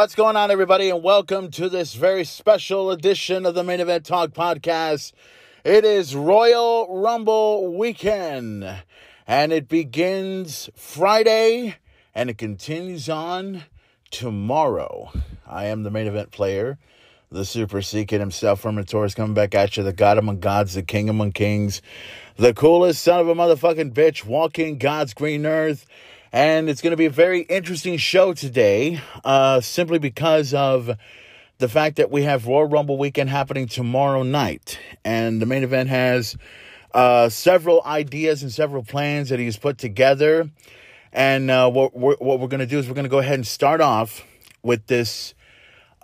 What's going on, everybody, and welcome to this very special edition of the Main Event Talk podcast. It is Royal Rumble weekend, and it begins Friday and it continues on tomorrow. I am the main event player, the Super Secret himself from Taurus, coming back at you, the God among gods, the King among kings, the coolest son of a motherfucking bitch walking God's green earth. And it's going to be a very interesting show today, uh, simply because of the fact that we have Royal Rumble weekend happening tomorrow night. And the main event has uh, several ideas and several plans that he's put together. And uh, what, we're, what we're going to do is we're going to go ahead and start off with this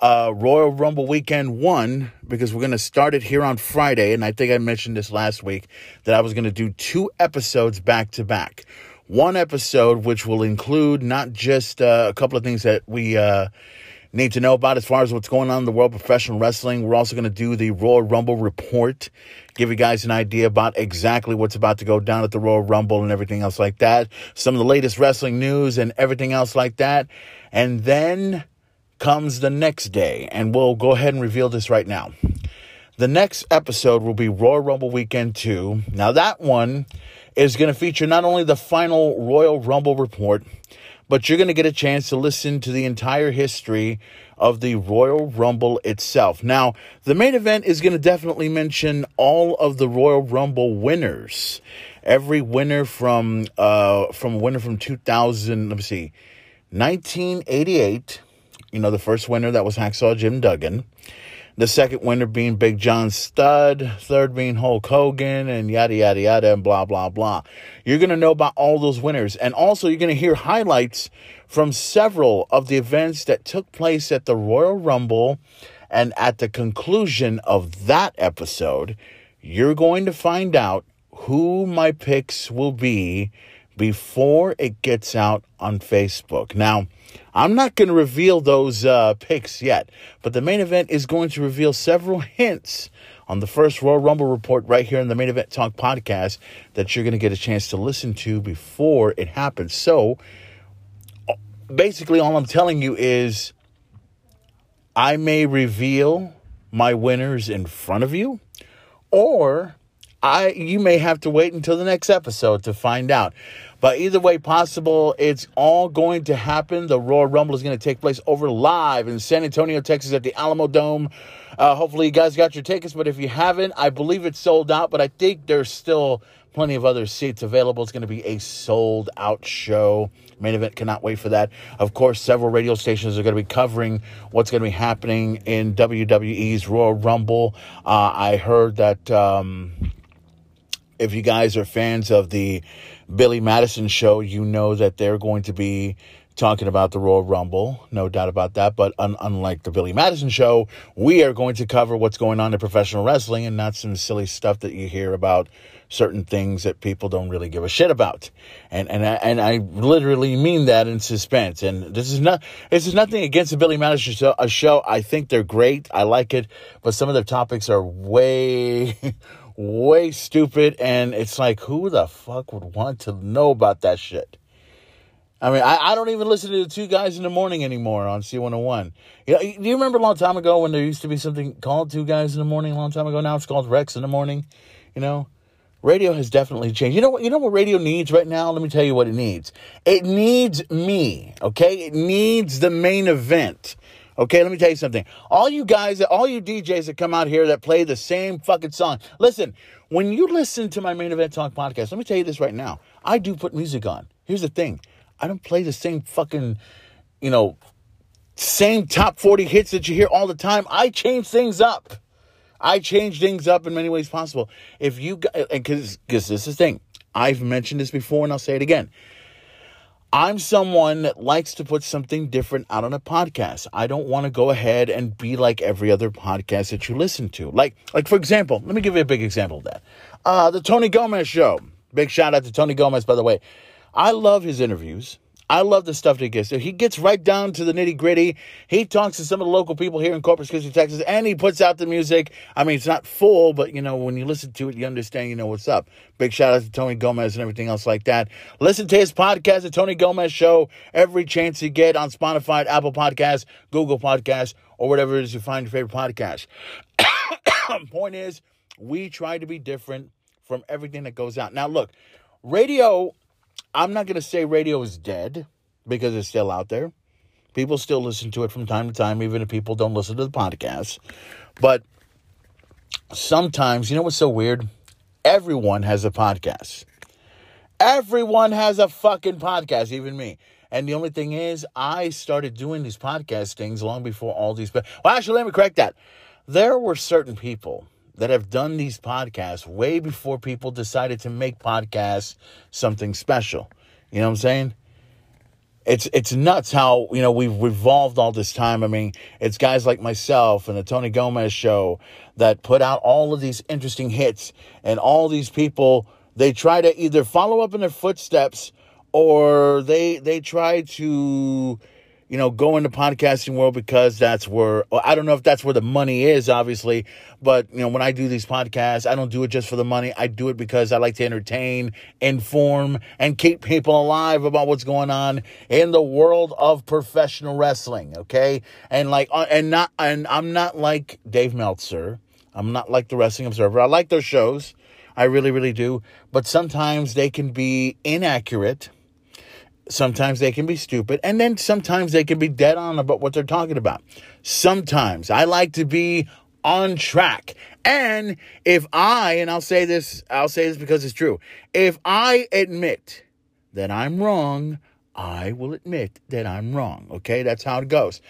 uh, Royal Rumble weekend one because we're going to start it here on Friday. And I think I mentioned this last week that I was going to do two episodes back to back one episode which will include not just uh, a couple of things that we uh, need to know about as far as what's going on in the world of professional wrestling. We're also going to do the Royal Rumble report, give you guys an idea about exactly what's about to go down at the Royal Rumble and everything else like that. Some of the latest wrestling news and everything else like that. And then comes the next day, and we'll go ahead and reveal this right now. The next episode will be Royal Rumble Weekend 2. Now, that one is going to feature not only the final Royal Rumble report, but you're going to get a chance to listen to the entire history of the Royal Rumble itself. Now, the main event is going to definitely mention all of the Royal Rumble winners. Every winner from uh from winner from 2000, let me see, 1988, you know, the first winner that was Hacksaw Jim Duggan. The second winner being Big John Studd, third being Hulk Hogan, and yada, yada, yada, and blah, blah, blah. You're going to know about all those winners. And also, you're going to hear highlights from several of the events that took place at the Royal Rumble. And at the conclusion of that episode, you're going to find out who my picks will be before it gets out on Facebook. Now, I'm not going to reveal those uh, picks yet, but the main event is going to reveal several hints on the first Royal Rumble report right here in the Main Event Talk podcast that you're going to get a chance to listen to before it happens. So, basically, all I'm telling you is I may reveal my winners in front of you, or I you may have to wait until the next episode to find out. But either way possible, it's all going to happen. The Royal Rumble is going to take place over live in San Antonio, Texas at the Alamo Dome. Uh, hopefully, you guys got your tickets, but if you haven't, I believe it's sold out, but I think there's still plenty of other seats available. It's going to be a sold out show. Main event cannot wait for that. Of course, several radio stations are going to be covering what's going to be happening in WWE's Royal Rumble. Uh, I heard that um, if you guys are fans of the Billy Madison show, you know that they're going to be talking about the Royal Rumble, no doubt about that. But un- unlike the Billy Madison show, we are going to cover what's going on in professional wrestling and not some silly stuff that you hear about certain things that people don't really give a shit about. And and I, and I literally mean that in suspense. And this is not this is nothing against the Billy Madison show, a show. I think they're great. I like it, but some of their topics are way way stupid. And it's like, who the fuck would want to know about that shit? I mean, I, I don't even listen to the two guys in the morning anymore on C101. You know, do you remember a long time ago when there used to be something called two guys in the morning a long time ago? Now it's called Rex in the morning. You know, radio has definitely changed. You know what? You know what radio needs right now? Let me tell you what it needs. It needs me. Okay, it needs the main event. Okay, let me tell you something. All you guys, all you DJs that come out here that play the same fucking song. Listen, when you listen to my main event talk podcast, let me tell you this right now. I do put music on. Here's the thing. I don't play the same fucking, you know, same top 40 hits that you hear all the time. I change things up. I change things up in many ways possible. If you, and because this is the thing, I've mentioned this before and I'll say it again. I'm someone that likes to put something different out on a podcast. I don't want to go ahead and be like every other podcast that you listen to. Like, like for example, let me give you a big example of that. Uh, the Tony Gomez show. Big shout out to Tony Gomez, by the way. I love his interviews. I love the stuff that he gets. So He gets right down to the nitty gritty. He talks to some of the local people here in Corpus Christi, Texas, and he puts out the music. I mean, it's not full, but you know, when you listen to it, you understand, you know what's up. Big shout out to Tony Gomez and everything else like that. Listen to his podcast, The Tony Gomez Show, every chance you get on Spotify, Apple Podcasts, Google Podcasts, or whatever it is you find your favorite podcast. Point is, we try to be different from everything that goes out. Now, look, radio I'm not going to say radio is dead because it's still out there. People still listen to it from time to time, even if people don't listen to the podcast. But sometimes, you know what's so weird? Everyone has a podcast. Everyone has a fucking podcast, even me. And the only thing is, I started doing these podcast things long before all these. Well, actually, let me correct that. There were certain people that have done these podcasts way before people decided to make podcasts something special. You know what I'm saying? It's it's nuts how you know we've evolved all this time. I mean, it's guys like myself and the Tony Gomez show that put out all of these interesting hits, and all these people they try to either follow up in their footsteps or they they try to you know, go into the podcasting world because that's where I don't know if that's where the money is, obviously, but you know, when I do these podcasts, I don't do it just for the money. I do it because I like to entertain, inform, and keep people alive about what's going on in the world of professional wrestling. Okay, and like, uh, and not, and I'm not like Dave Meltzer. I'm not like the Wrestling Observer. I like their shows. I really, really do. But sometimes they can be inaccurate Sometimes they can be stupid, and then sometimes they can be dead on about what they're talking about. Sometimes I like to be on track. And if I, and I'll say this, I'll say this because it's true. If I admit that I'm wrong, I will admit that I'm wrong. Okay, that's how it goes.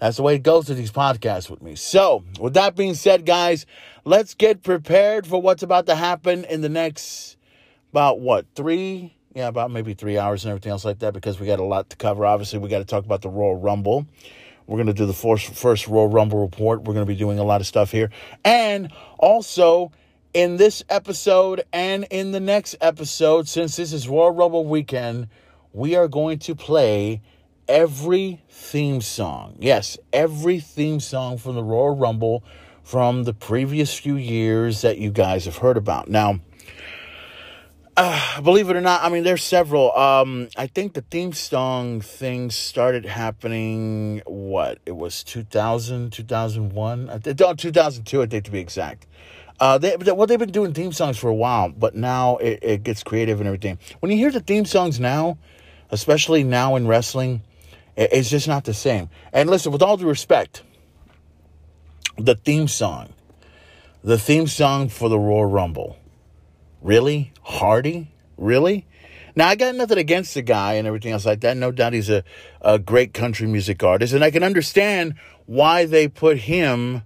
That's the way it goes with these podcasts with me. So, with that being said, guys, let's get prepared for what's about to happen in the next about what three yeah, about maybe three hours and everything else like that because we got a lot to cover. Obviously, we got to talk about the Royal Rumble. We're going to do the first, first Royal Rumble report. We're going to be doing a lot of stuff here. And also, in this episode and in the next episode, since this is Royal Rumble weekend, we are going to play every theme song. Yes, every theme song from the Royal Rumble from the previous few years that you guys have heard about. Now, uh, believe it or not, I mean, there's several. Um, I think the theme song thing started happening, what? It was 2000, 2001? Uh, 2002, I think, to be exact. Uh, they, well, they've been doing theme songs for a while, but now it, it gets creative and everything. When you hear the theme songs now, especially now in wrestling, it, it's just not the same. And listen, with all due respect, the theme song, the theme song for the Royal Rumble, Really? Hardy? Really? Now, I got nothing against the guy and everything else like that. No doubt he's a, a great country music artist. And I can understand why they put him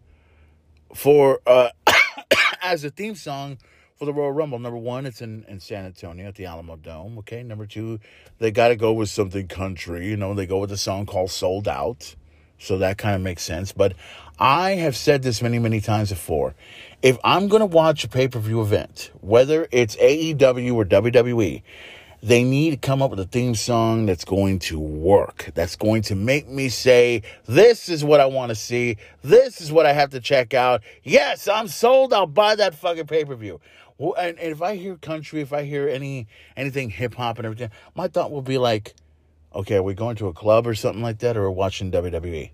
for uh, as a theme song for the Royal Rumble. Number one, it's in, in San Antonio at the Alamo Dome. Okay. Number two, they got to go with something country. You know, they go with a song called Sold Out. So that kind of makes sense. But I have said this many, many times before if I'm going to watch a pay per view event, whether it's AEW or WWE, they need to come up with a theme song that's going to work, that's going to make me say, This is what I want to see. This is what I have to check out. Yes, I'm sold. I'll buy that fucking pay per view. Well, and, and if I hear country, if I hear any anything hip hop and everything, my thought will be like, okay, are we going to a club or something like that, or watching WWE?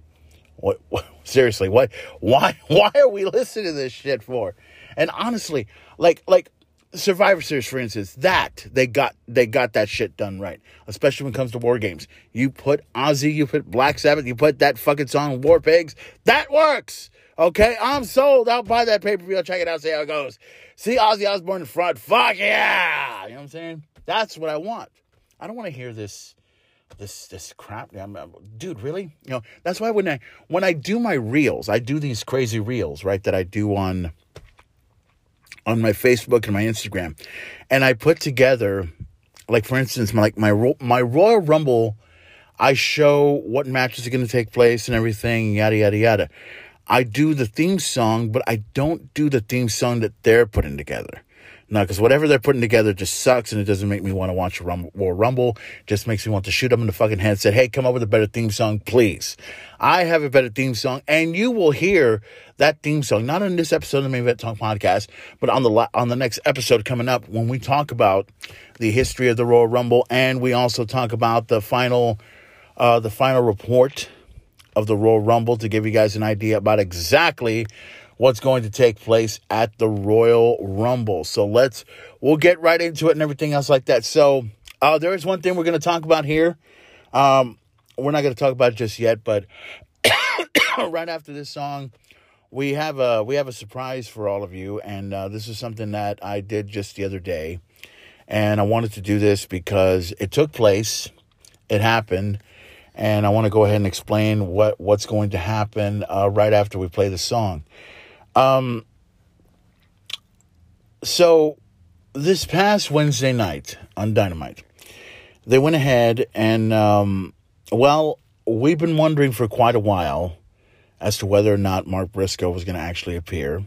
What, what, seriously, what why why are we listening to this shit for? And honestly, like like Survivor Series, for instance, that they got they got that shit done right. Especially when it comes to war games. You put Ozzy, you put Black Sabbath, you put that fucking song War Pigs. That works. Okay, I'm sold. I'll buy that pay per view. I'll check it out, see how it goes. See Ozzy Osbourne in front. Fuck yeah! You know what I'm saying? That's what I want. I don't want to hear this this this crap. I'm, I'm, dude really? You know that's why when i when i do my reels i do these crazy reels right that i do on on my facebook and my instagram. And i put together like for instance my, like my my royal rumble i show what matches are going to take place and everything yada yada yada. I do the theme song but i don't do the theme song that they're putting together No, because whatever they're putting together just sucks, and it doesn't make me want to watch Rumble, Royal Rumble. Just makes me want to shoot them in the fucking head. Said, "Hey, come up with a better theme song, please." I have a better theme song, and you will hear that theme song not on this episode of the Main Event Talk podcast, but on the on the next episode coming up when we talk about the history of the Royal Rumble, and we also talk about the final uh, the final report of the Royal Rumble to give you guys an idea about exactly what's going to take place at the Royal Rumble. So let's we'll get right into it and everything else like that. So uh, there is one thing we're going to talk about here. Um, we're not going to talk about it just yet, but right after this song, we have a we have a surprise for all of you, and uh, this is something that I did just the other day, and I wanted to do this because it took place, it happened, and I want to go ahead and explain what what's going to happen uh, right after we play the song. Um, so this past Wednesday night on Dynamite, they went ahead and um, well, we've been wondering for quite a while as to whether or not Mark Briscoe was going to actually appear.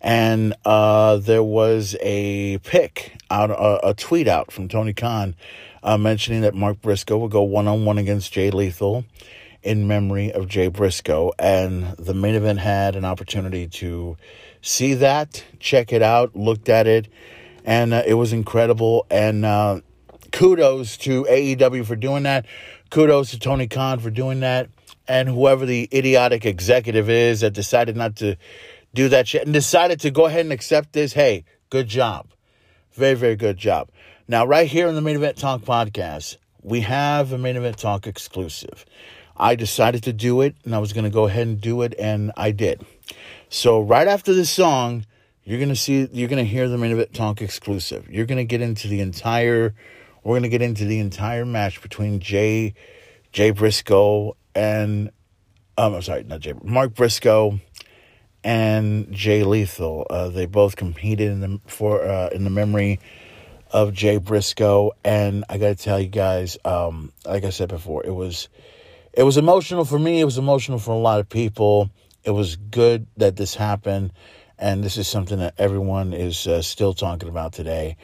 And uh, there was a pick out, uh, a tweet out from Tony Khan uh, mentioning that Mark Briscoe would go one on one against Jay Lethal in memory of Jay Briscoe. And the main event had an opportunity to see that, check it out, looked at it, and uh, it was incredible. And uh, kudos to AEW for doing that. Kudos to Tony Khan for doing that. And whoever the idiotic executive is that decided not to do that shit and decided to go ahead and accept this, hey, good job. Very, very good job. Now, right here in the Main Event Talk podcast, we have a Main Event Talk exclusive. I decided to do it and I was going to go ahead and do it, and I did. So, right after this song, you're going to see, you're going to hear the Event Talk exclusive. You're going to get into the entire, we're going to get into the entire match between Jay, Jay Briscoe and, um, I'm sorry, not Jay, Mark Briscoe and Jay Lethal. Uh, they both competed in the, for, uh, in the memory of Jay Briscoe, and I got to tell you guys, um, like I said before, it was it was emotional for me. It was emotional for a lot of people. It was good that this happened, and this is something that everyone is uh, still talking about today.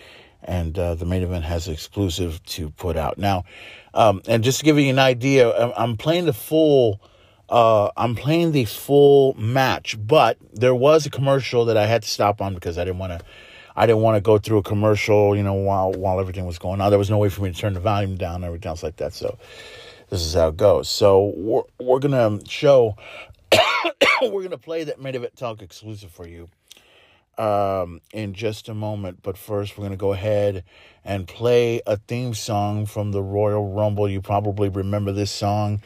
And uh, the main event has exclusive to put out now. Um, and just to give you an idea, I'm playing the full. Uh, I'm playing the full match, but there was a commercial that I had to stop on because I didn't want to I didn't want to go through a commercial, you know, while while everything was going on. There was no way for me to turn the volume down everything else like that. So this is how it goes. So we're we're gonna show we're gonna play that Main Event Talk exclusive for you um, in just a moment. But first, we're gonna go ahead and play a theme song from the Royal Rumble. You probably remember this song.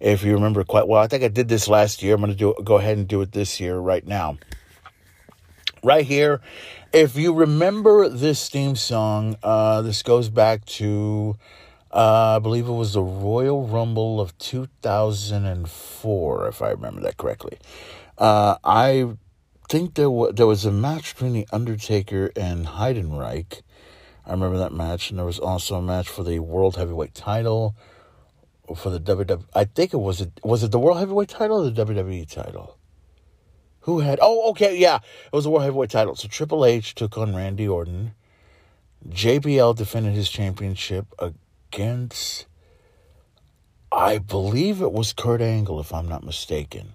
If you remember quite well, I think I did this last year. I'm going to do go ahead and do it this year right now. Right here if you remember this theme song, uh, this goes back to, uh, I believe it was the Royal Rumble of 2004, if I remember that correctly. Uh, I think there was there was a match between the Undertaker and Heidenreich. I remember that match, and there was also a match for the World Heavyweight Title, for the WWE. I think it was it was it the World Heavyweight Title or the WWE title. Who had? Oh, okay, yeah, it was the World Heavyweight title. So Triple H took on Randy Orton. JBL defended his championship against, I believe it was Kurt Angle, if I'm not mistaken.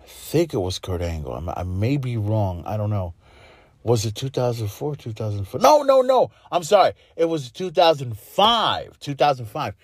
I think it was Kurt Angle. I'm, I may be wrong. I don't know. Was it 2004, 2004? No, no, no. I'm sorry. It was 2005. 2005.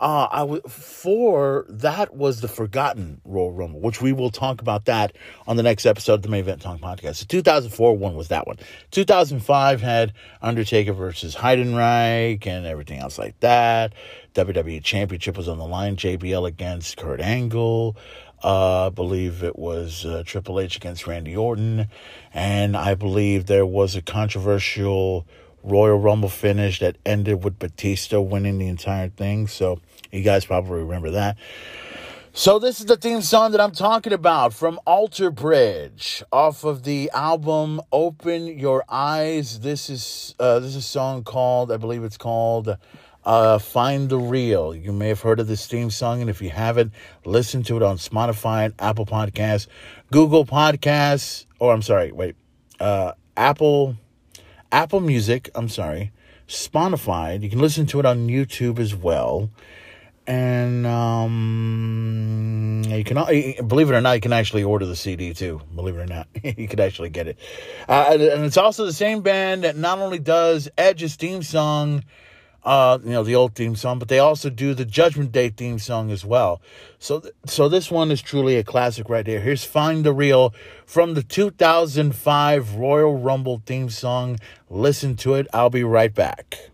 Uh, I w- for that was the forgotten Royal Rumble, which we will talk about that on the next episode of the Main Event Talk podcast. So 2004 one was that one. 2005 had Undertaker versus Heidenreich and everything else like that. WWE Championship was on the line. JBL against Kurt Angle. Uh, I believe it was uh, Triple H against Randy Orton, and I believe there was a controversial Royal Rumble finish that ended with Batista winning the entire thing. So you guys probably remember that. So this is the theme song that I'm talking about from Alter Bridge off of the album Open Your Eyes. This is uh, this is a song called I believe it's called uh, Find the Real. You may have heard of this theme song, and if you haven't, listen to it on Spotify Apple Podcasts, Google Podcasts, or I'm sorry, wait, uh, Apple Apple Music. I'm sorry, Spotify. You can listen to it on YouTube as well. And um, you can believe it or not, you can actually order the CD too. Believe it or not, you could actually get it. Uh, and it's also the same band that not only does Edge's theme song uh, you know, the old theme song, but they also do the Judgment Day theme song as well. So, so this one is truly a classic right here. Here's "Find the Real" from the 2005 Royal Rumble theme song. Listen to it. I'll be right back.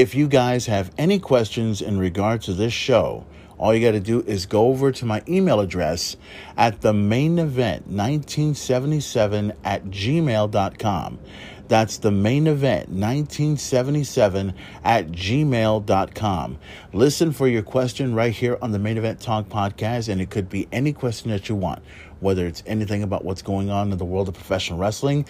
If you guys have any questions in regard to this show, all you got to do is go over to my email address at the main event 1977 at gmail.com. That's the main event 1977 at gmail.com. Listen for your question right here on the main event talk podcast, and it could be any question that you want whether it's anything about what's going on in the world of professional wrestling,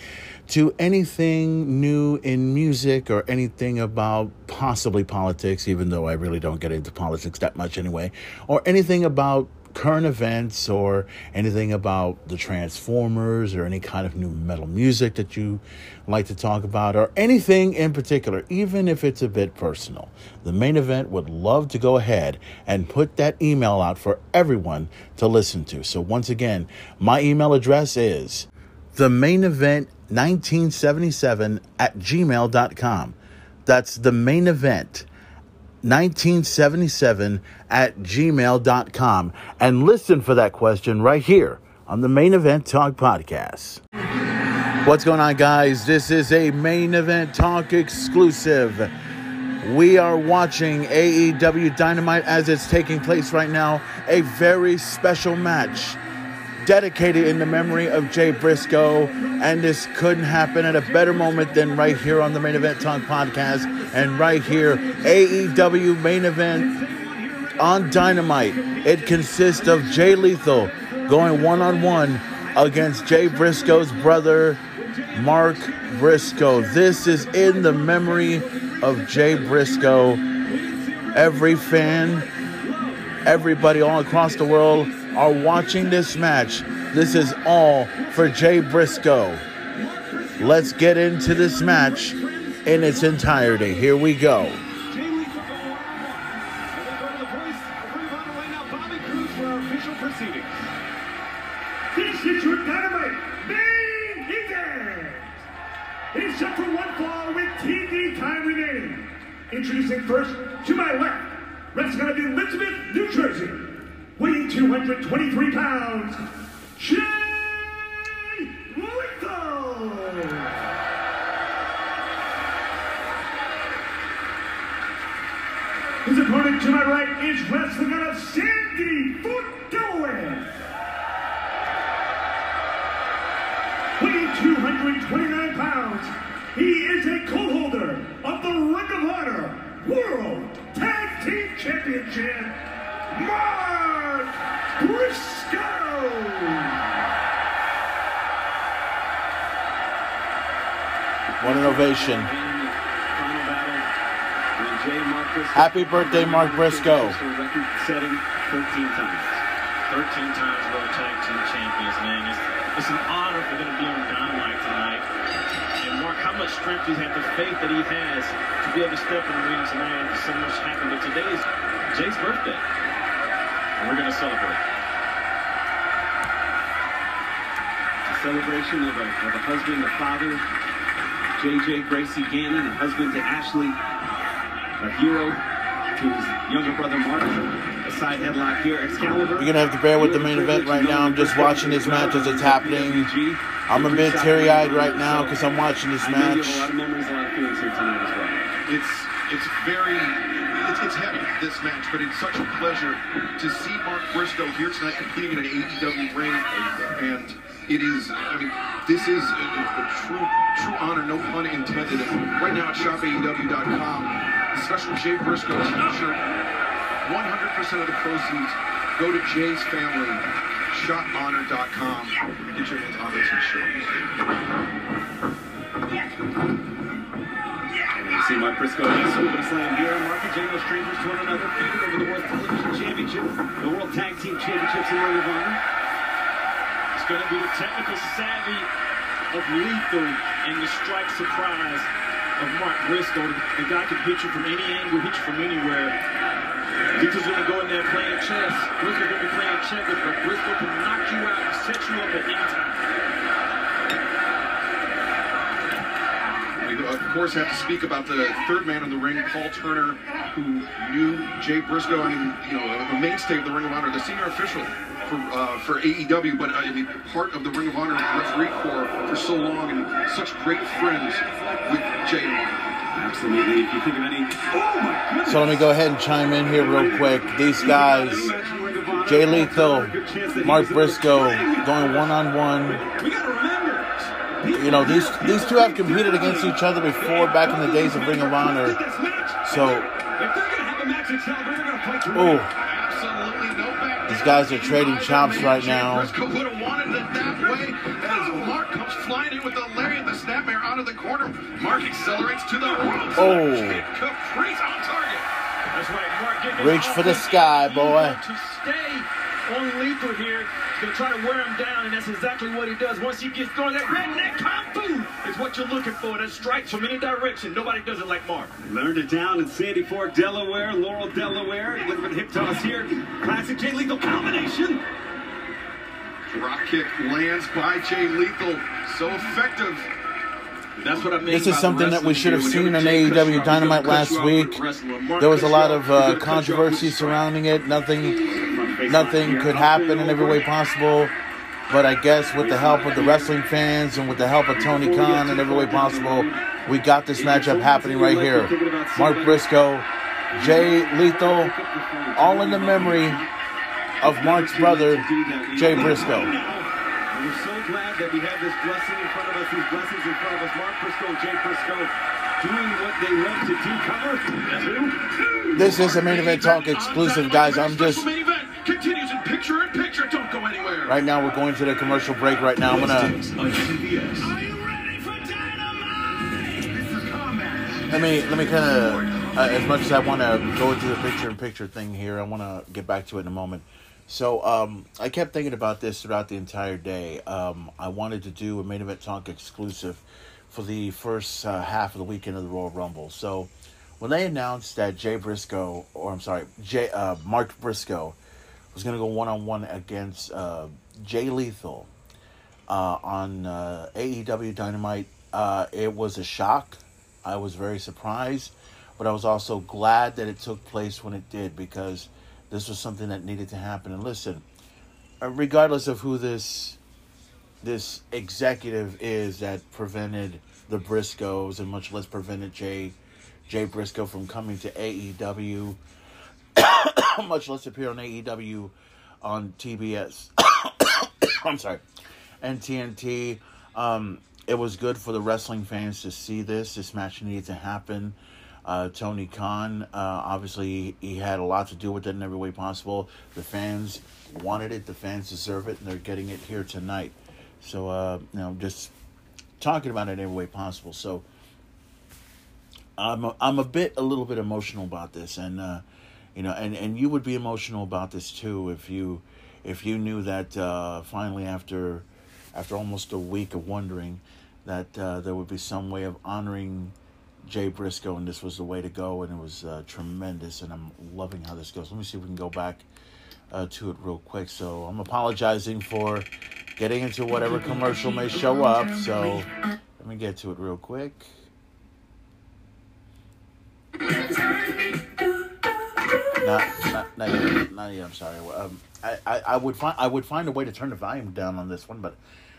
to anything new in music or anything about possibly politics, even though I really don't get into politics that much anyway, or anything about current events or anything about the Transformers or any kind of new metal music that you like to talk about or anything in particular, even if it's a bit personal. The main event would love to go ahead and put that email out for everyone to listen to. So, once again, my email address is the main event 1977 at gmail.com. That's the main event 1977 at gmail.com. And listen for that question right here on the Main Event Talk podcast. What's going on, guys? This is a Main Event Talk exclusive. We are watching AEW Dynamite as it's taking place right now. A very special match dedicated in the memory of Jay Briscoe. And this couldn't happen at a better moment than right here on the Main Event Talk podcast. And right here, AEW Main Event on Dynamite. It consists of Jay Lethal going one on one against Jay Briscoe's brother, Mark Briscoe. This is in the memory of Jay Briscoe. Every fan, everybody all across the world are watching this match. This is all for Jay Briscoe. Let's get into this match in its entirety. Here we go. 223 pounds, Jay Lethal. His opponent to my right is wrestling out of Sandy Fork Delaware. Weighing 229 pounds, he is a co-holder of the Ring of Honor World Tag Team Championship, ovation. Happy birthday, Mark Briscoe. 13 times. 13 times World Tag Team Champions, man. It's, it's an honor for them to be on Dynamite tonight. And Mark, how much strength he had, the faith that he has to be able to step in the ring tonight after so much happened. But today is Jay's birthday. And we're going to celebrate. It's a celebration of a, of a husband, a father, JJ Gracie Gannon, a husband to Ashley, a hero to his younger brother Mark. A side headlock here, Excalibur. You're gonna have to bear with the main event right now. I'm just watching this match as it's happening. I'm a bit teary-eyed right now because I'm watching this I know you match. a lot of memories, a lot of feelings here tonight as well. It's it's very it's, it's heavy this match, but it's such a pleasure to see Mark Briscoe here tonight competing in an AEW ring, and it is I mean this is a, a, true true honor, no pun intended. Right now at shopaew.com, special Jay Briscoe T-shirt, 100% of the proceeds go to Jay's family. ShopHonor.com. Get your hands on the T-shirt. And see Mark Briscoe has Super Slam here. Mark and no strangers to one another, feuding over the World Television Championship, the World Tag Team Championships in Ring of Honor. Going to be the technical savvy of Lethal and the strike surprise of Mark Briscoe. The guy can hit you from any angle, hit you from anywhere. Lethal's going to go in there playing chess. Briscoe's going to be playing checkers, but Briscoe can knock you out and set you up at any time. We, of course, have to speak about the third man in the ring, Paul Turner, who knew Jay Briscoe. I mean, you know, a mainstay of the Ring of Honor, the senior official for uh, for AEW, but uh, I mean, part of the Ring of Honor referee corps for so long, and such great friends with Jay. Absolutely. If you think of any. Oh my goodness. So let me go ahead and chime in here real quick. These guys, Jay Lethal, Mark Briscoe, going one on one. We gotta remember. You know, these these two have competed against each other before back in the days of Ring of Honor. So, If they're gonna have a match at Caliber, they're gonna play to oh, These guys are trading chops right now. Briscoe would have wanted it that way. As Mark comes flying in with the lariat, the snapmare out of the corner. Mark accelerates to the ropes. Oh. Caprice on target. That's right, Mark. Reach for the sky, boy. To stay on lethal here. He's gonna try to wear him down, and that's exactly what he does. Once he gets going, that redneck kung fu is what you're looking for. That strikes from any direction. Nobody does it like Mark. Learned it down in Sandy Fork, Delaware, Laurel, Delaware. Look at the hip toss here. Classic Jay Lethal combination. Rock kick lands by Jay Lethal. So effective. This is something that we should have seen on AEW Dynamite last cut you off week. with wrestling. Mark There was a lot of uh, gonna cut you off with controversy surrounding it. Nothing, nothing could happen in every way possible. But I guess with the help of the wrestling fans and with the help of Tony Khan in every way possible, we got this matchup happening right here. Mark Briscoe, Jay Lethal, all in the memory of Mark's brother, Jay Briscoe. We're so glad that we have this blessing in front of us, these blessings in front of us. Mark Briscoe and Jay Briscoe doing what they love to do. Cover. Two. This is a main event talk exclusive, guys. I'm just Special main event continues in picture in picture. Don't go anywhere. right now. We're going to the commercial break. Right now, I'm gonna Are you ready for dynamite? This is combat. let me let me kind of uh, as much as I want to go into the picture in picture thing here. I want to get back to it in a moment. So um, I kept thinking about this throughout the entire day. Um, I wanted to do a main event talk exclusive for the first uh, half of the weekend of the Royal Rumble. So when they announced that Jay Briscoe, or I'm sorry, Jay uh, Mark Briscoe, was going to go one on one against uh, Jay Lethal uh, on uh, AEW Dynamite, uh, it was a shock. I was very surprised, but I was also glad that it took place when it did because this was something that needed to happen. And listen, uh, regardless of who this this executive is that prevented the Briscoes and much less prevented Jay Jay Briscoe from coming to AEW, much less appear on AEW on TBS. I'm sorry, and TNT. Um, it was good for the wrestling fans to see this. This match needed to happen. Uh, Tony Khan, uh, obviously, he had a lot to do with it in every way possible. The fans wanted it. The fans deserve it, and they're getting it here tonight. So, uh, you know, just talking about it in every way possible. So, I'm a, I'm a bit a little bit emotional about this, and uh, you know, and, and you would be emotional about this too if you if you knew that uh, finally after after almost a week of wondering that uh, there would be some way of honoring Jay Briscoe, and this was the way to go, and it was uh, tremendous, and I'm loving how this goes. Let me see if we can go back uh, to it real quick. So I'm apologizing for getting into whatever commercial may show up. So let me get to it real quick. Not, not, not yet. Not yet. I'm sorry. Um, I, I, I would find I would find a way to turn the volume down on this one, but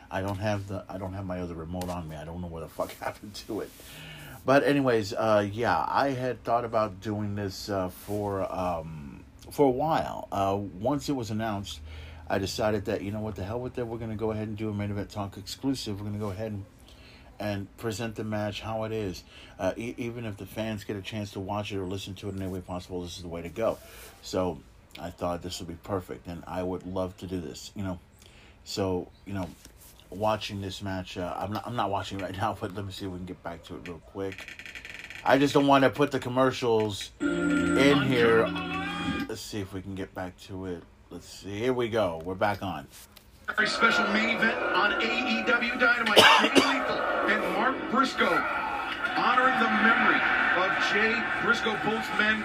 I don't have the I don't have my other remote on me. I don't know what the fuck happened to it. But anyways, uh, yeah, I had thought about doing this uh, for um, for a while. Uh, once it was announced, I decided that you know what the hell with it. We're gonna go ahead and do a main event talk exclusive. We're gonna go ahead and and present the match how it is. Uh, e- even if the fans get a chance to watch it or listen to it in any way possible, this is the way to go. So I thought this would be perfect, and I would love to do this. You know, so you know, watching this match, uh, I'm not I'm not watching right now, but let me see if we can get back to it real quick. I just don't want to put the commercials in here. Let's see if we can get back to it. Let's see. Here we go. We're back on. Very special main event on AEW Dynamite. Jay Lethal and Mark Briscoe honoring the memory of Jay Briscoe. Both men,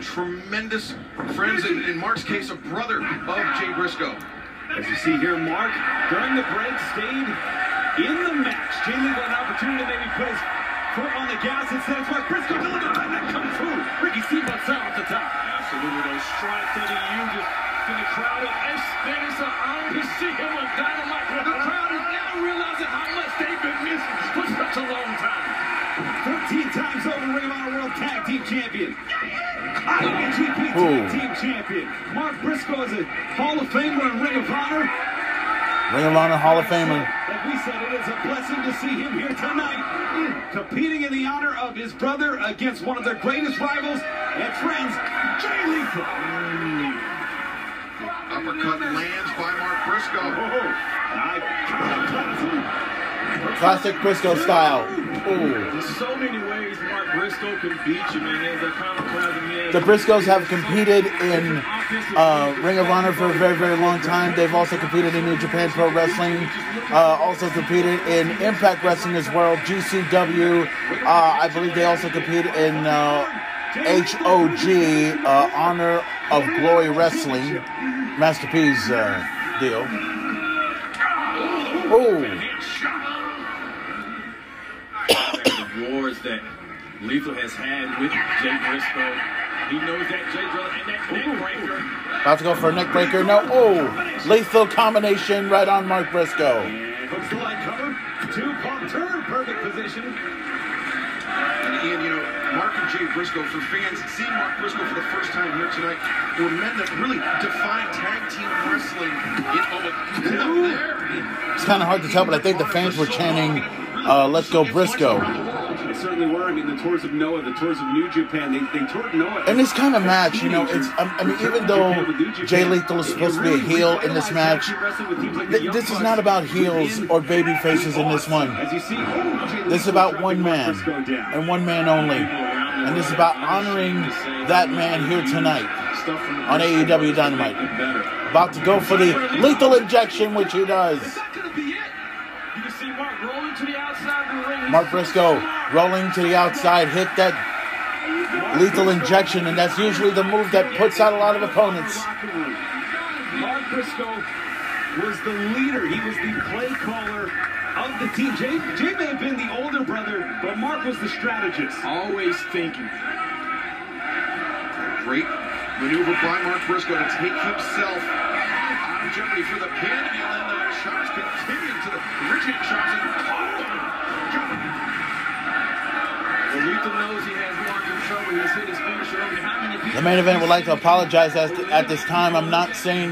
tremendous friends. In, in Mark's case, a brother of Jay Briscoe. As you see here, Mark, during the break, stayed in the match. Jay Lee got an opportunity to maybe put his foot on the gas instead of Mark Briscoe delivered right that come through. Ricky Steamboat sound at the top. Absolutely, those strikes that he uses in the crowd. It's, that is an to see him on Dynamite. The crowd is now realizing how much they've been missing for such a long time. 14 times over Ring of Honor World Tag Team Champion. IWGP Ooh. Tag Team Champion. Mark Briscoe is a Hall of Famer in Ring of Honor. Ring of Honor Hall of Famer. Like we said, it is a blessing to see him here tonight, competing in the honor of his brother against one of their greatest rivals and friends, Jay Lethal. Uppercut lands by Mark Briscoe. Oh, oh. I, Classic Briscoe style. Ooh. There's so many ways Mark Briscoe can beat you, man. There's a iconoclasm he. The Briscoes have competed in uh, Ring of Honor for a very, very long time. They've also competed in New Japan Pro Wrestling. Uh, also competed in Impact Wrestling as well, GCW. Uh, I believe they also compete in uh, HOG, uh, Honor of Glory Wrestling, Master P's uh, deal. Ooh. Wars that Lethal has had with Jay Briscoe. He knows that Jay Driller and that neck breaker. About to go for a neck breaker. No. Oh, lethal combination right on Mark Briscoe. hooks the light cover. Two pump turn, perfect position. And Ian, you know, Mark and Jay Briscoe, for fans, seeing Mark Briscoe for the first time here tonight, were men that really defined tag team wrestling in there. It's kind of hard to tell, but I think the fans were chanting, uh, "Let's go Briscoe." Certainly were. I mean, the tours of Noah, the tours of New Japan, they, they toured Noah. In this kind of match, you know, it's I mean, even though Jay Lethal is supposed to be a heel in this match, th- this is not about heels or baby faces in this one. As you see, This is about one man and one man only, and this is about honoring that man here tonight on AEW Dynamite. About to go for the lethal injection, which he does. That could be it. You can see Mark rolling to the outside of the ring. Mark Briscoe rolling to the outside, hit that lethal injection, and that's usually the move that puts out a lot of opponents. Mark Briscoe was the leader. He was the play caller of the team. Jay, Jay may have been the older brother, but Mark was the strategist. Always thinking. Great maneuver by Mark Briscoe to take himself out of jeopardy for the pin. And then the shots continue to the originating shots. The main event would like to apologize as at this time. I'm not saying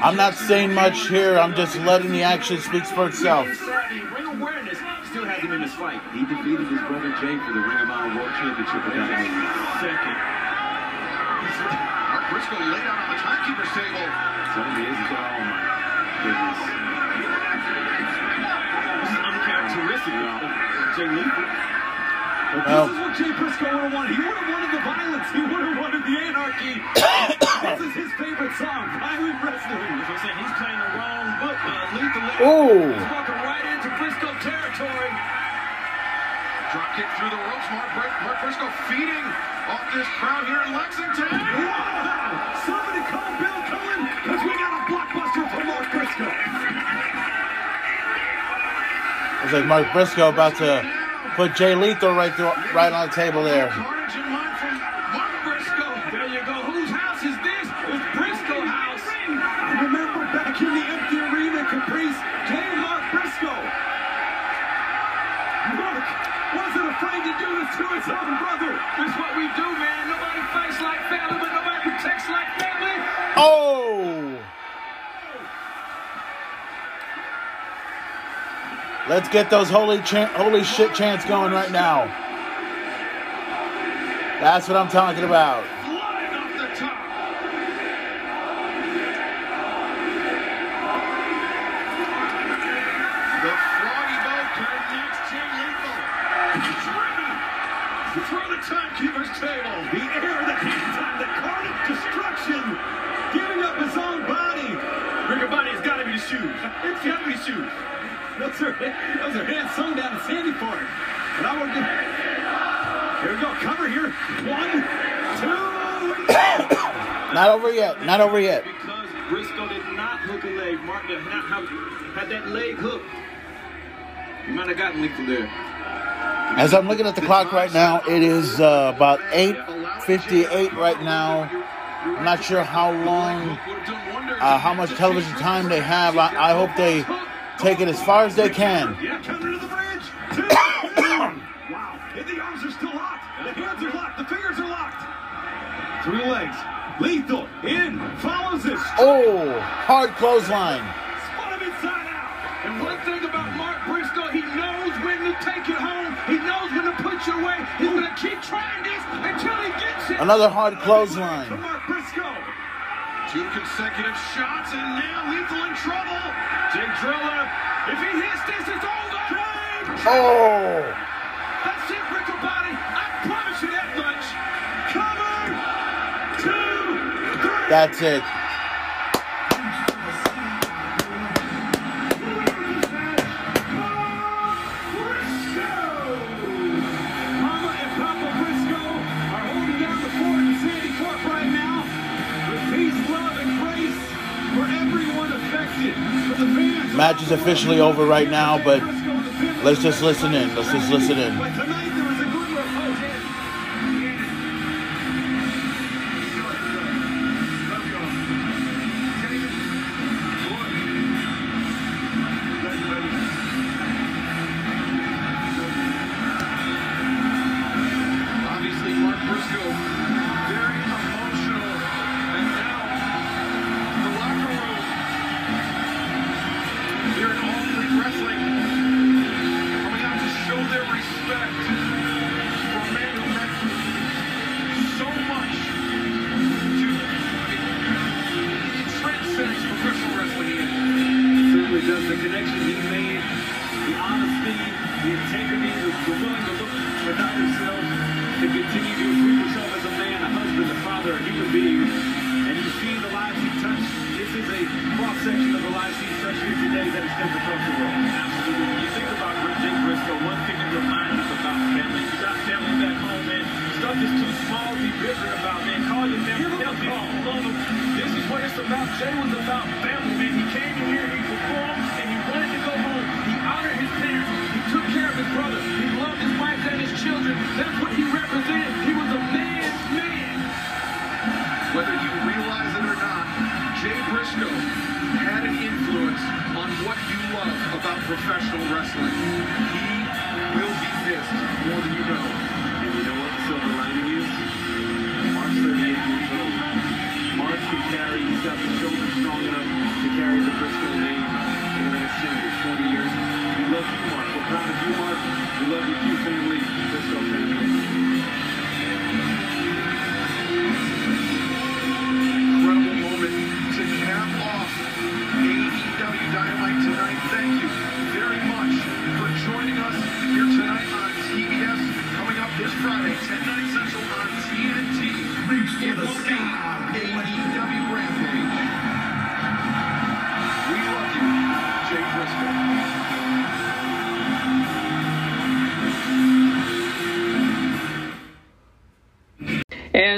I'm not saying much here. I'm just letting the action speak for itself. Ring awareness still him in this fight. He defeated his brother Jay for the Ring of Honor World Championship. Second. Mark Briscoe laid out on the timekeeper's table. Certainly is. Oh my goodness. This is uncharacteristic of Jay Lethal. Well- this is what Jay Briscoe would have wanted. He would have wanted the violence. He would have wanted the anarchy. this is his favorite song, Violent Wrestling. As I said, he's playing the wrong book, man. Lethal Ooh. He's walking right into Briscoe territory. Drop kick through the ropes. Mark, Bri- Mark Briscoe feeding off this crowd here in Lexington. Wow! Somebody call Bill Cullen because we got a blockbuster from Mark Briscoe. It's like Mark Briscoe about to put Jay Lethal right through, right on the table there. Oh! Let's get those holy holy shit chants going right now. That's what I'm talking about. Not over yet. Not over yet. Because Briscoe did not hook a leg. Mark did not have had that leg hooked. He might have gotten Lethal there. As I'm looking at the clock right now, it is uh, about 8:58 right now. I'm not sure how long, uh, how much television time they have. I, I hope they take it as far as they can. Oh, hard clothesline. Spun him inside out. And one thing about Mark Briscoe, he knows when to take it home. He knows when to put you away. He's going to keep trying this until he gets it. Another hard clothesline. Mark Briscoe. Two consecutive shots, and now Lethal in trouble. Jay Driller, if he hits this, it's over. Oh, That's it, Riccaboni. I promise you that much. Cover. Two. Three. that's it. Match is officially over right now, but let's just listen in. Let's just listen in.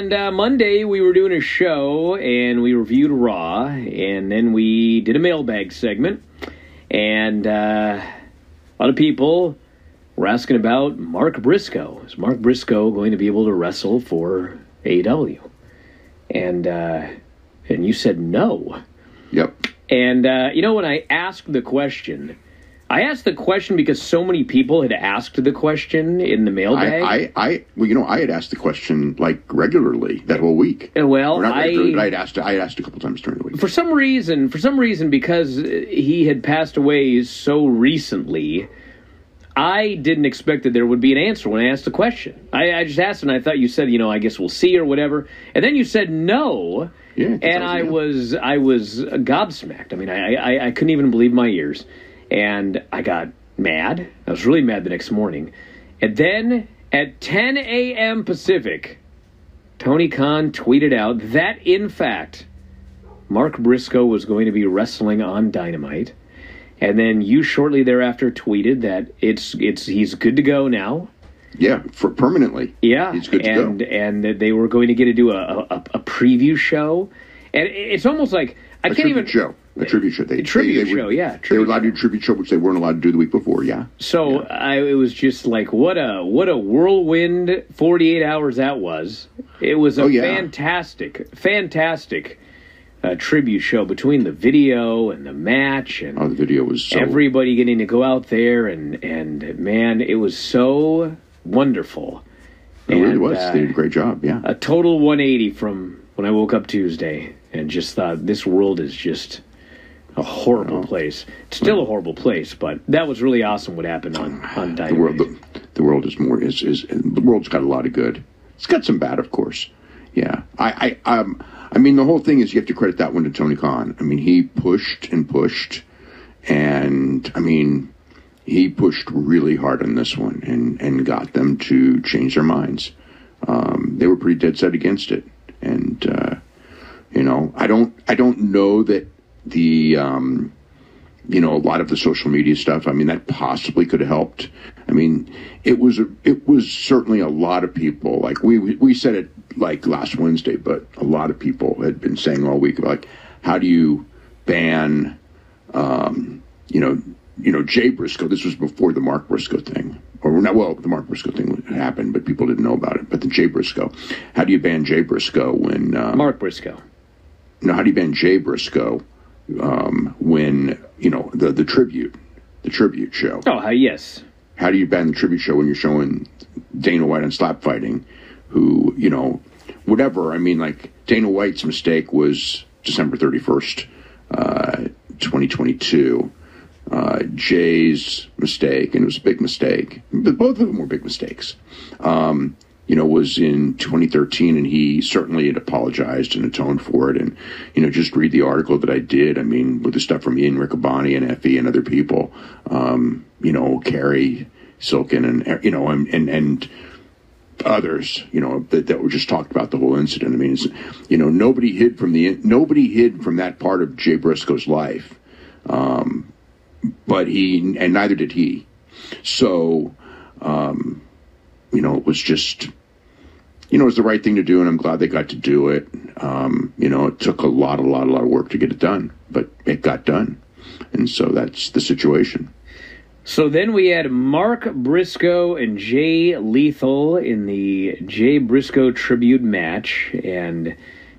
And uh, Monday we were doing a show and we reviewed Raw, and then we did a mailbag segment, and uh, a lot of people were asking about Mark Briscoe. Is Mark Briscoe going to be able to wrestle for AEW? And uh, and you said no. Yep. And uh, you know when I asked the question, I asked the question because so many people had asked the question in the mailbag. I, I, I, well, you know, I had asked the question like regularly that whole week. Uh, well, I- but I'd asked, I had asked a couple times during the week. for some reason, for some reason, because he had passed away so recently, I didn't expect that there would be an answer when I asked the question. I, I just asked, and I thought you said, you know, I guess we'll see or whatever, and then you said no, Yeah, and I was, I was gobsmacked. I mean, I, I, I couldn't even believe my ears, and I got mad. I was really mad the next morning, and then at 10 a.m. Pacific, Tony Khan tweeted out that, in fact. Mark Briscoe was going to be wrestling on Dynamite, and then you shortly thereafter tweeted that it's it's he's good to go now. Yeah, for permanently. Yeah, He's good to and go. and that they were going to get to do a, a, a preview show, and it's almost like I A can't even show. A tribute show. They, A tribute they, they show, Were, yeah, they were allowed to do a tribute show, which they weren't allowed to do the week before. Yeah. So I, it was just like what a what a whirlwind forty eight hours that was. It was a Oh, yeah. fantastic, fantastic uh, tribute show between the video and the match and Oh, the video was so. everybody getting to go out there and and man, it was so wonderful. It really was. uh, they did a great job. Yeah. a total 180 from when I woke up Tuesday and just thought this world is just a horrible place. It's still a horrible place, but that was really awesome what happened on on the world, the, the world is more is is the world's got a lot of good. It's got some bad, of course. Yeah, I, I, um, I mean, the whole thing is you have to credit that one to Tony Khan. I mean, he pushed and pushed, and I mean, he pushed really hard on this one and and got them to change their minds. Um, they were pretty dead set against it, and uh, you know, I don't, I don't know that the. Um, you know, a lot of the social media stuff. I mean, that possibly could have helped. I mean, it was a, it was certainly a lot of people. Like we we said it like last Wednesday, but a lot of people had been saying all week like, how do you ban, um, you know, you know Jay Briscoe? This was before the Mark Briscoe thing, or not. Well, the Mark Briscoe thing happened, but people didn't know about it. But the Jay Briscoe, how do you ban Jay Briscoe when um, Mark Briscoe. you know, how do you ban Jay Briscoe um, when you know the the tribute, the tribute show? Oh, yes. How do you ban the tribute show when you're showing Dana White on slap fighting, who you know, whatever? I mean, like Dana White's mistake was December thirty first, uh, twenty twenty two. Uh, Jay's mistake, and it was a big mistake, but both of them were big mistakes. Um, you know, was in 2013, and he certainly had apologized and atoned for it. And you know, just read the article that I did. I mean, with the stuff from Ian Riccaboni and Effy and other people, um, you know, Carrie Silken and you know, and and, and others, you know, that, that were just talked about the whole incident. I mean, you know, nobody hid from the nobody hid from that part of Jay Briscoe's life, um, but he and neither did he. So, um, you know, it was just, you know, it was the right thing to do, and I'm glad they got to do it. Um, you know, it took a lot, a lot, a lot of work to get it done, but it got done, and so that's the situation. So then we had Mark Briscoe and Jay Lethal in the Jay Briscoe tribute match, and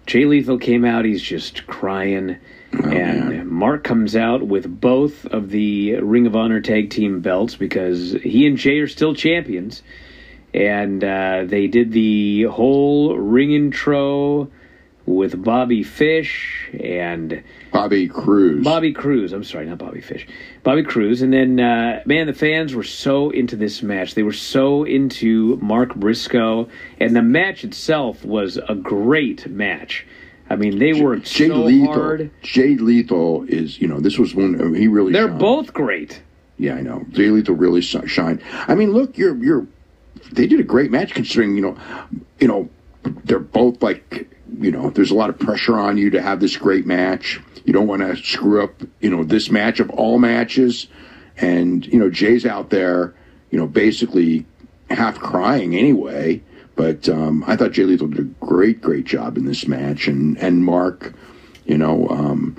Jay Lethal came out. He's just crying, and Mark comes out with both of the Ring of Honor tag team belts because he and Jay are still champions, and uh, they did the whole ring intro with Bobby Fish and Bobby Cruise. Bobby Cruise. I'm sorry, not Bobby Fish. Bobby Cruise. And then, uh, man, the fans were so into this match. They were so into Mark Briscoe. And the match itself was a great match. I mean, they worked Jay so Lethal. hard. Jay Lethal is, you know, this was one he really. They're shined. both great. Yeah, I know. Jay Lethal really sh- shined. I mean, look, you're you're. They did a great match considering you know, you know, they're both like you know. There's a lot of pressure on you to have this great match. You don't want to screw up you know this match of all matches, and you know Jay's out there, you know, basically half crying anyway. But um, I thought Jay Lethal did a great, great job in this match, and and Mark, you know, um,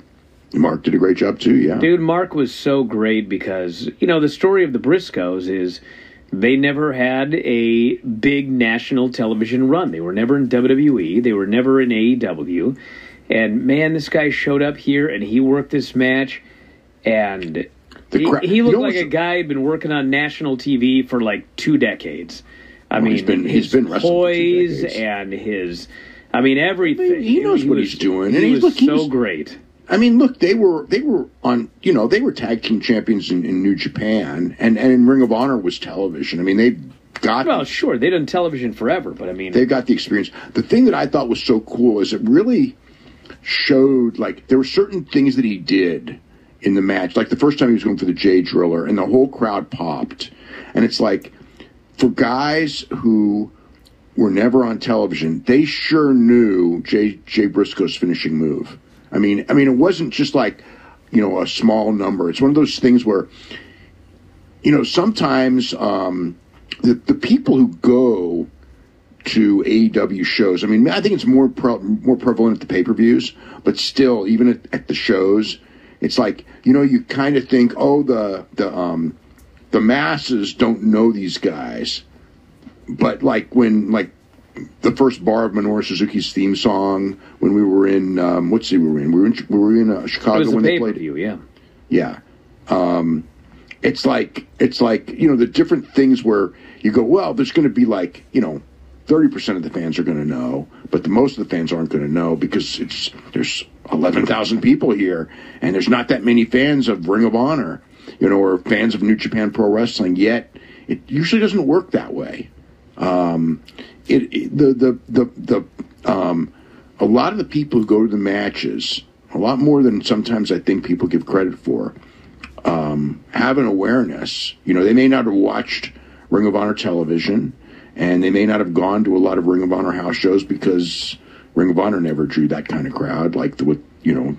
Mark did a great job too. Yeah, Dude, Mark was so great because, you know, the story of the Briscoes is they never had a big national television run. They were never in WWE, they were never in AEW. And man, this guy showed up here and he worked this match and he, cra- he you looked know like a guy who'd been working on national TV for like two decades. I Well, mean, he's been- he's been wrestling for two poise and his, I mean, everything. he knows what was- he's doing, He and he- was look, he so was- great. I mean, look, they were they were on you know they were tag team champions in, in New Japan, and and Ring of Honor was television. I mean, they got Well, sure, they've done television forever, but I mean, they got the experience. The thing that I thought was so cool is it really showed like there were certain things that he did in the match. Like the first time he was going for the Jay Driller, and the whole crowd popped, and it's like for guys who were never on television, they sure knew Jay Jay Briscoe's finishing move. I mean, I mean, it wasn't just like you know a small number. It's one of those things where you know sometimes um, the the people who go to AEW shows. I mean, I think it's more more prevalent at the pay per views, but still, even at, at the shows, it's like you know you kind of think, oh, the the um the masses don't know these guys, but like when like the first bar of Minoru Suzuki's theme song when we were in um, what city we were in? We were in we were in uh, Chicago when they played. view, yeah. Yeah. Um, it's like it's like you know the different things where you go, well, there's going to be like you know thirty percent of the fans are going to know, but the most of the fans aren't going to know because it's there's eleven thousand people here, and there's not that many fans of Ring of Honor, you know, or fans of New Japan Pro Wrestling. Yet it usually doesn't work that way. Um, it, it the the the the um, a lot of the people who go to the matches, a lot more than sometimes I think people give credit for, um, have an awareness. You know, they may not have watched Ring of Honor television, and they may not have gone to a lot of Ring of Honor house shows because Ring of Honor never drew that kind of crowd. Like the you know,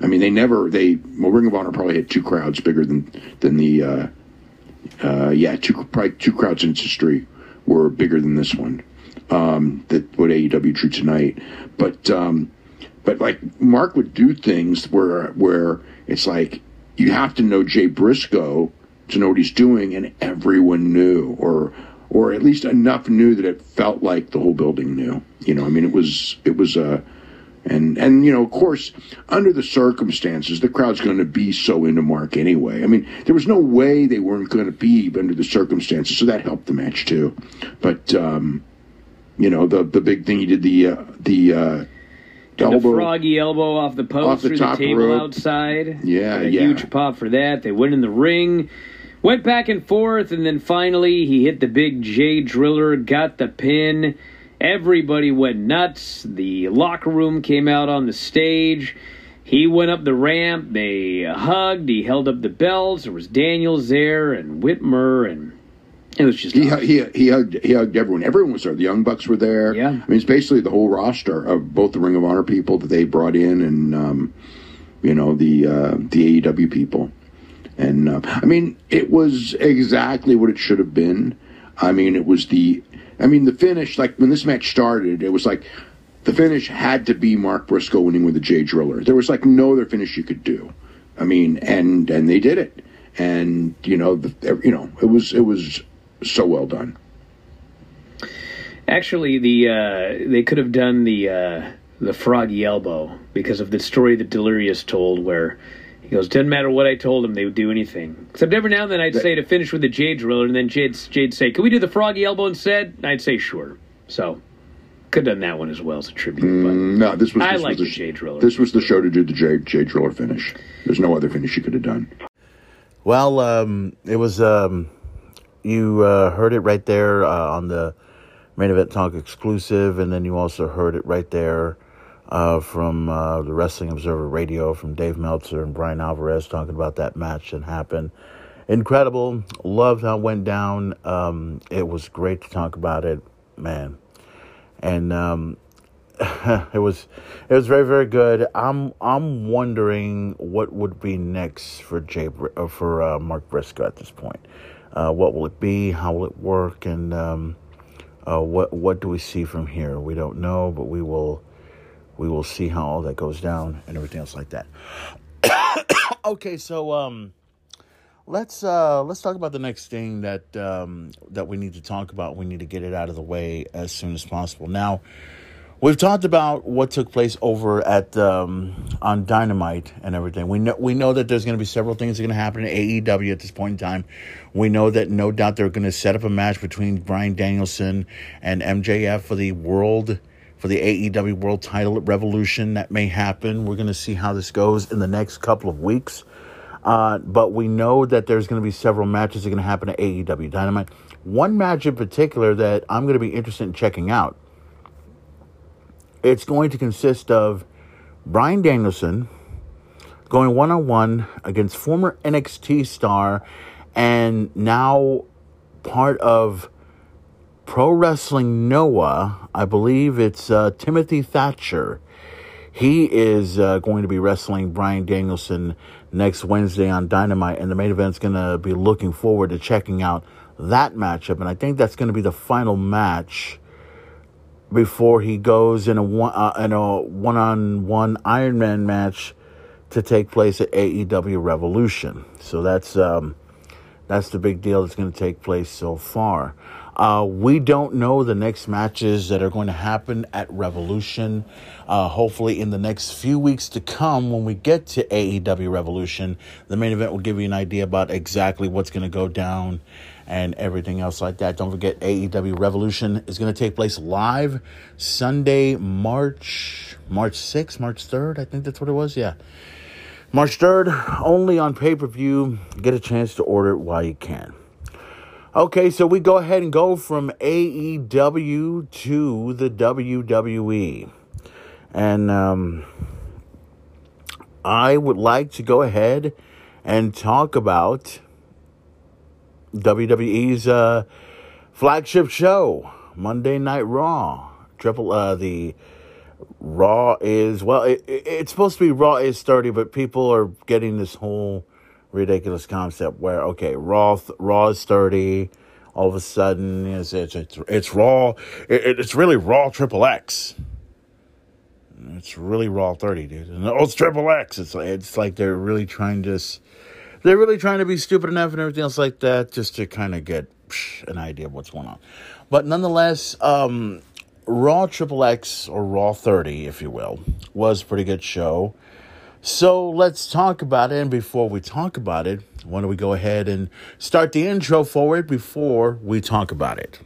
I mean, they never they well, Ring of Honor probably had two crowds bigger than than the uh, uh, yeah two probably two crowds in its history were bigger than this one. Um, that what AEW drew tonight, but um, but like Mark would do things where where it's like you have to know Jay Briscoe to know what he's doing, and everyone knew, or or at least enough knew that it felt like the whole building knew. You know, I mean, it was it was a. And and you know, of course, under the circumstances, the crowd's going to be so into Mark anyway. I mean, there was no way they weren't going to be under the circumstances, so that helped the match too. But um, you know, the the big thing he did the uh, the uh, elbow, the froggy elbow off the post off the through the table rope. outside. Yeah, a yeah. Huge pop for that. They went in the ring. Went back and forth, and then finally he hit the big Jay driller, got the pin. Everybody went nuts. The locker room came out on the stage. He went up the ramp. They hugged. He held up the bells. There was Daniels there and Whitmer and it was just he, he he hugged he hugged everyone. Everyone was there. The Young Bucks were there. Yeah, I mean it's basically the whole roster of both the Ring of Honor people that they brought in and um, you know the uh, the AEW people. And uh, I mean it was exactly what it should have been. I mean it was the I mean the finish like when this match started it was like the finish had to be Mark Briscoe winning with the Jay Driller. There was like no other finish you could do. I mean and and they did it. And you know the, you know it was it was so well done. Actually, the uh, they could have done the uh, the froggy elbow because of the story that Delirious told, where he goes, "Doesn't matter what I told him, they would do anything." Except every now and then I'd that, say to finish with the Jay Driller, and then Jade Jade say, "Can we do the froggy elbow instead?" And I'd say, "Sure." So could have done that one as well as a tribute. But mm, no, this was I this like was the Jay Driller. This was the show to do the Jade Jay Driller finish. There's no other finish you could have done. Well, um, it was. Um you uh, heard it right there uh, on the main event talk exclusive, and then you also heard it right there uh, from uh, the Wrestling Observer Radio from Dave Meltzer and Bryan Alvarez talking about that match that happened. Incredible. Loved how it went down. Um, it was great to talk about it, man. And um, it was it was very very good. I'm I'm wondering what would be next for Jay uh, for uh, Mark Briscoe at this point. Uh, what will it be? How will it work? And um, uh, what what do we see from here? We don't know, but we will we will see how all that goes down and everything else like that. okay, so um, let's uh, let's talk about the next thing that um, that we need to talk about. We need to get it out of the way as soon as possible. Now, We've talked about what took place over at um, on Dynamite and everything. We know we know that there's going to be several things that are going to happen in AEW at this point in time. We know that no doubt they're going to set up a match between Bryan Danielson and MJF for the world for the AEW World Title Revolution. That may happen. We're going to see how this goes in the next couple of weeks. Uh, but we know that there's going to be several matches that are going to happen at AEW Dynamite. One match in particular that I'm going to be interested in checking out it's going to consist of Bryan Danielson going one on one against former NXT star and now part of Pro Wrestling Noah. I believe it's uh, Timothy Thatcher. He is uh, going to be wrestling Bryan Danielson next Wednesday on Dynamite, and the main event's going to be looking forward to checking out that matchup. And I think that's going to be the final match before he goes in a one uh, in a one on one Iron Man match to take place at AEW Revolution. So that's um, That's the big deal that's going to take place so far. Uh, we don't know the next matches that are going to happen at Revolution. Uh, hopefully, in the next few weeks to come, when we get to AEW Revolution, the main event will give you an idea about exactly what's going to go down and everything else like that. Don't forget, AEW Revolution is going to take place live Sunday, March March 6th, March 3rd. I think that's what it was. Yeah. March 3rd, only on pay per view. Get a chance to order it while you can. Okay, so we go ahead and go from AEW to the WWE. And um, I would like to go ahead and talk about WWE's uh, flagship show, Monday Night Raw. Triple, uh, the Raw is, well, it, it, it's supposed to be Raw is 30, but people are getting this whole ridiculous concept where okay, Raw Raw is thirty. All of a sudden, it's it's it's, it's Raw. It, it's really Raw Triple X. It's really Raw thirty, dude. And, oh, it's Triple X. It's like it's like they're really trying to. They're really trying to be stupid enough and everything else like that, just to kind of get psh, an idea of what's going on. But nonetheless, um, Raw Triple X or Raw 30, if you will, was pretty good show. So let's talk about it. And before we talk about it, why don't we go ahead and start the intro forward before we talk about it?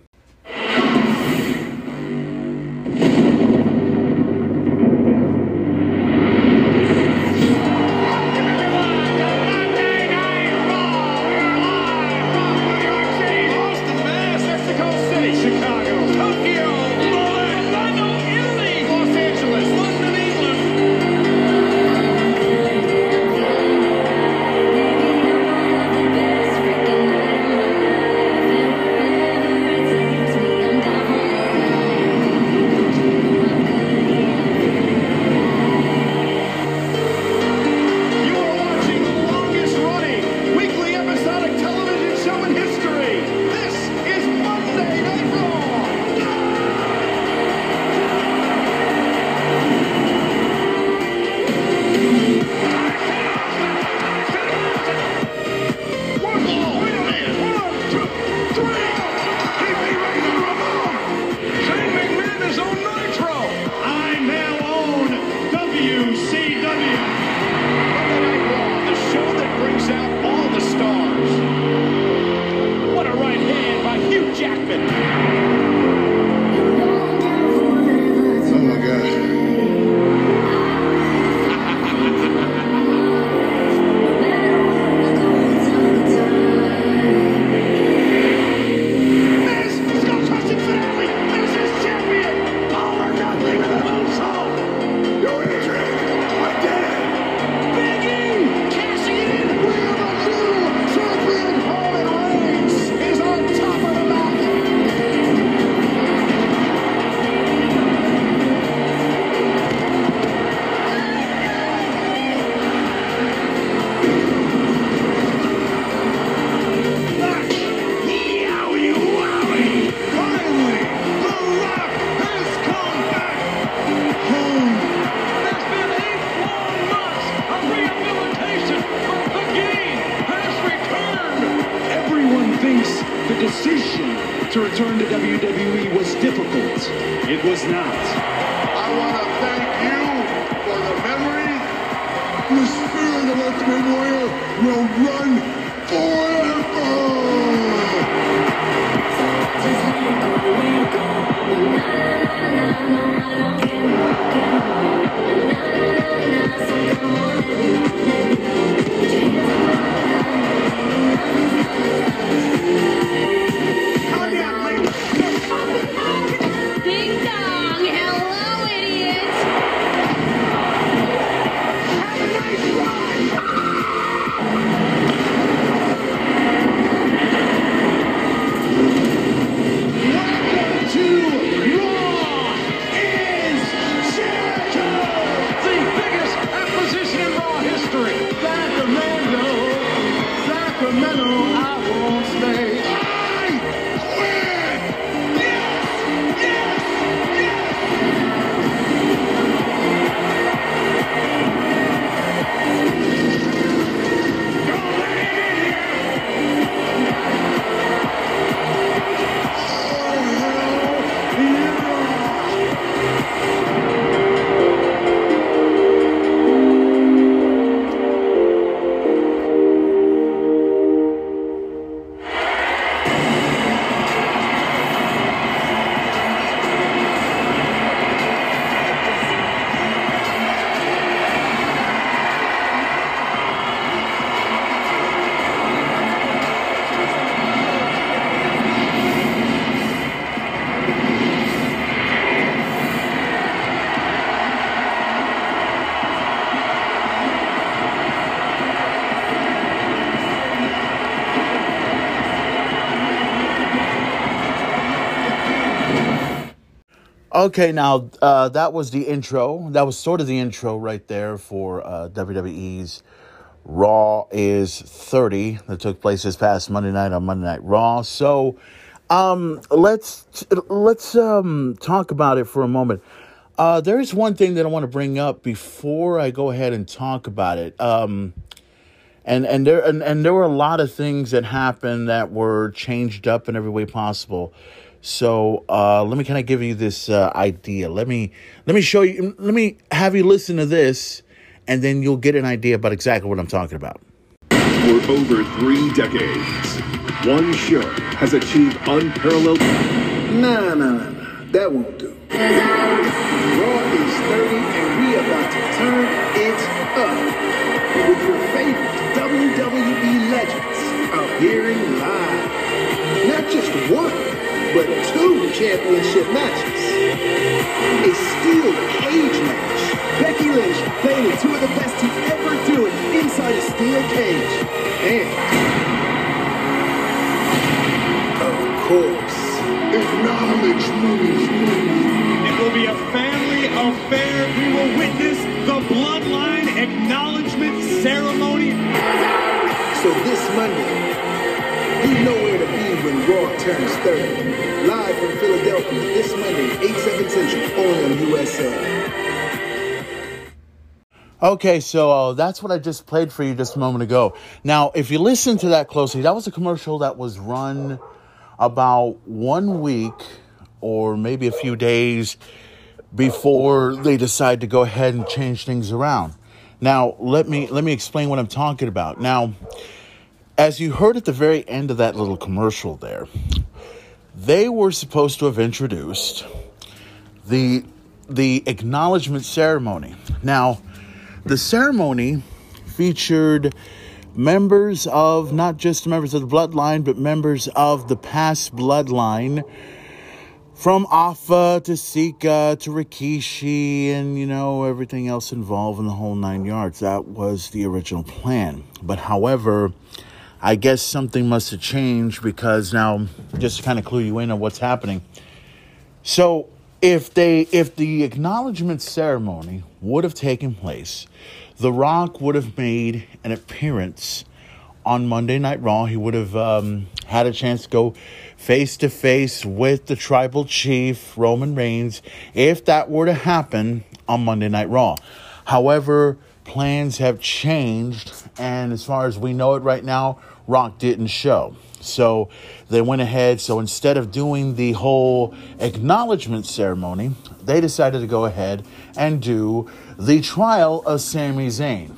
Okay, now uh, that was the intro. That was sort of the intro right there for uh, WWE's Raw is 30 that took place this past Monday night on Monday Night Raw. So um, let's let's um, talk about it for a moment. Uh, there is one thing that I want to bring up before I go ahead and talk about it. Um, and and there and, and there were a lot of things that happened that were changed up in every way possible. So uh, let me kind of give you this uh, idea. Let me let me show you. Let me have you listen to this, and then you'll get an idea about exactly what I'm talking about. For over three decades, one show has achieved unparalleled. Nah, nah, nah, nah. That won't do. Raw is 30, and we about to turn it up with your favorite WWE legends appearing live. But two championship matches. A steel cage match. Becky Lynch playing two of the best to ever do it inside a steel cage. And, of course, acknowledge me. It will be a family affair. We will witness the bloodline acknowledgement ceremony. So this Monday, you know where to be when Raw turns 30. Live from Philadelphia this Monday, 8, 7 Central, only on USA. Okay, so uh, that's what I just played for you just a moment ago. Now, if you listen to that closely, that was a commercial that was run about one week or maybe a few days before they decide to go ahead and change things around. Now, let me let me explain what I'm talking about. Now, as you heard at the very end of that little commercial there, they were supposed to have introduced the the acknowledgement ceremony. Now, the ceremony featured members of not just members of the bloodline, but members of the past bloodline from Afa to Sika to Rikishi and you know everything else involved in the whole nine yards. That was the original plan. But however, I guess something must have changed because now just to kind of clue you in on what's happening. So if they if the acknowledgement ceremony would have taken place, The Rock would have made an appearance on Monday Night Raw. He would have um, had a chance to go face to face with the tribal chief, Roman Reigns, if that were to happen on Monday Night Raw. However, plans have changed, and as far as we know it right now, Rock didn't show. So they went ahead. So instead of doing the whole acknowledgement ceremony, they decided to go ahead and do the trial of Sami Zayn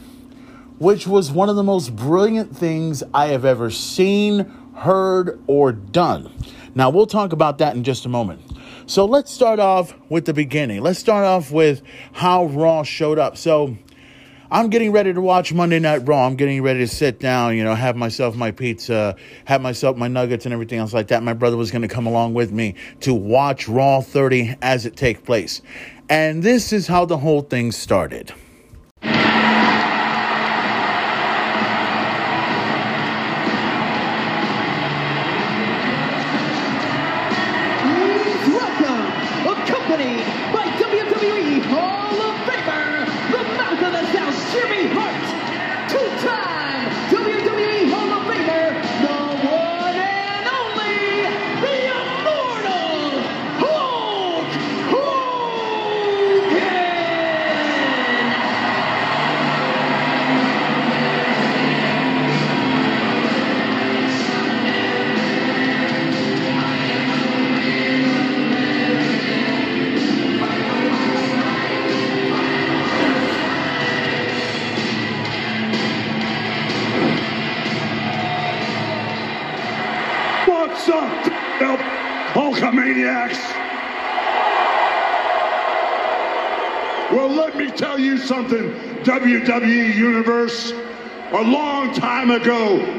which was one of the most brilliant things I have ever seen, heard, or done. Now, we'll talk about that in just a moment. So, let's start off with the beginning. Let's start off with how Raw showed up. So, I'm getting ready to watch Monday Night Raw. I'm getting ready to sit down, you know, have myself my pizza, have myself my nuggets and everything else like that. My brother was going to come along with me to watch Raw 30 as it takes place. And this is how the whole thing started.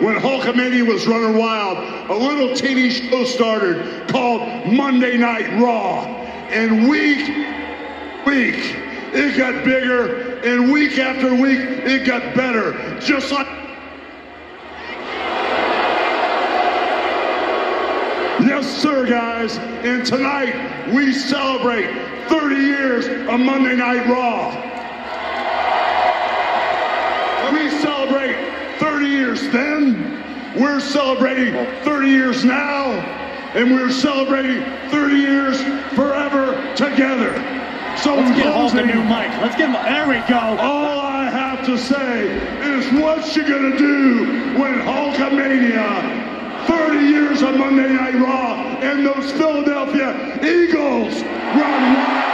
When Hulkamania was running wild, a little teeny show started called Monday Night Raw. And week, week, it got bigger, and week after week, it got better. Just like Yes, sir, guys. And tonight we celebrate 30 years of Monday Night Raw. We celebrate 30 years then. We're celebrating 30 years now. And we're celebrating 30 years forever together. So Let's get Hulk a closing, new mic. Let's get him. There we go. all I have to say is what you gonna do when Hulkamania, 30 years of Monday Night Raw, and those Philadelphia Eagles run wild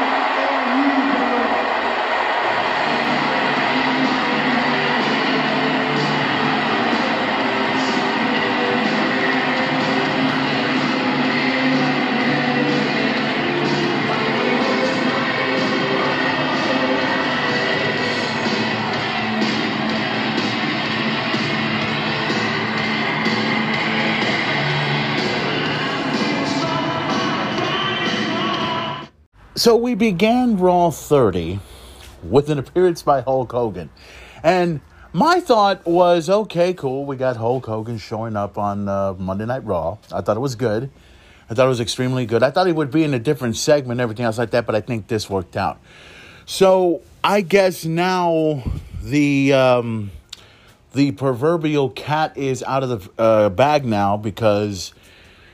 So we began Raw 30 with an appearance by Hulk Hogan. And my thought was, okay, cool. We got Hulk Hogan showing up on uh, Monday Night Raw. I thought it was good. I thought it was extremely good. I thought he would be in a different segment and everything else like that, but I think this worked out. So I guess now the um, the proverbial cat is out of the uh, bag now because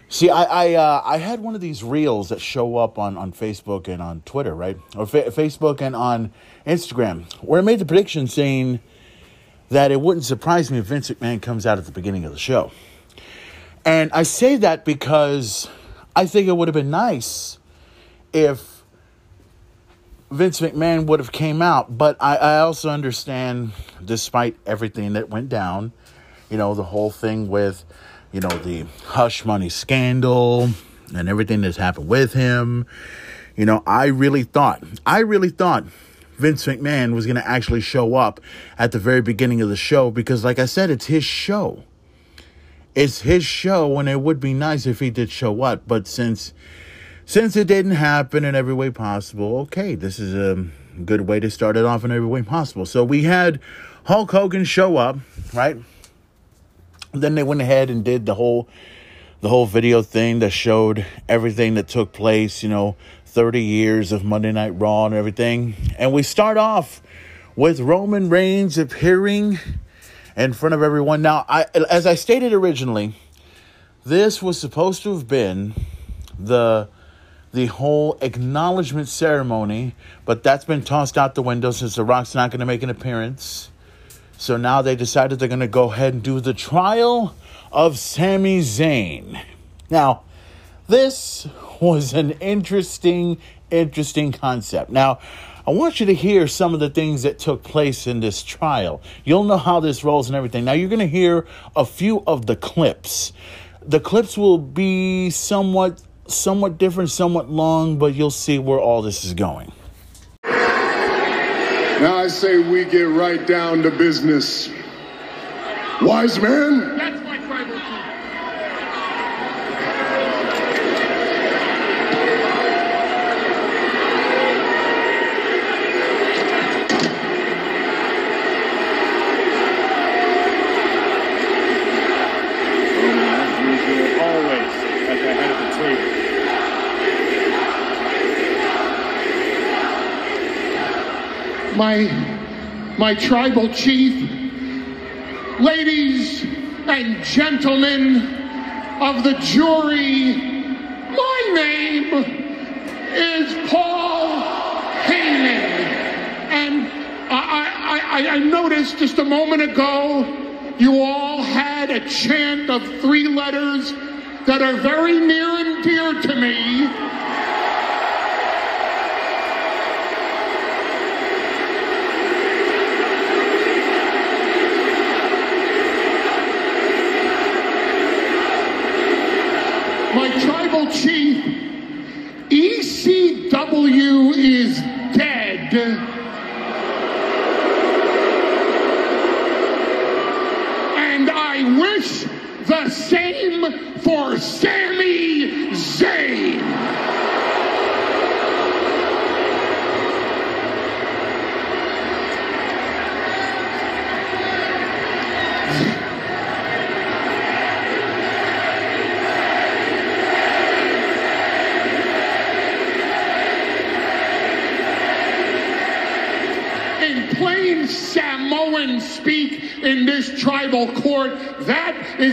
See, I I, uh, I had one of these reels that show up on, on Facebook and on Twitter, right? Or fa- Facebook and on Instagram, where I made the prediction saying that it wouldn't surprise me if Vince McMahon comes out at the beginning of the show. And I say that because I think it would have been nice if Vince McMahon would have came out, but I, I also understand, despite everything that went down, you know, the whole thing with you know, the hush money scandal and everything that's happened with him. You know, I really thought, I really thought Vince McMahon was going to actually show up at the very beginning of the show because, like I said, it's his show. It's his show, and it would be nice if he did show up. But since since it didn't happen in every way possible, okay, this is a good way to start it off in every way possible. So we had Hulk Hogan show up, right? Then they went ahead and did the whole the whole video thing that showed everything that took place, you know, 30 years of Monday Night Raw and everything. And we start off with Roman Reigns appearing in front of everyone. Now, I as I stated originally, this was supposed to have been the the whole acknowledgement ceremony, but that's been tossed out the window since The Rock's not going to make an appearance. So now they decided they're going to go ahead and do the trial of Sami Zayn. Now, this was an interesting, interesting concept. Now, I want you to hear some of the things that took place in this trial. You'll know how this rolls and everything. Now, you're going to hear a few of the clips. The clips will be somewhat somewhat different, somewhat long, but you'll see where all this is going. Now I say we get right down to business. Wise man? My my tribal chief, ladies and gentlemen of the jury, my name is Paul Heyman, and I, I, I, I noticed just a moment ago you all had a chant of three letters that are very near and dear to me. My tribal chief, ECW is dead.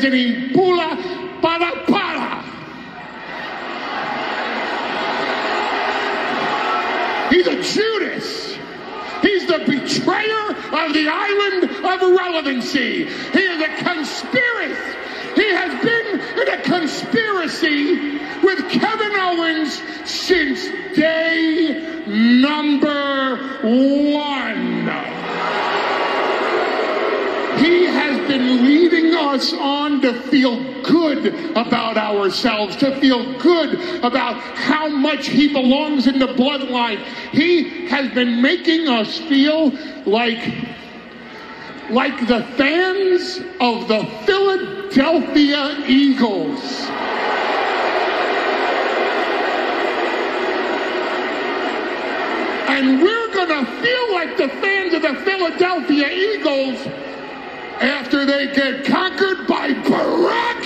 An Ibula para para. He's a Judas. He's the betrayer of the island of irrelevancy. He feel good about ourselves, to feel good about how much he belongs in the bloodline. He has been making us feel like like the fans of the Philadelphia Eagles. And we're going to feel like the fans of the Philadelphia Eagles after they get conquered by Brock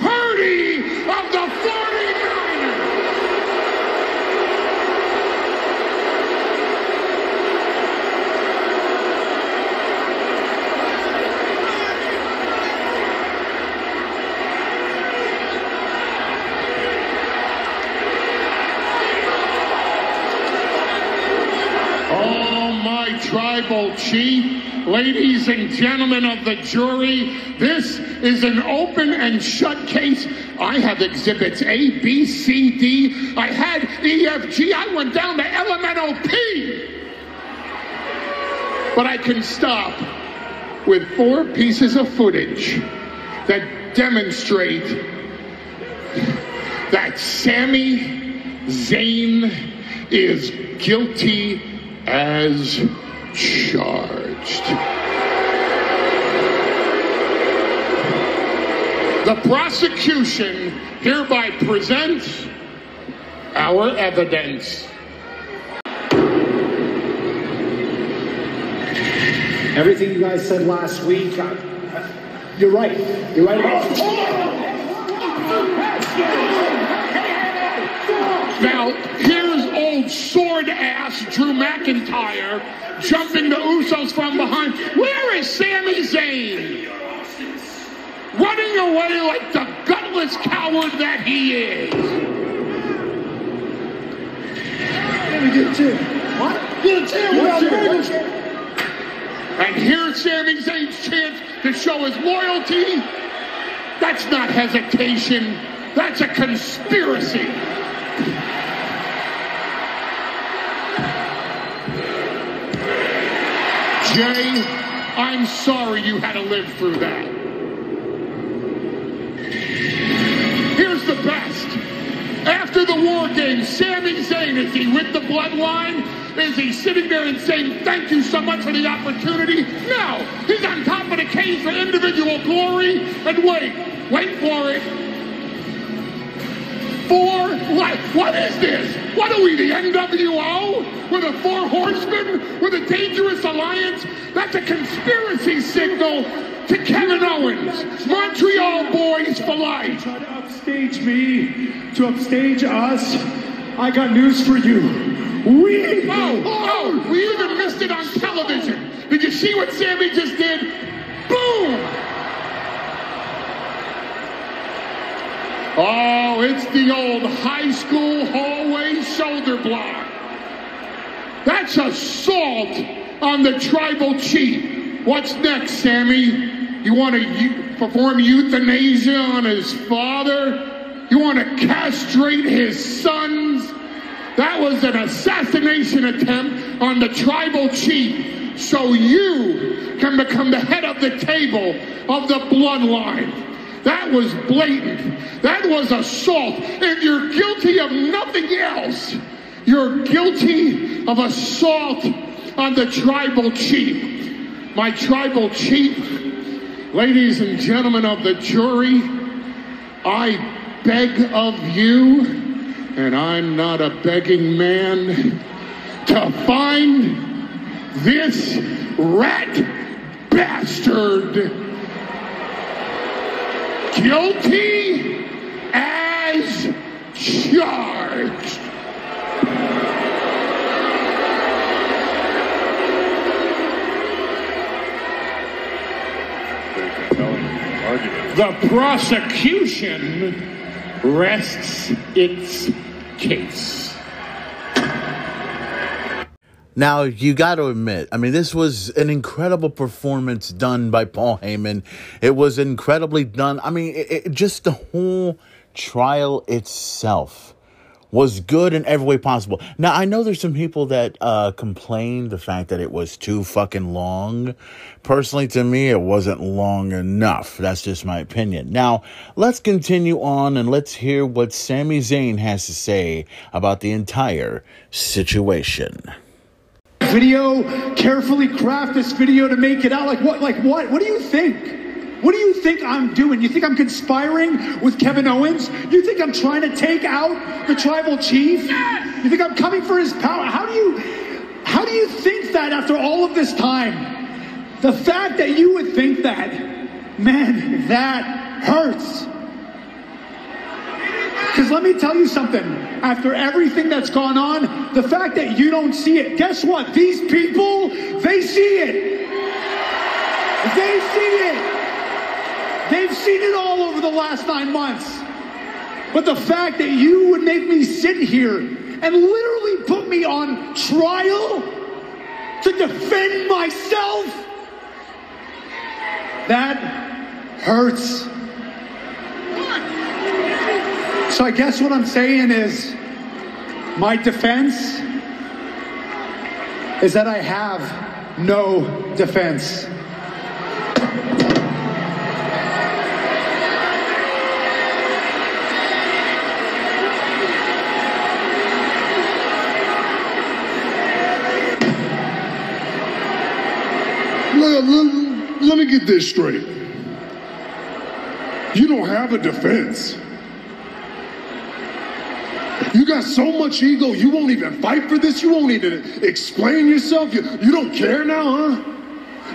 Purdy of the 49ers. Oh, my tribal chief, ladies and gentlemen of the jury, this is an open and shut case. I have exhibits A, B, C, D. I had E, F, G. I went down to elemental P. But I can stop with four pieces of footage that demonstrate that Sami Zayn is guilty as charged. The prosecution hereby presents our evidence. Everything you guys said last week, I, you're right. You're right about Now, here's old sword ass Drew McIntyre jumping the Usos from behind. Where is Sami Zayn? Running away like the gutless coward that he is. Let me get a chair. What? Get a chair. Get a chair. Get a chair. And here's Sami Zayn's chance to show his loyalty. That's not hesitation. That's a conspiracy. Jey, I'm sorry you had to live through that. Here's the best. After the war game, Sami Zayn, is he with the bloodline? Is he sitting there and saying, thank you so much for the opportunity? No, he's on top of the cage for individual glory. And wait, wait for it. Four life. What is this? What are we, the NWO? We're the Four Horsemen? We're the Dangerous Alliance? That's a conspiracy signal to Kevin Owens. Montreal boys for life. Try to upstage me, to upstage us. I got news for you. We. Oh, oh, we even missed it on television. Did you see what Sami just did? Boom! Oh, it's the old high school hallway shoulder block. That's assault on the tribal chief. What's next, Sami? You want to perform euthanasia on his father? You want to castrate his sons? That was an assassination attempt on the tribal chief so you can become the head of the table of the bloodline. That was blatant. That was assault. And you're guilty of nothing else. You're guilty of assault on the tribal chief. My tribal chief, ladies and gentlemen of the jury, I beg of you, and I'm not a begging man, to find this rat bastard guilty as charged. The prosecution rests its case. Now, you got to admit, I mean, this was an incredible performance done by Paul Heyman. It was incredibly done. I mean, it, it, just the whole trial itself was good in every way possible. Now, I know there's some people that uh, complain the fact that it was too fucking long. Personally, to me, it wasn't long enough. That's just my opinion. Now, let's continue on and let's hear what Sami Zayn has to say about the entire situation video, carefully craft this video to make it out. Like what? Like what? What do you think? What do you think I'm doing? You think I'm conspiring with Kevin Owens? You think I'm trying to take out the tribal chief? You think I'm coming for his power? How do you how do you think that after all of this time? The fact that you would think that, man, that hurts. Because let me tell you something. After everything that's gone on, the fact that you don't see it, guess what? These people, they see it. They see it. They've seen it all over the last nine months. But the fact that you would make me sit here and literally put me on trial to defend myself, that hurts. So I guess what I'm saying is my defense is that I have no defense. Let, let, me get this straight. You don't have a defense. You got so much ego, you won't even fight for this. You won't even explain yourself. You, you don't care now, huh?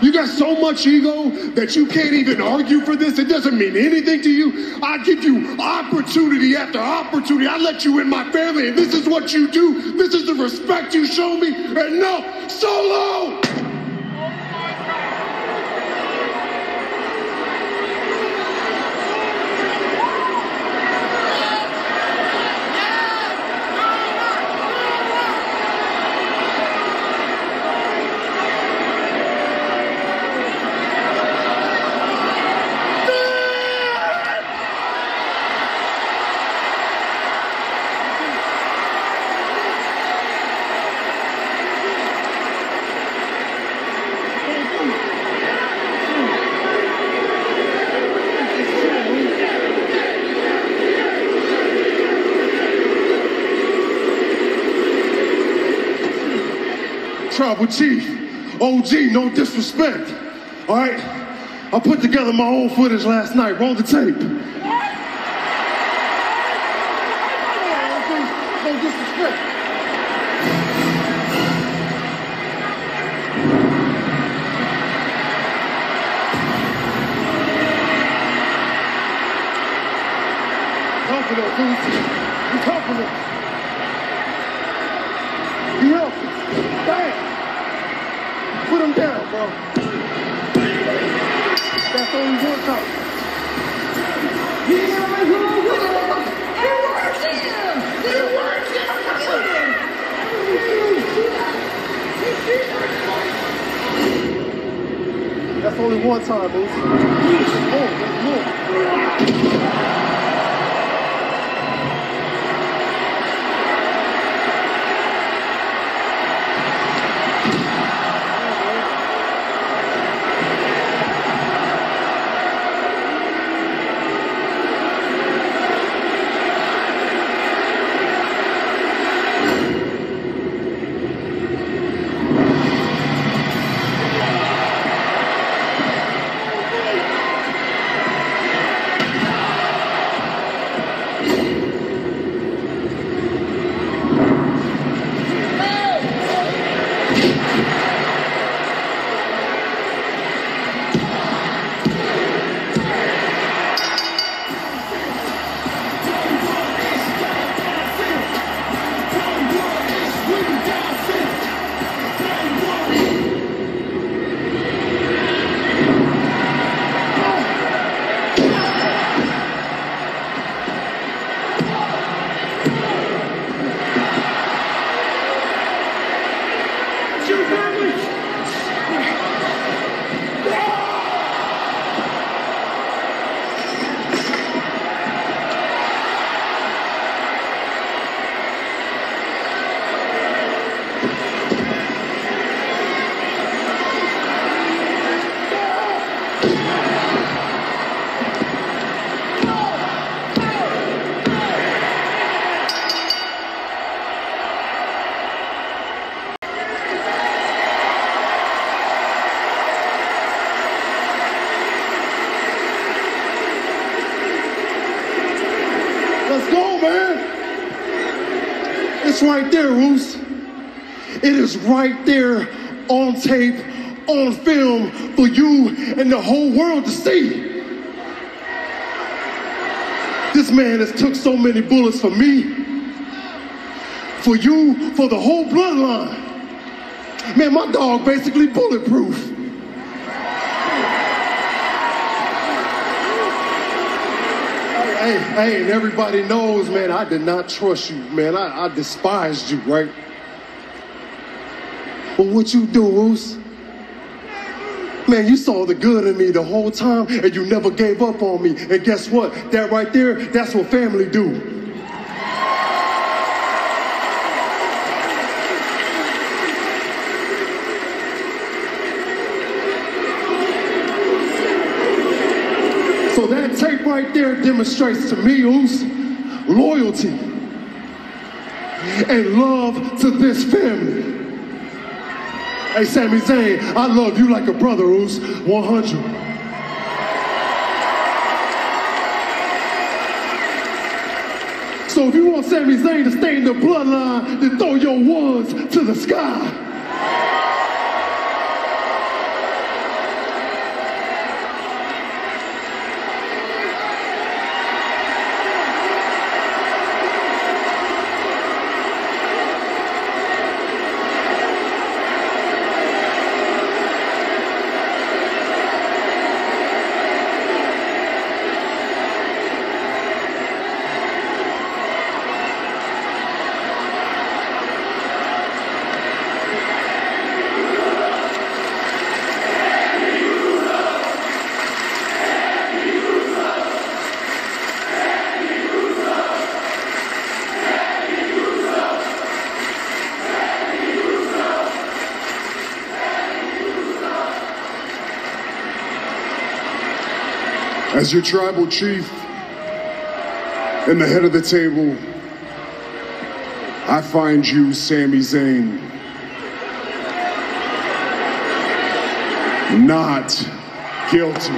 You got so much ego that you can't even argue for this. It doesn't mean anything to you. I give you opportunity after opportunity. I let you in my family, and this is what you do. This is the respect you show me. And no, solo! Tribal Chief, OG, no disrespect. All right? I put together my own footage last night. Roll the tape. It's right there, Roos. It is right there on tape, on film for you and the whole world to see. This man has took so many bullets for me, for you, for the whole bloodline. Man, my dog basically bulletproof. Hey, hey, and everybody knows, man, I did not trust you, man. I, I despised you, right? But what you do, Roos? Man, you saw the good in me the whole time, and you never gave up on me. And guess what? That right there, that's what family do. Demonstrates to me, Oos, loyalty and love to this family. Hey, Sami Zayn, I love you like a brother, Oos, 100. So if you want Sami Zayn to stay in the bloodline, then throw your ones to the sky. As your tribal chief and the head of the table, I find you, Sami Zayn, not guilty.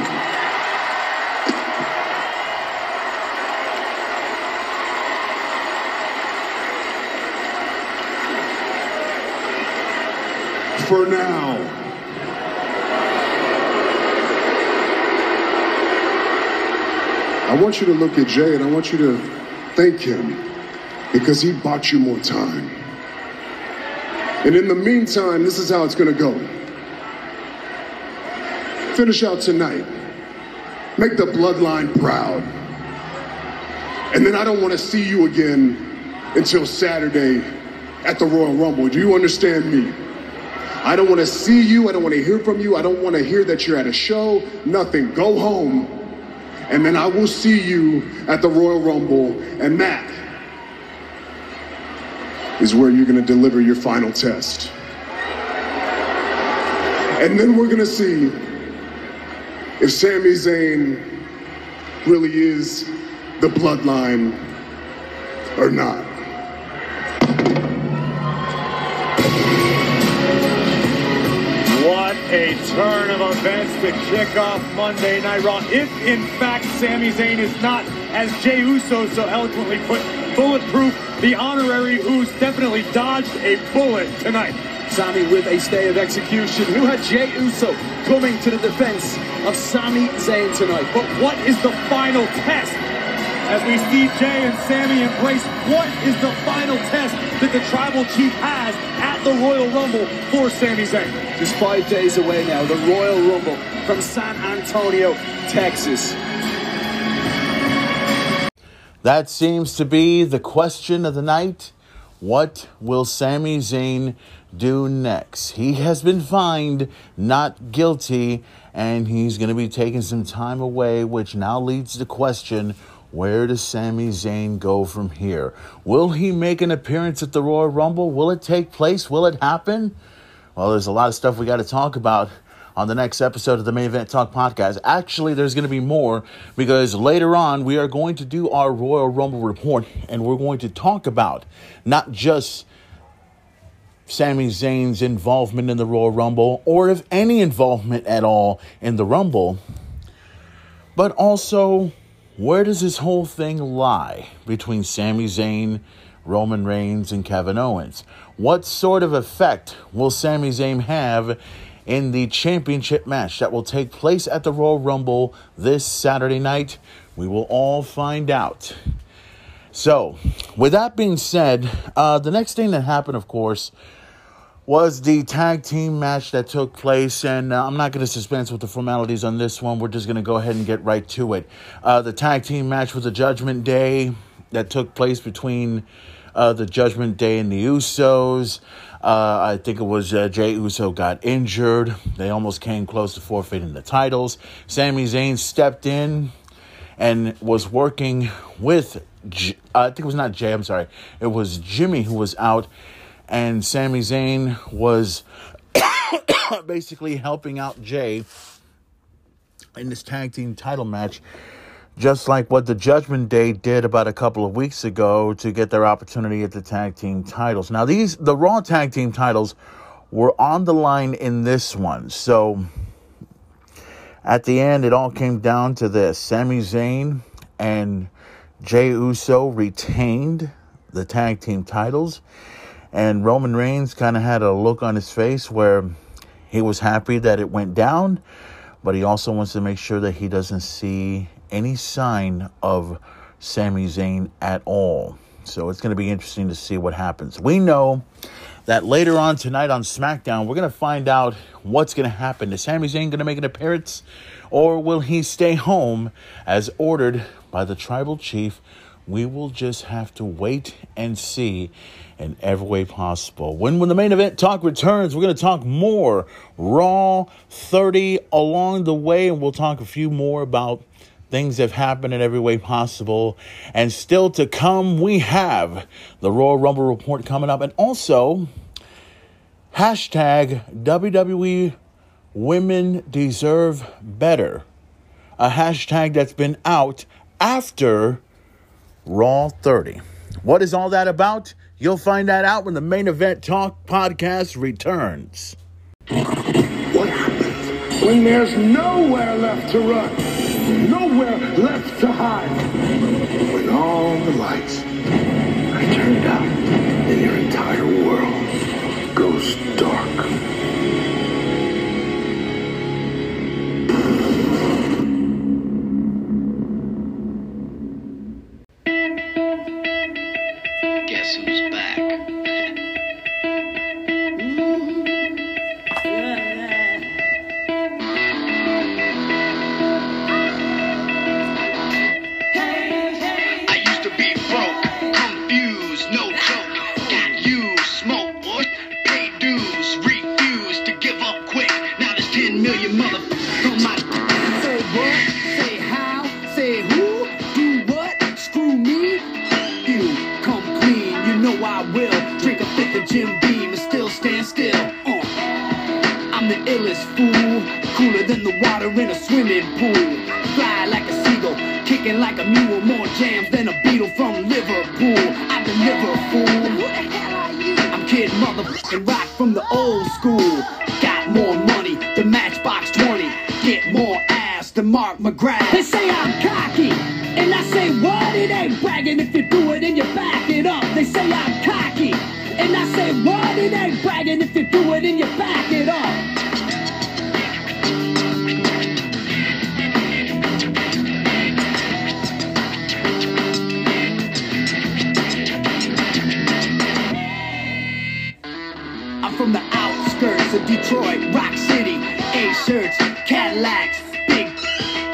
For now. I want you to look at Jey and I want you to thank him because he bought you more time. And in the meantime, this is how it's going to go. Finish out tonight. Make the bloodline proud. And then I don't want to see you again until Saturday at the Royal Rumble. Do you understand me? I don't want to see you. I don't want to hear from you. I don't want to hear that you're at a show. Nothing. Go home and then I will see you at the Royal Rumble, and that is where you're going to deliver your final test. And then we're going to see if Sami Zayn really is the bloodline or not. A turn of events to kick off Monday Night Raw. If, in fact, Sami Zayn is not, as Jey Uso so eloquently put, bulletproof, the honorary Uso definitely dodged a bullet tonight. Sami with a stay of execution. Who had Jey Uso coming to the defense of Sami Zayn tonight? But what is the final test? As we see Jey and Sami embrace, what is the final test that the Tribal Chief has at the Royal Rumble for Sami Zayn? Just five days away now, the Royal Rumble from San Antonio, Texas. That seems to be the question of the night. What will Sami Zayn do next? He has been fined not guilty, and he's going to be taking some time away, which now leads to the question where does Sami Zayn go from here? Will he make an appearance at the Royal Rumble? Will it take place? Will it happen? Well, there's a lot of stuff we got to talk about on the next episode of the Main Event Talk podcast. Actually, there's going to be more because later on we are going to do our Royal Rumble report and we're going to talk about not just Sami Zayn's involvement in the Royal Rumble or if any involvement at all in the Rumble, but also where does this whole thing lie between Sami Zayn Roman Reigns and Kevin Owens. What sort of effect will Sami Zayn have in the championship match that will take place at the Royal Rumble this Saturday night? We will all find out. So, with that being said, uh, the next thing that happened, of course, was the tag team match that took place. And uh, I'm not going to suspense with the formalities on this one. We're just going to go ahead and get right to it. Uh, the tag team match was a Judgment Day that took place between uh, the Judgment Day and the Usos. Uh, I think it was uh, Jey Uso got injured. They almost came close to forfeiting the titles. Sami Zayn stepped in and was working with, J- I think it was not Jey, I'm sorry, it was Jimmy who was out and Sami Zayn was basically helping out Jey in this tag team title match, just like what the Judgment Day did about a couple of weeks ago to get their opportunity at the tag team titles. Now, these the Raw tag team titles were on the line in this one, so at the end, it all came down to this: Sami Zayn and Jey Uso retained the tag team titles and Roman Reigns kind of had a look on his face where he was happy that it went down, but he also wants to make sure that he doesn't see any sign of Sami Zayn at all. So it's going to be interesting to see what happens. We know that later on tonight on SmackDown, we're going to find out what's going to happen. Is Sami Zayn going to make an appearance, or will he stay home as ordered by the tribal chief? We will just have to wait and see in every way possible. When when the main event talk returns, we're going to talk more Raw 30 along the way, and we'll talk a few more about things that have happened in every way possible. And still to come, we have the Royal Rumble report coming up, and also hashtag WWE Women Deserve Better, a hashtag that's been out after Raw 30. What is all that about? You'll find that out when the main event talk podcast returns. What happens when there's nowhere left to run, nowhere left to hide? When all the lights than the water in a swimming pool. Fly like a seagull, kicking like a mule, more jams than a Beatle from Liverpool. I deliver, fool. Who the hell are you? I'm Kid Motherfucking Rock from the old school. Got more money than Matchbox 20. Get more ass than Mark McGrath. They say I'm cocky, and I say what? It ain't bragging if you do it and you back it up. They say I'm cocky, and I say what? It ain't bragging if you do it and you back of Detroit, Rock City. A-shirts, Cadillacs, big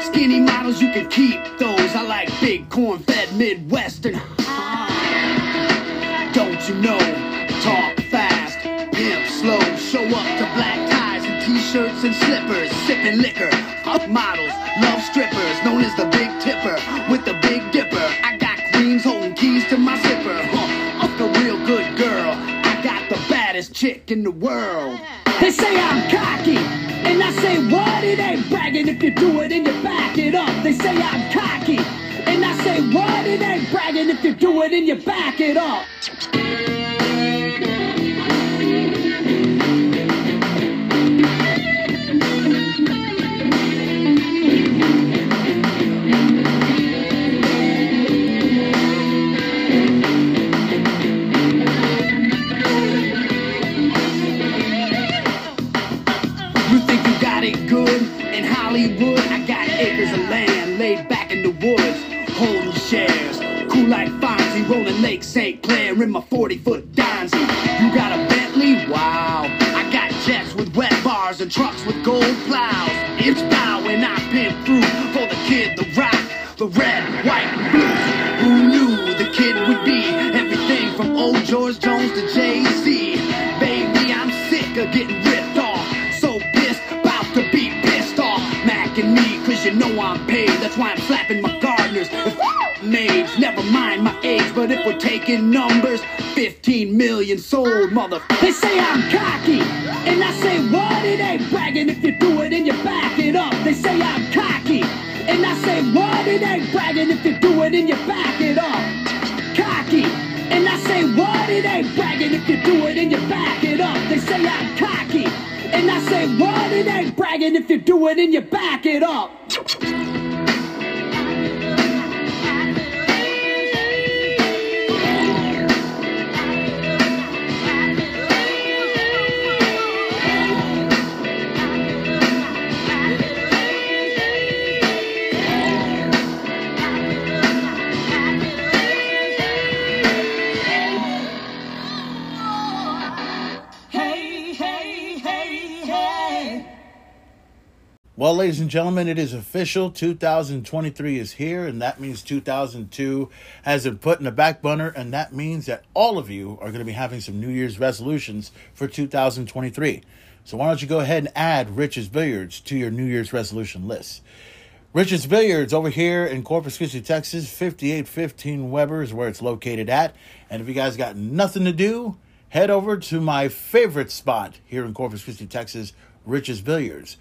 skinny models, you can keep those. I like big corn-fed Midwestern. Don't you know? Talk fast, pimp slow. Show up to black ties and t-shirts and slippers, sipping liquor. Up models, love you do it and you back it up. They say I'm cocky, and I say what? It ain't bragging if you do it and you back it up. But if we're taking numbers, 15 million sold, mother. They say I'm cocky, and I say what? It ain't bragging if you do it and you back it up. They say I'm cocky, and I say what? It ain't bragging if you do it and you back it up. Cocky, and I say what? It ain't bragging if you do it and you back it up. They say I'm cocky, and I say what? It ain't bragging if you do it and you back it up. Well, ladies and gentlemen, it is official. 2023 is here, and that means 2002 has been put in the back burner, and that means that all of you are going to be having some New Year's resolutions for 2023. So why don't you go ahead and add Rich's Billiards to your New Year's resolution list? Rich's Billiards over here in Corpus Christi, Texas, 5815 Weber is where it's located at. And if you guys got nothing to do, head over to my favorite spot here in Corpus Christi, Texas, Rich's Billiards.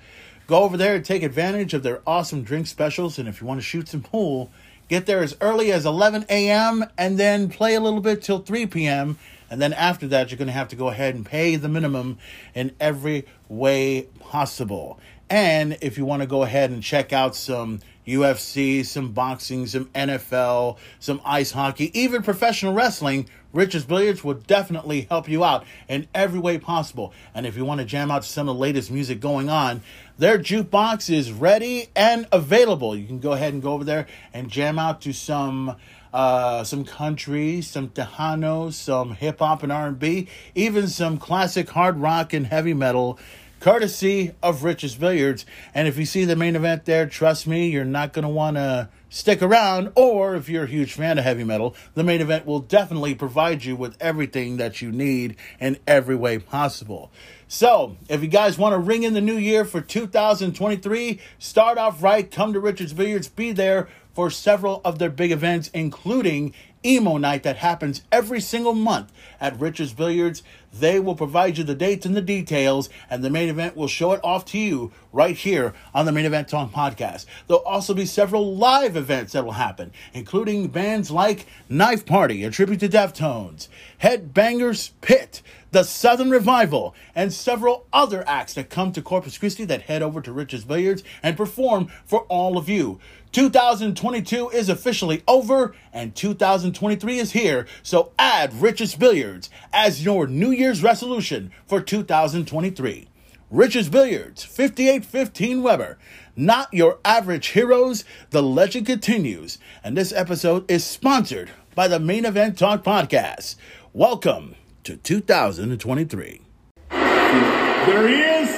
Go over there and take advantage of their awesome drink specials. And if you want to shoot some pool, get there as early as 11 a.m. and then play a little bit till 3 p.m. And then after that, you're going to have to go ahead and pay the minimum in every way possible. And if you want to go ahead and check out some UFC, some boxing, some NFL, some ice hockey, even professional wrestling, Rich's Billiards will definitely help you out in every way possible. And if you want to jam out to some of the latest music going on, their jukebox is ready and available. You can go ahead and go over there and jam out to some uh, some country, some Tejano, some hip hop and R and B, even some classic hard rock and heavy metal courtesy of Rich's Billiards. And if you see the main event there, trust me, you're not going to want to stick around. Or if you're a huge fan of heavy metal, the main event will definitely provide you with everything that you need in every way possible. So, if you guys want to ring in the new year for 2023, start off right, come to Richard's Billiards, be there for several of their big events, including Emo Night that happens every single month at Richard's Billiards. They will provide you the dates and the details, and the main event will show it off to you right here on the Main Event Talk podcast. There'll also be several live events that will happen, including bands like Knife Party, a tribute to Deftones, Headbangers Pit, the Southern Revival, and several other acts that come to Corpus Christi that head over to Rich's Billiards and perform for all of you. 2022 is officially over and 2023 is here, so add Rich's Billiards as your New Year's resolution for 2023. Rich's Billiards, 5815 Weber. Not your average heroes, the legend continues. And this episode is sponsored by the Main Event Talk Podcast. Welcome to 2023. There he is.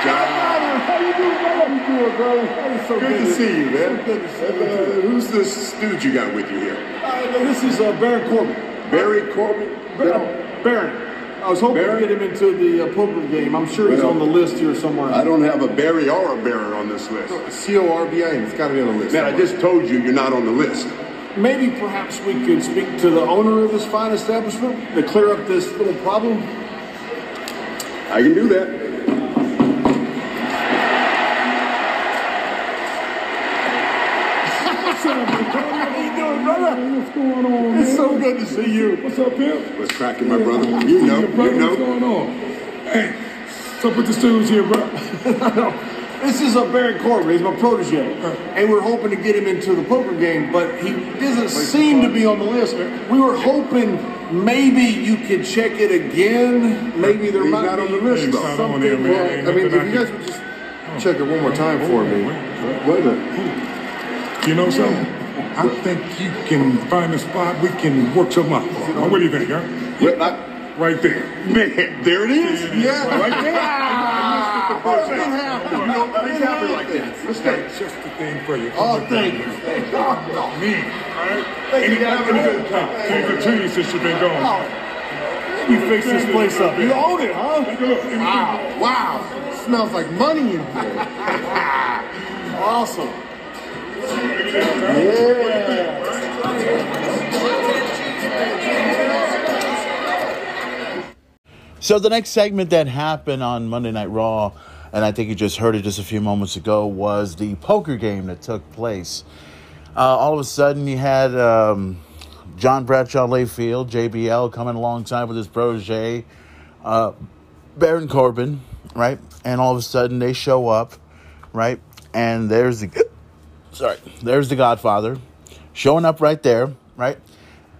How you doing, brother? How you doing, bro? Hey, so Good to see you, man. Good to see Uh, you. who's this dude you got with you here? Uh, this is uh, Baron Corbin. Barry Corbin? Bar- uh, Baron. I was hoping Baron? to get him into the uh, poker game. I'm sure he's Well, on the list here somewhere. I don't have a Barry or a Baron on this list. C O R B I N. It's got to be on the list. Man, I just told you you're not on the list. Maybe perhaps we could speak to the owner of this fine establishment to clear up this little problem. I can do that. What's up, How you doing, brother? What's going on? It's so good to see you. What's up, pimp? What's cracking, my brother? You know, you know. What's going on? Hey, what's up with the stools here, bro? this is a Baron Corbin. He's my protege, and we're hoping to get him into the poker game, but he doesn't seem to be on the list. We were hoping maybe you could check it again. Maybe there He's might not be on the list, though. something. Well, I mean, if you guys would just check it one more time oh, for me. Wait a minute. You know something? I think you can find a spot we can work something out. What do you think, huh? Right there. Man, there it is. Yeah, Right there. Ah, What's it happened. You know, it happen like that. That's just the thing for you. Oh, thank you. Me. All right? Thank you, good time. Any good to you since you've been gone. You fix this place up. You own it, huh? Take a look. Take a look. Wow, wow. Smells like money in here. awesome. So the next segment that happened on Monday Night Raw, and I think you just heard it just a few moments ago, was the poker game that took place. Uh, all of a sudden, you had um, John Bradshaw Layfield, JBL, coming alongside with his protege, uh, Baron Corbin, right? And all of a sudden, they show up, right? And there's the sorry, there's the Godfather showing up right there, right?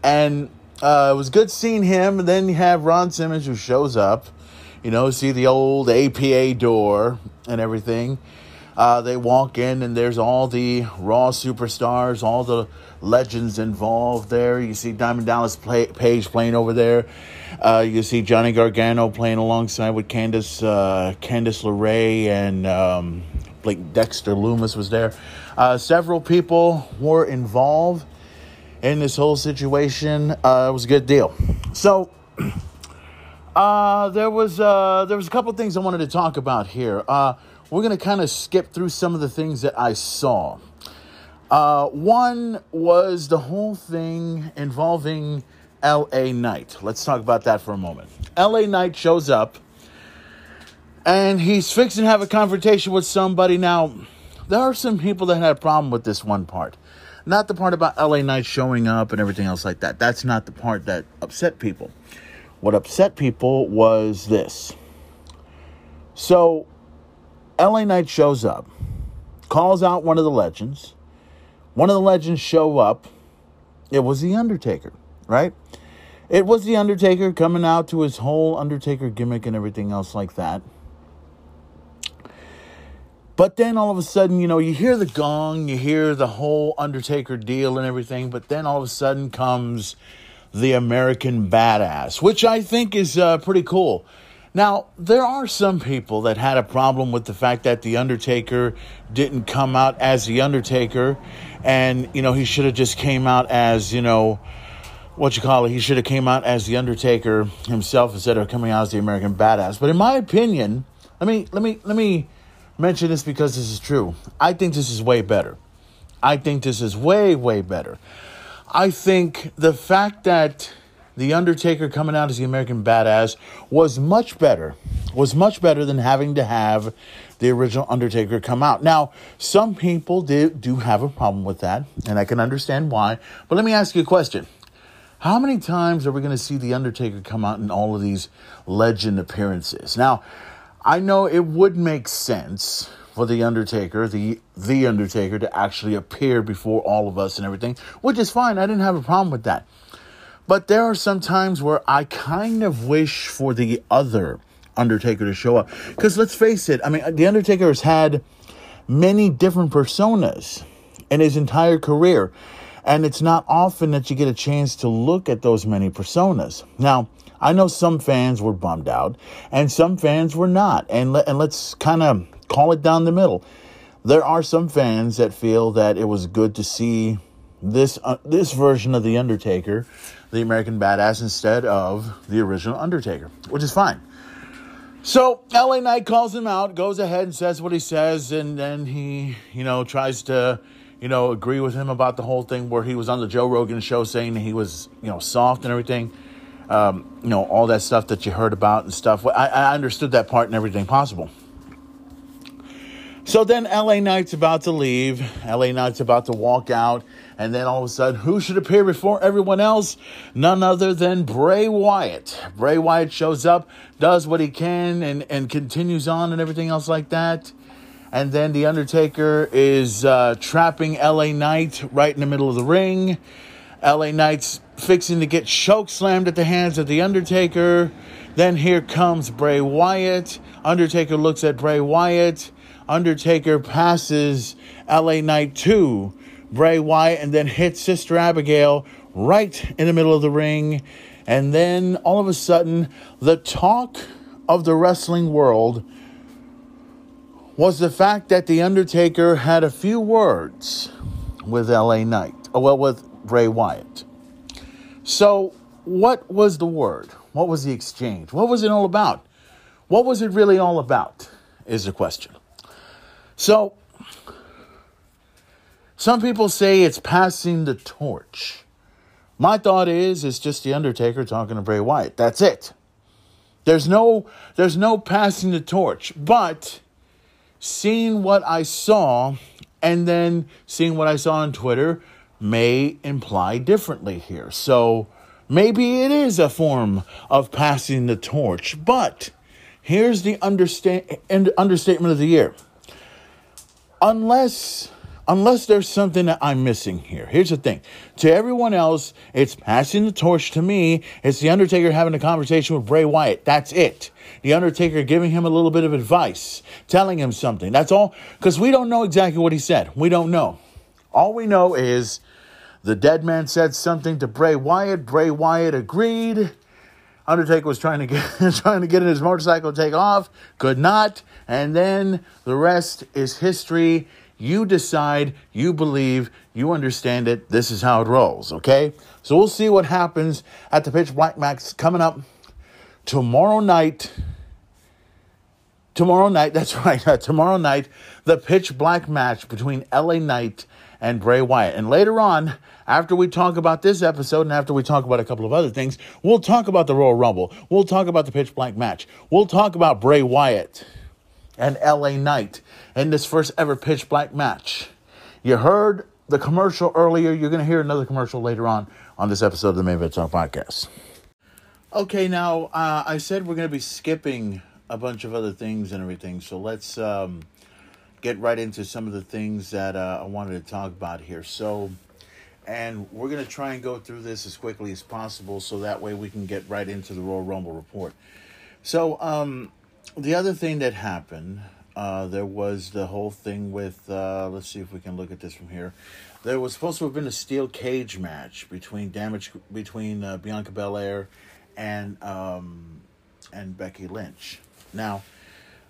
And uh, it was good seeing him. And then you have Ron Simmons who shows up, you know, see the old APA door and everything. Uh, they walk in, and there's all the Raw superstars, all the legends involved there. You see Diamond Dallas play, Page playing over there. Uh, you see Johnny Gargano playing alongside with Candice, uh, Candice LeRae and um, like Dexter Lumis was there. Uh, several people were involved in this whole situation. Uh, it was a good deal. So uh, there was uh, there was a couple things I wanted to talk about here. Uh, we're gonna kind of skip through some of the things that I saw. Uh, one was the whole thing involving L.A. Knight. Let's talk about that for a moment. L.A. Knight shows up, and he's fixing to have a confrontation with somebody. Now, there are some people that had a problem with this one part. Not the part about LA Knight showing up and everything else like that. That's not the part that upset people. What upset people was this. So, LA Knight shows up, calls out one of the legends. One of the legends show up. It was The Undertaker, right? It was The Undertaker coming out to his whole Undertaker gimmick and everything else like that. But then all of a sudden, you know, you hear the gong, you hear the whole Undertaker deal and everything, but then all of a sudden comes the American Badass, which I think is uh, pretty cool. Now, there are some people that had a problem with the fact that The Undertaker didn't come out as The Undertaker, and, you know, he should have just came out as, you know, what you call it, he should have came out as The Undertaker himself instead of coming out as the American Badass. But in my opinion, let me, let me, let me mention this because this is true. I think this is way better. I think this is way, way better. I think the fact that The Undertaker coming out as the American Badass was much better, was much better than having to have the original Undertaker come out. Now, some people do, do have a problem with that, and I can understand why. But let me ask you a question. How many times are we going to see The Undertaker come out in all of these legend appearances? Now, I know it would make sense for the Undertaker, the the Undertaker, to actually appear before all of us and everything, which is fine. I didn't have a problem with that. But there are some times where I kind of wish for the other Undertaker to show up. Because let's face it, I mean, the Undertaker has had many different personas in his entire career. And it's not often that you get a chance to look at those many personas. Now, I know some fans were bummed out and some fans were not. And, let, and let's kind of call it down the middle. There are some fans that feel that it was good to see this uh, this version of the Undertaker, the American Badass, instead of the original Undertaker, which is fine. So LA Knight calls him out, goes ahead and says what he says, and then he, you know, tries to, you know, agree with him about the whole thing where he was on the Joe Rogan show saying he was, you know, soft and everything. Um, you know, all that stuff that you heard about and stuff. I, I understood that part and everything possible. So then LA Knight's about to leave. LA Knight's about to walk out. And then all of a sudden, who should appear before everyone else? None other than Bray Wyatt. Bray Wyatt shows up, does what he can, and, and continues on and everything else like that. And then The Undertaker is uh, trapping LA Knight right in the middle of the ring. LA Knight's fixing to get choke slammed at the hands of The Undertaker. Then here comes Bray Wyatt. Undertaker looks at Bray Wyatt. Undertaker passes LA Knight to Bray Wyatt and then hit Sister Abigail right in the middle of the ring. And then all of a sudden, the talk of the wrestling world was the fact that The Undertaker had a few words with LA Knight, oh, well, with Bray Wyatt. So, what was the word? What was the exchange? What was it all about? What was it really all about? Is the question. So, some people say it's passing the torch. My thought is it's just the Undertaker talking to Bray Wyatt. That's it. There's no there's no passing the torch. But seeing what I saw and then seeing what I saw on Twitter may imply differently here. So maybe it is a form of passing the torch. But here's the understatement of the year. Unless unless there's something that I'm missing here. Here's the thing. To everyone else, it's passing the torch to me. It's The Undertaker having a conversation with Bray Wyatt. That's it. The Undertaker giving him a little bit of advice, telling him something. That's all. Because we don't know exactly what he said. We don't know. All we know is the dead man said something to Bray Wyatt. Bray Wyatt agreed. Undertaker was trying to get trying to get in his motorcycle, take off, could not, and then the rest is history. You decide, you believe, you understand it. This is how it rolls, okay? So we'll see what happens at the Pitch Black Match coming up tomorrow night. Tomorrow night, that's right, tomorrow night, the Pitch Black match between LA Knight and Bray Wyatt. And later on, after we talk about this episode and after we talk about a couple of other things, we'll talk about the Royal Rumble. We'll talk about the Pitch Black match. We'll talk about Bray Wyatt and LA Knight in this first ever pitch black match. You heard the commercial earlier. You're going to hear another commercial later on on this episode of the Main Event Talk podcast. Okay, now uh, I said we're going to be skipping a bunch of other things and everything, so let's um, get right into some of the things that uh, I wanted to talk about here. So, and we're going to try and go through this as quickly as possible so that way we can get right into the Royal Rumble report. So, um, the other thing that happened, uh, there was the whole thing with. Uh, let's see if we can look at this from here. There was supposed to have been a steel cage match between damage between uh, Bianca Belair and um, and Becky Lynch. Now,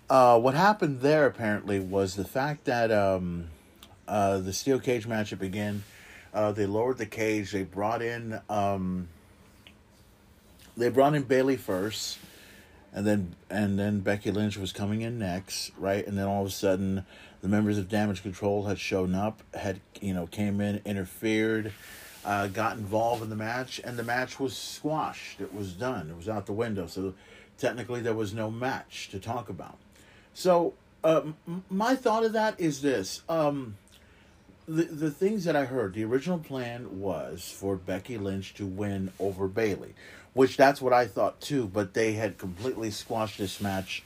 uh, what happened there apparently was the fact that um, uh, the steel cage match began. Uh, they lowered the cage. They brought in um, they brought in Bayley first and then and then Becky Lynch was coming in next, right? And then all of a sudden, the members of Damage Control had shown up, had you know came in, interfered, uh, got involved in the match, and the match was squashed. It was done. It was out the window. So technically, there was no match to talk about. So uh, my thought of that is this. Um, the, the things that I heard, the original plan was for Becky Lynch to win over Bayley, which that's what I thought too. But they had completely squashed this match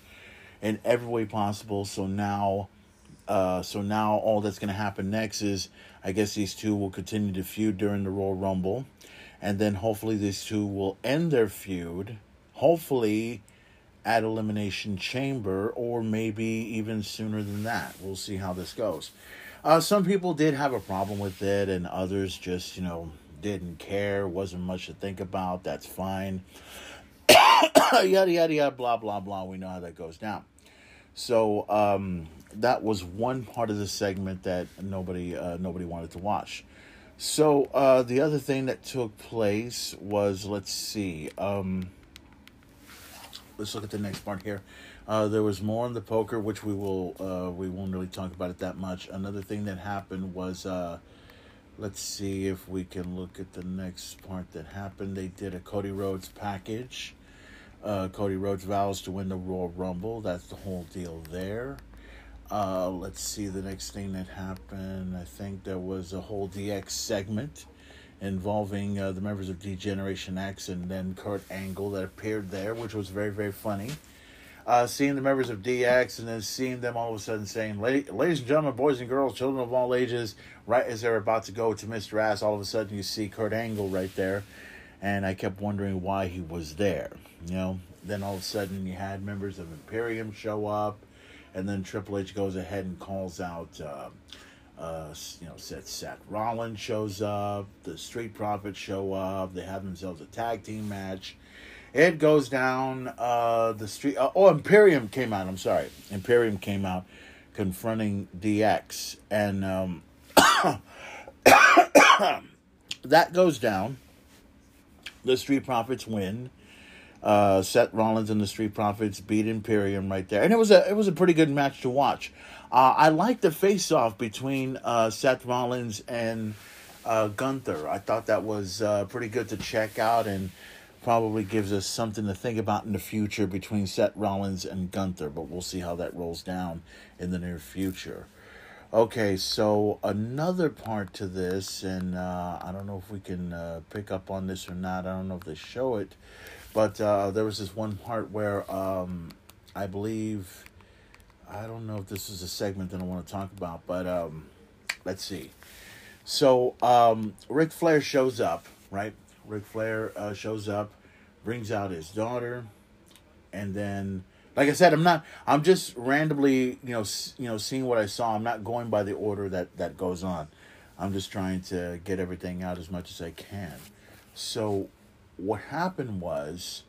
in every way possible. So now, uh, so now all that's going to happen next is I guess these two will continue to feud during the Royal Rumble, and then hopefully these two will end their feud. Hopefully. At Elimination Chamber, or maybe even sooner than that. We'll see how this goes. Uh, some people did have a problem with it, and others just, you know, didn't care, wasn't much to think about. That's fine. yada yada yada, blah blah blah. We know how that goes down. So um, that was one part of the segment that nobody uh, nobody wanted to watch. So uh, the other thing that took place was let's see. Um, let's look at the next part here. Uh, there was more on the poker, which we will uh, we won't really talk about it that much. Another thing that happened was uh, Let's see if we can look at the next part that happened. They did a Cody Rhodes package. Uh, Cody Rhodes vows to win the Royal Rumble. That's the whole deal there. Uh, let's see the next thing that happened. I think there was a whole DX segment involving uh, the members of D Generation X and then Kurt Angle that appeared there, which was very, very funny uh, seeing the members of DX and then seeing them all of a sudden saying, ladies and gentlemen, boys and girls, children of all ages, right as they're about to go to Mr. Ass, all of a sudden you see Kurt Angle right there. And I kept wondering why he was there. You know, then all of a sudden you had members of Imperium show up, and then Triple H goes ahead and calls out uh, Uh, you know, Seth, Seth Rollins shows up. The Street Profits show up. They have themselves a tag team match. It goes down. Uh, the street. Uh, oh, Imperium came out. I'm sorry. Imperium came out confronting DX, and um, that goes down. The Street Profits win. Uh, Seth Rollins and the Street Profits beat Imperium right there, and it was a it was a pretty good match to watch. Uh, I liked the face off between uh, Seth Rollins and uh, Gunther. I thought that was uh, pretty good to check out, and probably gives us something to think about in the future between Seth Rollins and Gunther. But we'll see how that rolls down in the near future. Okay, so another part to this, and uh, I don't know if we can uh, pick up on this or not. I don't know if they show it, but uh, there was this one part where um, I believe I don't know if this is a segment that I want to talk about, but um, let's see. So um, Ric Flair shows up, right? Ric Flair uh, shows up, brings out his daughter, and then, like I said, I'm not. I'm just randomly, you know, s- you know, seeing what I saw. I'm not going by the order that that goes on. I'm just trying to get everything out as much as I can. So, what happened was,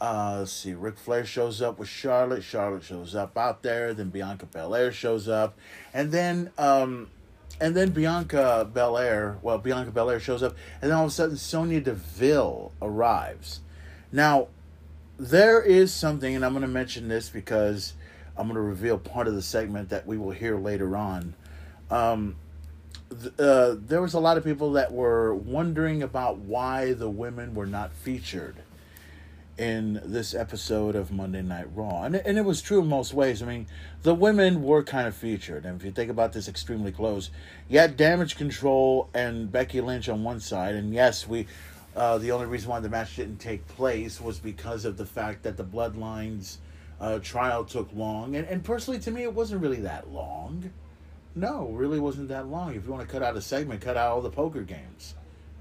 uh, let's see, Ric Flair shows up with Charlotte. Charlotte shows up out there. Then Bianca Belair shows up, and then um, and then Bianca Belair. Well, Bianca Belair shows up, and then all of a sudden Sonya Deville arrives. Now, there is something, and I'm going to mention this because I'm going to reveal part of the segment that we will hear later on. Um, th- uh, there was a lot of people that were wondering about why the women were not featured in this episode of Monday Night Raw. And, and it was true in most ways. I mean, the women were kind of featured. And if you think about this extremely close, you had Damage Control and Becky Lynch on one side. And yes, we. Uh, the only reason why the match didn't take place was because of the fact that the Bloodlines uh, trial took long. And, and personally, to me, it wasn't really that long. No, really wasn't that long. If you want to cut out a segment, cut out all the poker games.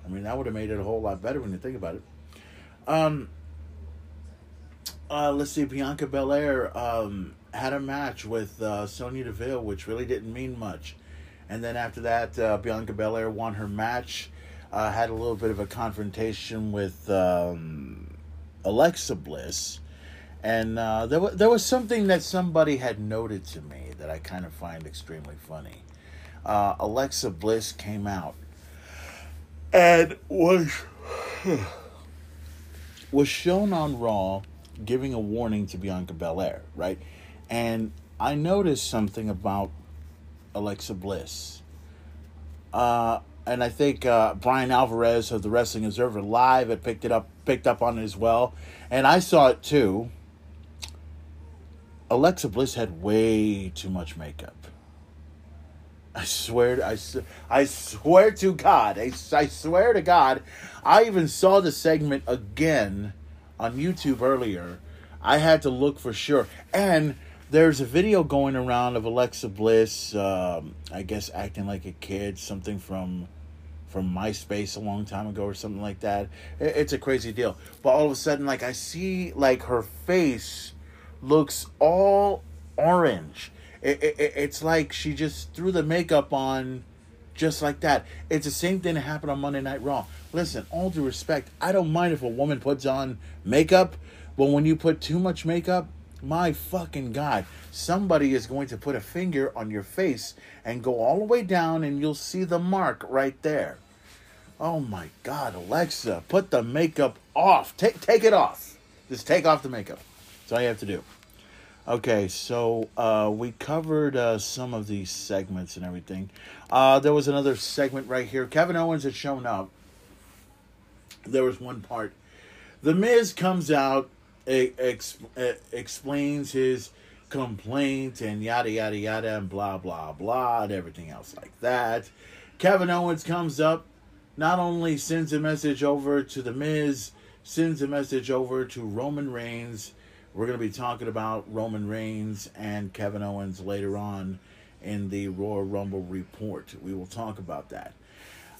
I mean, that would have made it a whole lot better when you think about it. Um, uh, let's see, Bianca Belair um, had a match with uh, Sonya Deville, which really didn't mean much. And then after that, uh, Bianca Belair won her match, uh, had a little bit of a confrontation with um, Alexa Bliss. And uh, there, wa there was something that somebody had noted to me that I kind of find extremely funny. Uh, Alexa Bliss came out and was was shown on Raw giving a warning to Bianca Belair, right? And I noticed something about Alexa Bliss. Uh, and I think uh, Bryan Alvarez of the Wrestling Observer Live had picked it up, picked up on it as well, and I saw it too. Alexa Bliss had way too much makeup. I swear, I, I swear to God, I, I swear to God, I even saw the segment again on YouTube earlier. I had to look for sure. And there's a video going around of Alexa Bliss, um, I guess acting like a kid, something from from MySpace a long time ago or something like that. It's a crazy deal. But all of a sudden, like I see, like her face looks all orange. It, it- it's like she just threw the makeup on just like that. It's the same thing that happened on Monday Night Raw. Listen, all due respect, I don't mind if a woman puts on makeup, but when you put too much makeup, my fucking God, somebody is going to put a finger on your face and go all the way down, and you'll see the mark right there. Oh my God, Alexa, put the makeup off. Take take it off. Just take off the makeup. That's all you have to do. Okay, so uh, we covered uh, some of these segments and everything. Uh, there was another segment right here. Kevin Owens had shown up. There was one part. The Miz comes out, ex- explains his complaint and yada yada yada and blah blah blah and everything else like that. Kevin Owens comes up, not only sends a message over to the Miz, sends a message over to Roman Reigns. We're going to be talking about Roman Reigns and Kevin Owens later on in the Royal Rumble report. We will talk about that.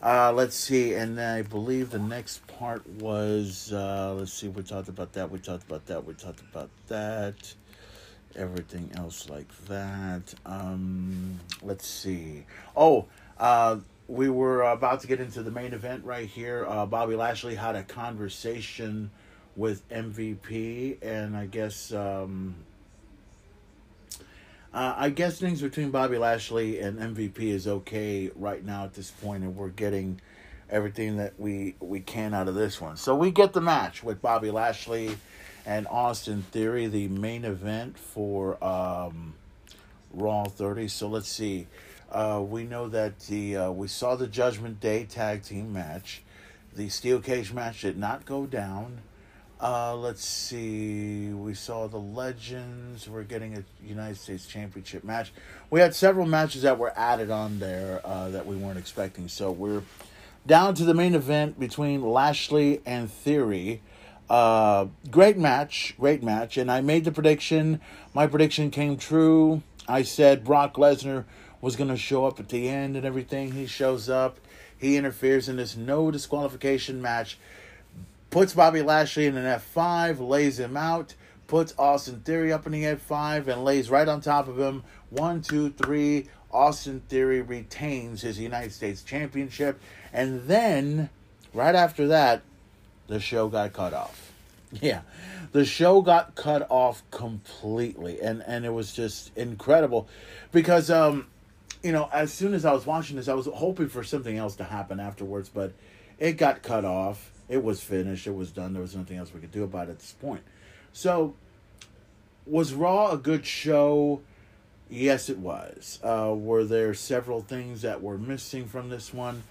Uh, let's see, and I believe the next part was uh, let's see, we talked about that, we talked about that, we talked about that, everything else like that. Um, let's see. Oh, uh, we were about to get into the main event right here. Uh, Bobby Lashley had a conversation with MVP, and I guess um, uh, I guess things between Bobby Lashley and MVP is okay right now at this point, and we're getting everything that we we can out of this one. So we get the match with Bobby Lashley and Austin Theory, the main event for um, Raw 30. So let's see. Uh, we know that the uh, we saw the Judgment Day tag team match. The steel cage match did not go down. Uh, let's see. We saw the Legends. We're getting a United States Championship match. We had several matches that were added on there uh, that we weren't expecting. So we're down to the main event between Lashley and Theory. Uh, great match, great match. And I made the prediction. My prediction came true. I said Brock Lesnar was going to show up at the end and everything. He shows up. He interferes in this no disqualification match puts Bobby Lashley in an F5, lays him out, puts Austin Theory up in the F5, and lays right on top of him. One, two, three. Austin Theory retains his United States Championship. And then, right after that, the show got cut off. Yeah, the show got cut off completely, and and it was just incredible, because um, you know, as soon as I was watching this, I was hoping for something else to happen afterwards, but it got cut off it was finished. It was done. There was nothing else we could do about it at this point. So, was Raw a good show? Yes, it was. Uh, were there several things that were missing from this one?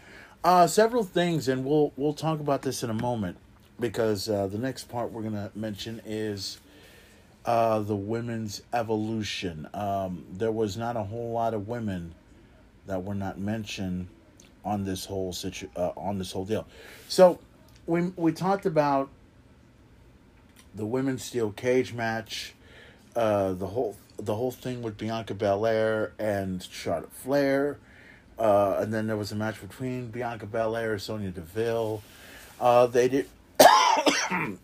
Uh, several things, and we'll we'll talk about this in a moment because uh, the next part we're gonna mention is uh, the women's evolution. Um, there was not a whole lot of women that were not mentioned on this whole situ- uh, on this whole deal. So we we talked about the women's steel cage match, uh, the whole the whole thing with Bianca Belair and Charlotte Flair, uh, and then there was a match between Bianca Belair and Sonya Deville. Uh, they did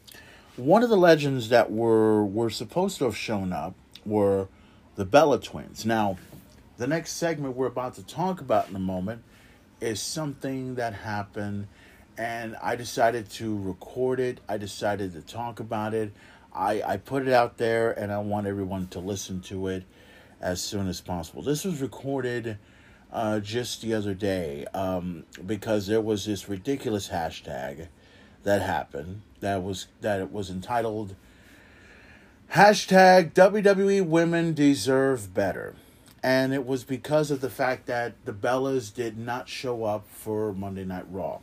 one of the legends that were were supposed to have shown up were the Bella twins. Now, the next segment we're about to talk about in a moment is something that happened and I decided to record it. I decided to talk about it. I, I put it out there and I want everyone to listen to it as soon as possible. This was recorded uh, just the other day um, because there was this ridiculous hashtag that happened that was that it was entitled hashtag WWE Women Deserve Better. And it was because of the fact that the Bellas did not show up for Monday Night Raw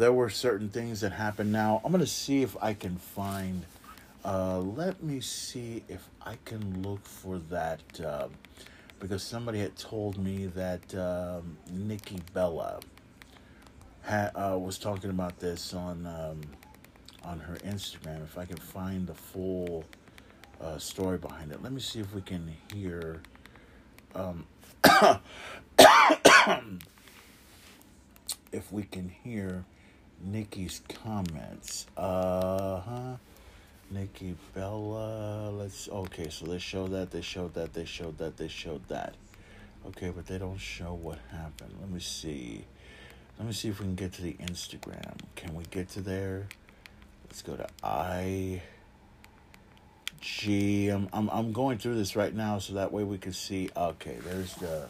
there were certain things that happened. Now, I'm to see if I can find. Uh, let me see if I can look for that. Uh, because somebody had told me that um, Nikki Bella ha- uh, was talking about this on um, on her Instagram. If I can find the full uh, story behind it, let me see if we can hear. Um, if we can hear Nikki's comments. Uh huh. Nikki Bella. Let's. Okay, so they showed that. They showed that. They showed that. They showed that. Okay, but they don't show what happened. Let me see. Let me see if we can get to the Instagram. Can we get to there? Let's go to I. G. I'm I'm I'm going through this right now so that way we can see. Okay, there's the.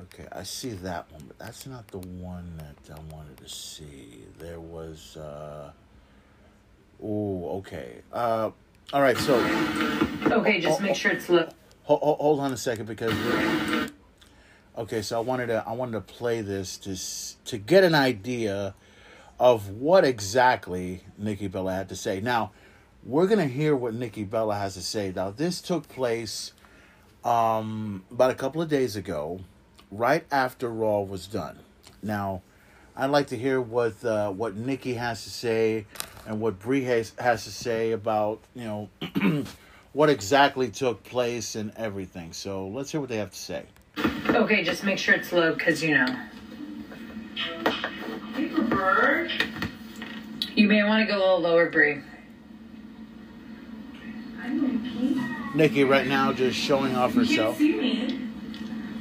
Okay, I see that one, but that's not the one that I wanted to see. There was, uh, oh, okay. Uh, all right, so. Okay, just oh, make sure it's low. Hold, hold on a second because. Okay, so I wanted to I wanted to play this to to get an idea of what exactly Nikki Bella had to say. Now, we're gonna hear what Nikki Bella has to say. Now, this took place um, about a couple of days ago right after Raw was done. Now, I'd like to hear what uh, what Nikki has to say and what Brie has, has to say about you know what exactly took place and everything. So let's hear what they have to say. Okay, just make sure it's low because you know. Bird. You may want to go a little lower, Brie. I'm Nikki. Nikki right now just showing off herself.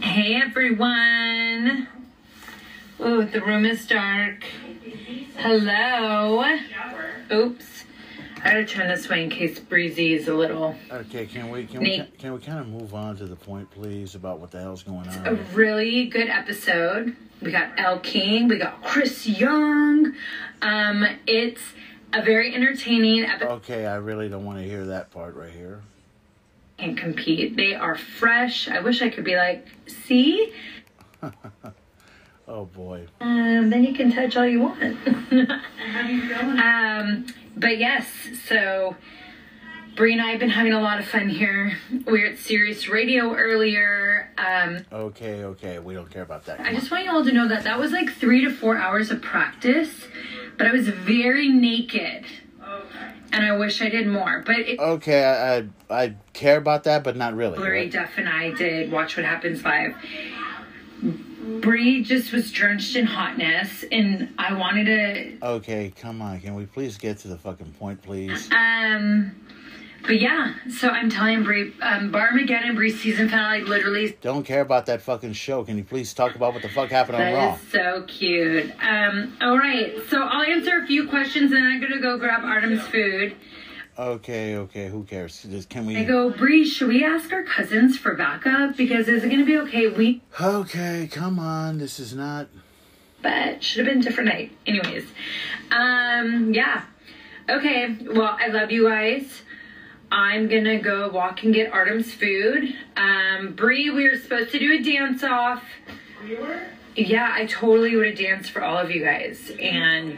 Hey everyone. Ooh, the room is dark. Hello. Oops. I gotta turn this way in case Breezy is a little. Okay, can we can we Nate. can we kind of move on to the point, please, about what the hell's going on? A really good episode. We got El King. We got Chris Young. Um, it's a very entertaining episode. Okay, I really don't want to hear that part right here. And compete. They are fresh. I wish I could be like, see? Oh boy. Um, then you can touch all you want. um, but yes, so Brie and I have been having a lot of fun here. We were at Sirius Radio earlier. Um, Okay, okay, we don't care about that. I just want you all to know that that was like three to four hours of practice, but I was very naked. And I wish I did more. But it, Okay, I, I I care about that, but not really. Blurry right? Duff and I did Watch What Happens Live. Brie just was drenched in hotness, and I wanted to. Okay, come on, can we please get to the fucking point, please? Um, but yeah, so I'm telling Brie, um, Barmageddon, Brie's season finale, literally. Don't care about that fucking show. Can you please talk about what the fuck happened on Raw? That is so cute. Um, all right, so I'll answer a few questions, and I'm gonna go grab Artem's food. Okay, okay, who cares? Just, can we? I go, Brie, should we ask our cousins for backup? Because is it gonna be okay? We Okay, come on. This is not. but should have been a different night. Anyways, um, yeah. Okay, well, I love you guys. I'm gonna go walk and get Artem's food. Um, Brie, we were supposed to do a dance off. You were? Yeah, I totally would have danced for all of you guys. And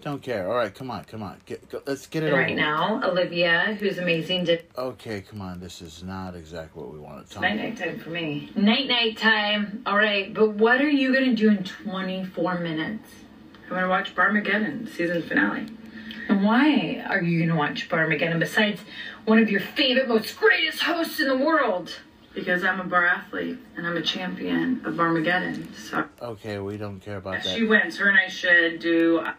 Don't care. All right, come on, come on. Get, go, let's get it right over. now, Olivia, who's amazing, did Okay, come on. This is not exactly what we want to talk. night night time for me. Night night time. All right, but what are you gonna do in 24 minutes? I'm gonna watch Barmageddon season finale. And why are you gonna watch Barmageddon besides one of your favorite, most greatest hosts in the world? Because I'm a bar athlete and I'm a champion of Barmageddon. So Okay, we don't care about that. she wins, her and I should do. Uh,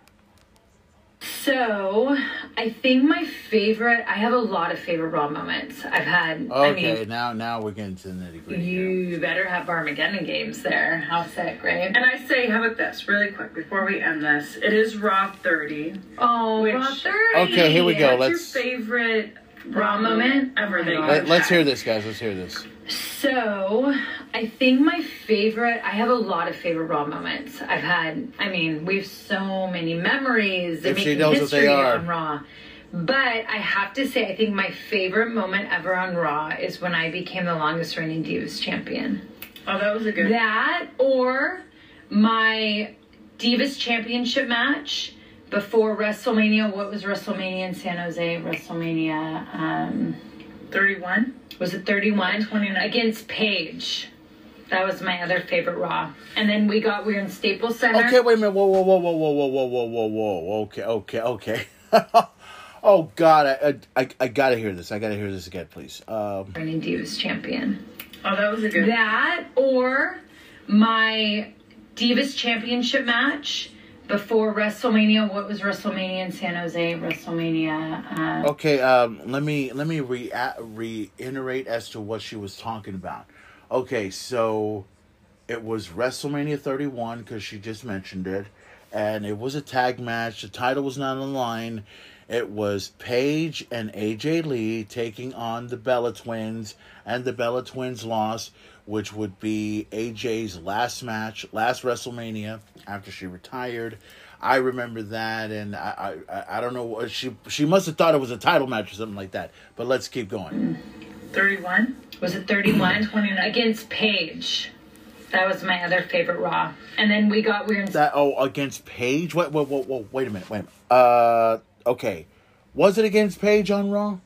so, I think my favorite, I have a lot of favorite Raw moments. I've had, I Okay, mean, now now we're getting to the nitty gritty. you better have Barmageddon games there. How sick, right? And I say, how about this, really quick, before we end this? It is Raw 30. Oh, which, Raw 30. Okay, here we go. What's Let's- your favorite Raw Raw moment? moment ever that Let, let's hear this, guys. Let's hear this. So, I think my favorite, I have a lot of favorite Raw moments. I've had, I mean, we have so many memories If and she making knows what they history are. on Raw. But I have to say, I think my favorite moment ever on Raw is when I became the longest reigning Divas champion. Oh, that was a good. That or my Divas championship match before WrestleMania. What was WrestleMania in San Jose? WrestleMania um, 31? Was it 31? 29. Against Paige. That was my other favorite Raw. And then we got, we were in Staples Center. Okay, wait a minute. Whoa, whoa, whoa, whoa, whoa, whoa, whoa, whoa, whoa, whoa. Okay, okay, okay. oh God, I, I, I gotta hear this. I gotta hear this again, please. Um, Reigning Divas champion. Oh, that was a good. That or my Divas championship match before WrestleMania. What was WrestleMania in San Jose? WrestleMania. Um, okay, um, let me let me re reiterate as to what she was talking about. Okay, so it was WrestleMania 31 because she just mentioned it, and it was a tag match. The title was not on line. It was Paige and AJ Lee taking on the Bella Twins, and the Bella Twins lost, which would be AJ's last match, last WrestleMania after she retired. I remember that, and I I, I don't know what she she must have thought it was a title match or something like that. But let's keep going. 31? Was it 31? 29. Against Paige. That was my other favorite Raw. And then we got, we were in That oh against Paige? What what what wait, wait a minute, wait a minute. Uh, okay, was it against Paige on Raw?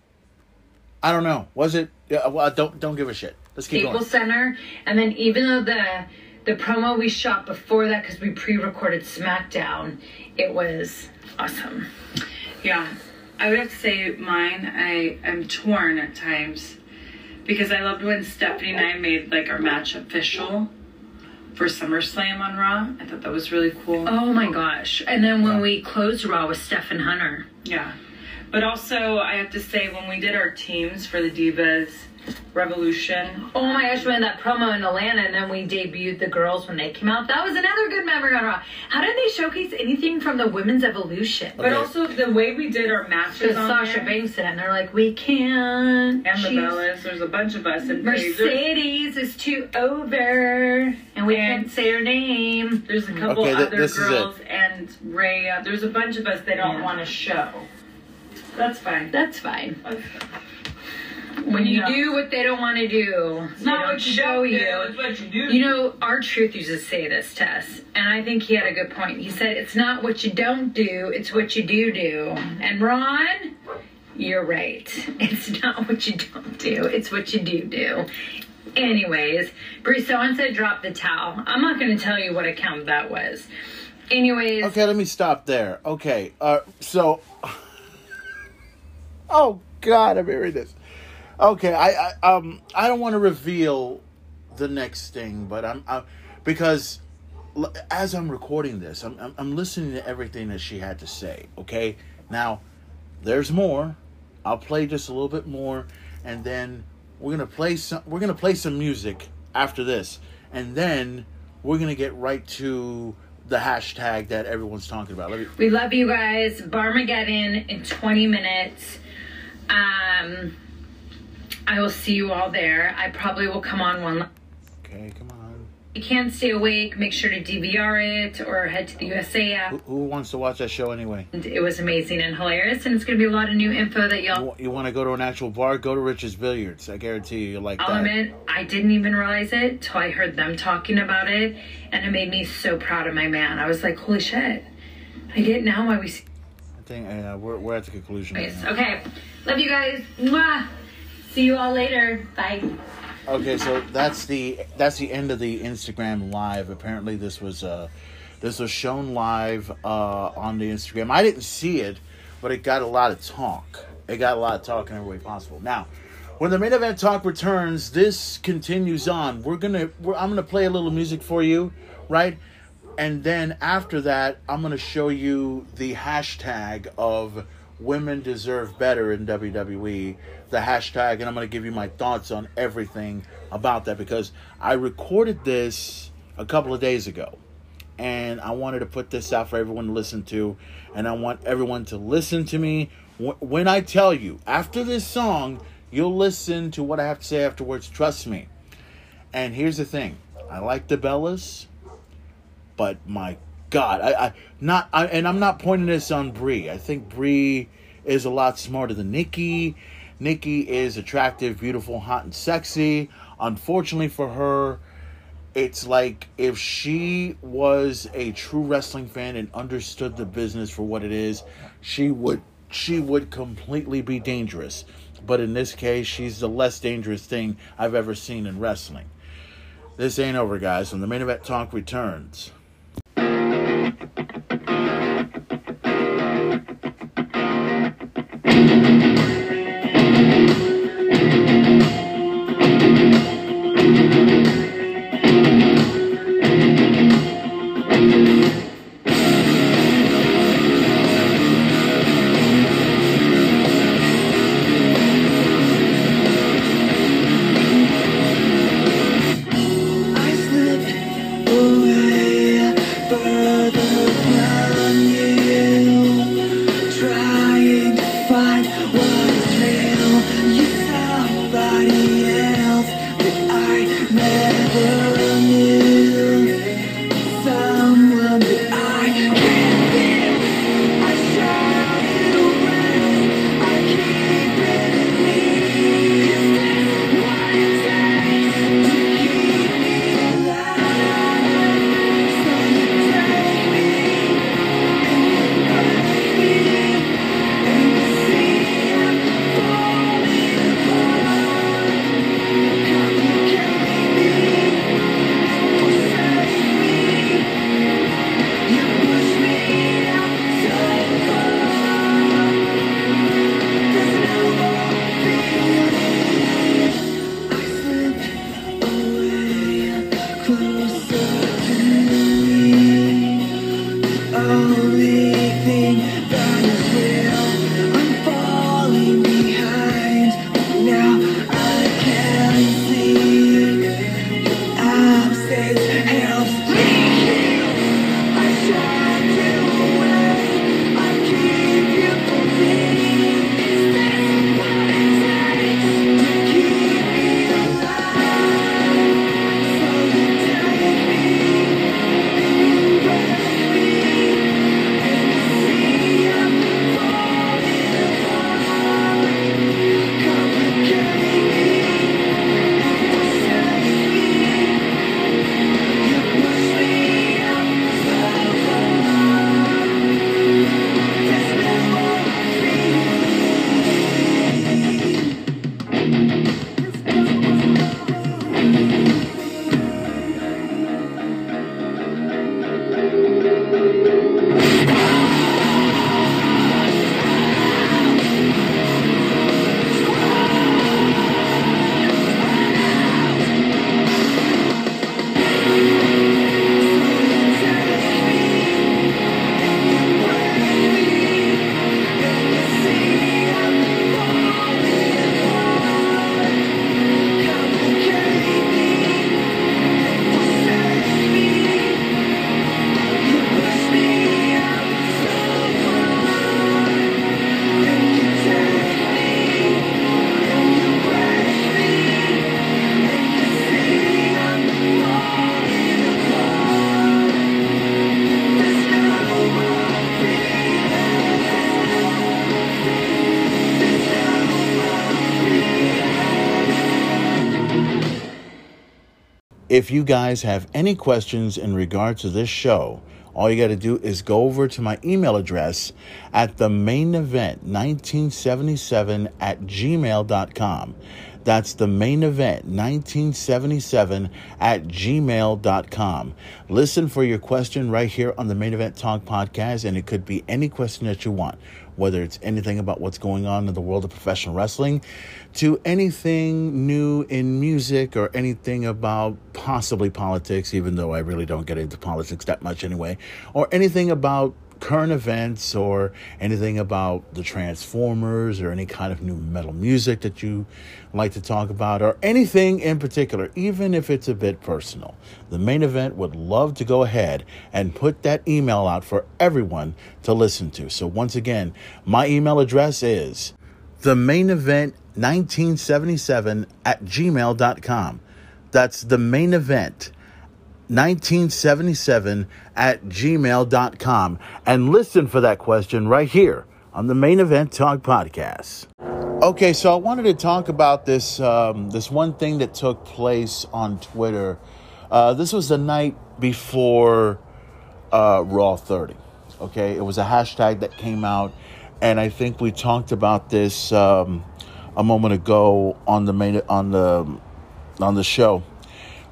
I don't know. Was it? Yeah, well, don't don't give a shit. Let's keep Staples going. Center. And then even though the the promo we shot before that, because we pre-recorded SmackDown, it was awesome. Yeah, I would have to say mine. I am torn at times because I loved when Stephanie and I made like our match official for SummerSlam on Raw. I thought that was really cool. Oh my gosh. And then when we closed Raw with Steph and Hunter. Yeah. But also, I have to say, when we did our teams for the Divas Revolution, Oh my gosh, we had that promo in Atlanta and then we debuted the girls when they came out. That was another good memory on Raw. How did they showcase anything from the women's evolution? but also the way we did our matches Because on Sasha there, Banks and they're like, we can't. and the Bellas, there's a bunch of us. And Paige, Mercedes is too over, and we And- can't say her name. There's a mm. couple Okay, th- other this is it. girls and Rhea. There's a bunch of us they don't Yeah. want to show. That's fine. That's fine. When you Yeah. do what they don't want to do, It's they not what you show don't do, you. it's what you do. You know, R-Truth used to say this to us, and I think he had a good point. He said, "It's not what you don't do; it's what you do do." And Ron, you're right. It's not what you don't do; it's what you do do. Anyways, Brie Someone said, "Drop the towel." I'm not going to tell you what account that was. Anyways, Okay, let me stop there. Okay, uh, so. Oh God, I'm hearing this. Okay, I, I um I don't want to reveal the next thing, but I'm, i because as I'm recording this, I'm, I'm I'm listening to everything that she had to say. Okay, now there's more. I'll play just a little bit more, and then we're gonna play some. We're gonna play some music after this, and then we're gonna get right to the hashtag that everyone's talking about. Me. We love you guys. Barmageddon in 20 minutes. Um, I will see you all there. I probably will come on one. Okay, come on. If you can't stay awake, make sure to DVR it or head to the USA app. Who, who wants to watch that show anyway? And It was amazing and hilarious, and it's going to be a lot of new info that y'all. You, want to go to an actual bar? Go to Rich's Billiards. I guarantee you, you'll like I'll that. admit, I didn't even realize it till I heard them talking about it, and it made me so proud of my man. I was like, holy shit. I get now why we see I think uh, we're, we're at the conclusion. Right. Okay. Love you guys. Mwah. See you all later. Bye. Okay, so that's the that's the end of the Instagram live. Apparently, this was uh this was shown live uh on the Instagram. I didn't see it, but it got a lot of talk. It got a lot of talk in every way possible. Now, when the main event talk returns, this continues on. We're gonna we're, I'm gonna play a little music for you, right? And then after that, I'm gonna show you the hashtag of women deserve better in WWE, the hashtag, and I'm gonna give you my thoughts on everything about that because I recorded this a couple of days ago. And I wanted to put this out for everyone to listen to, and I want everyone to listen to me when I tell you after this song, you'll listen to what I have to say afterwards. Trust me. And here's the thing: I like the Bellas, but my God, I, I not, I, and I'm not pointing this on Brie. I think Brie is a lot smarter than Nikki. Nikki is attractive, beautiful, hot, and sexy. Unfortunately for her, it's like if she was a true wrestling fan and understood the business for what it is, she would she would completely be dangerous. But in this case, she's the less dangerous thing I've ever seen in wrestling. This ain't over, guys. When the main event talk returns. Away further If you guys have any questions in regards to this show, all you got to do is go over to my email address at the main event 1977 at gmail.com. That's the main event 1977 at gmail.com. Listen for your question right here on the main event talk podcast, and it could be any question that you want, whether it's anything about what's going on in the world of professional wrestling to anything new in music or anything about possibly politics, even though I really don't get into politics that much anyway, or anything about current events or anything about the Transformers or any kind of new metal music that you like to talk about or anything in particular, even if it's a bit personal. The main event would love to go ahead and put that email out for everyone to listen to. So, once again, my email address is the main event 1977 at gmail.com. That's the main event 1977 at gmail.com. And listen for that question right here on the Main Event Talk podcast. Okay, so I wanted to talk about this um, this one thing that took place on Twitter. Uh, this was the night before uh, Raw 30. Okay, it was a hashtag that came out, and I think we talked about this um, a moment ago on the main on the on the show,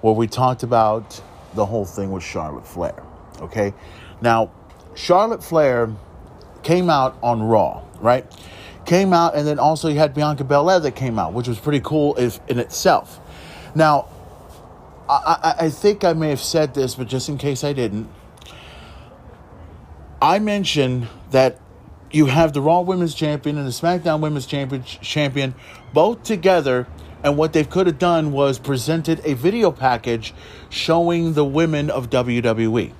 where we talked about the whole thing with Charlotte Flair. Okay, now Charlotte Flair came out on Raw, right? Came out, and then also you had Bianca Belair that came out, which was pretty cool if, in itself. Now, I, I, I think I may have said this, but just in case I didn't, I mentioned that you have the Raw Women's Champion and the SmackDown Women's Champion, champion both together, and what they could have done was presented a video package showing the women of WWE,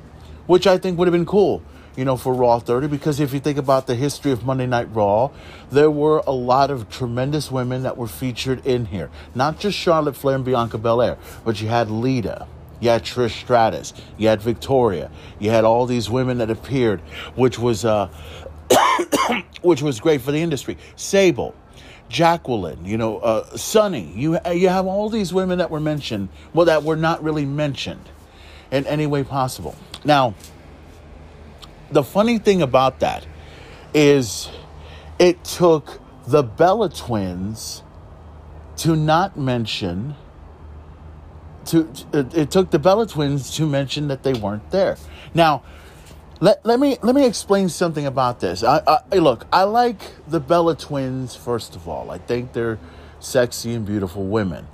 which I think would have been cool, you know, for Raw 30. Because if you think about the history of Monday Night Raw, there were a lot of tremendous women that were featured in here. Not just Charlotte Flair and Bianca Belair, but you had Lita. You had Trish Stratus. You had Victoria. You had all these women that appeared, which was uh, which was great for the industry. Sable, Jacqueline, you know, uh, Sunny. You you have all these women that were mentioned, well, that were not really mentioned in any way possible. Now, the funny thing about that is, it took the Bella twins to not mention. To, it took the Bella twins to mention that they weren't there. Now, let, let me let me explain something about this. I, I look, I like the Bella twins first of all. I think they're sexy and beautiful women.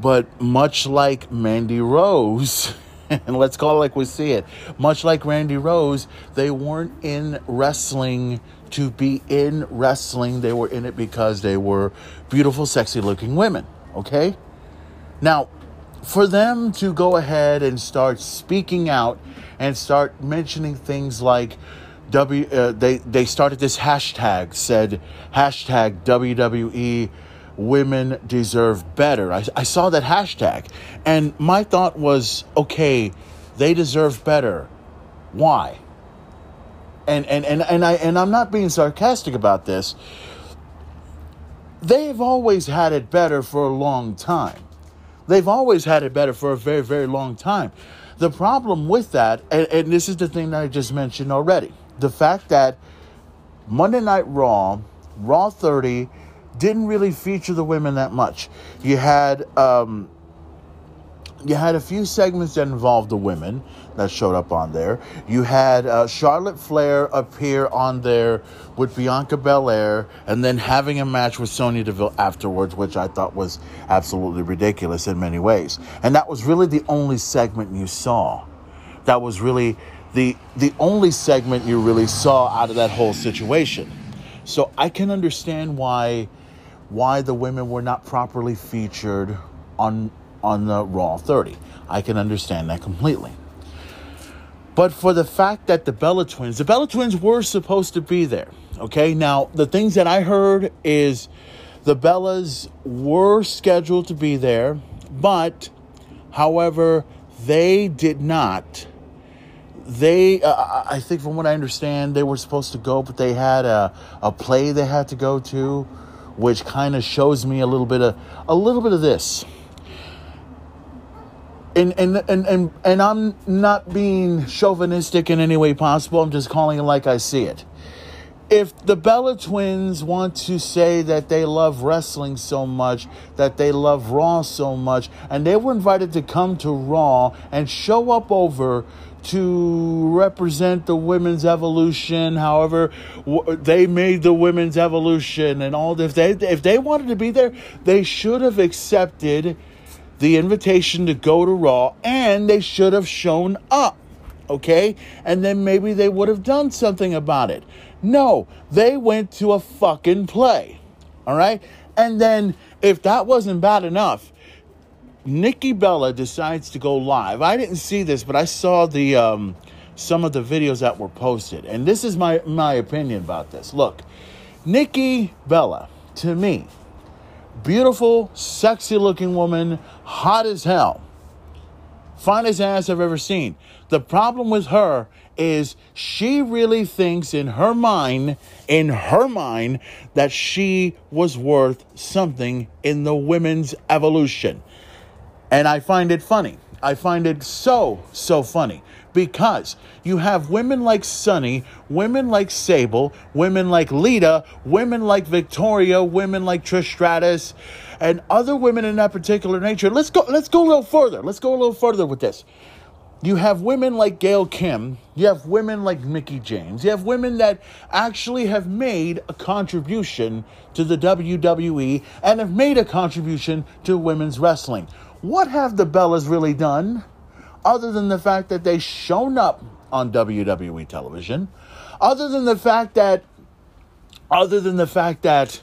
But much like Mandy Rose, and let's call it like we see it, much like Randy Rose, they weren't in wrestling to be in wrestling. They were in it because they were beautiful, sexy looking women. Okay? Now, for them to go ahead and start speaking out and start mentioning things like W, uh, they they started this hashtag said hashtag WWE women deserve better. I, I saw that hashtag and my thought was okay, they deserve better. Why? And and and and I and I'm not being sarcastic about this. They've always had it better for a long time. They've always had it better for a very, very long time. The problem with that, and, and this is the thing that I just mentioned already the fact that Monday Night Raw, Raw 30, didn't really feature the women that much. You had um, you had a few segments that involved the women that showed up on there. You had uh, Charlotte Flair appear on there with Bianca Belair and then having a match with Sonya Deville afterwards, which I thought was absolutely ridiculous in many ways. And that was really the only segment you saw. That was really the the only segment you really saw out of that whole situation. So I can understand why why the women were not properly featured on on the Raw 30. I can understand that completely. But for the fact that the Bella Twins, the Bella Twins were supposed to be there. Okay, now the things that I heard is the Bellas were scheduled to be there, but however, they did not. They, uh, I think, from what I understand, they were supposed to go, but they had a, a play they had to go to, which kind of shows me a little bit of a little bit of this and and and and, and I'm not being chauvinistic in any way possible. I'm just calling it like I see it. If the Bella twins want to say that they love wrestling so much, that they love Raw so much, and they were invited to come to Raw and show up over to represent the women's evolution, however they made the women's evolution and all. If they if they wanted to be there, they should have accepted the invitation to go to Raw and they should have shown up. Okay? And then maybe they would have done something about it. No, they went to a fucking play. All right? And then if that wasn't bad enough, Nikki Bella decides to go live. I didn't see this, but I saw the um, some of the videos that were posted, and this is my my opinion about this. Look, Nikki Bella, to me, beautiful, sexy looking woman, hot as hell, finest ass I've ever seen. The problem with her is she really thinks in her mind, in her mind, that she was worth something in the women's evolution. And I find it funny. I find it so, so funny because you have women like Sunny, women like Sable, women like Lita, women like Victoria, women like Trish Stratus, and other women in that particular nature. Let's go, let's go a little further. Let's go a little further with this. You have women like Gail Kim, you have women like Mickie James, you have women that actually have made a contribution to the WWE and have made a contribution to women's wrestling. What have the Bellas really done other than the fact that they shown up on WWE television? Other than the fact that other than the fact that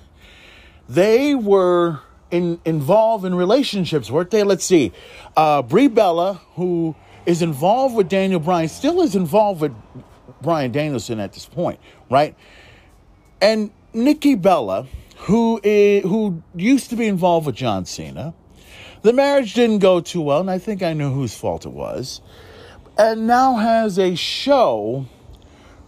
they were in, involved in relationships, weren't they? Let's see. Uh, Brie Bella, who is involved with Daniel Bryan, still is involved with Bryan Danielson at this point, right? And Nikki Bella, who is, who used to be involved with John Cena, the marriage didn't go too well, and I think I knew whose fault it was. And now has a show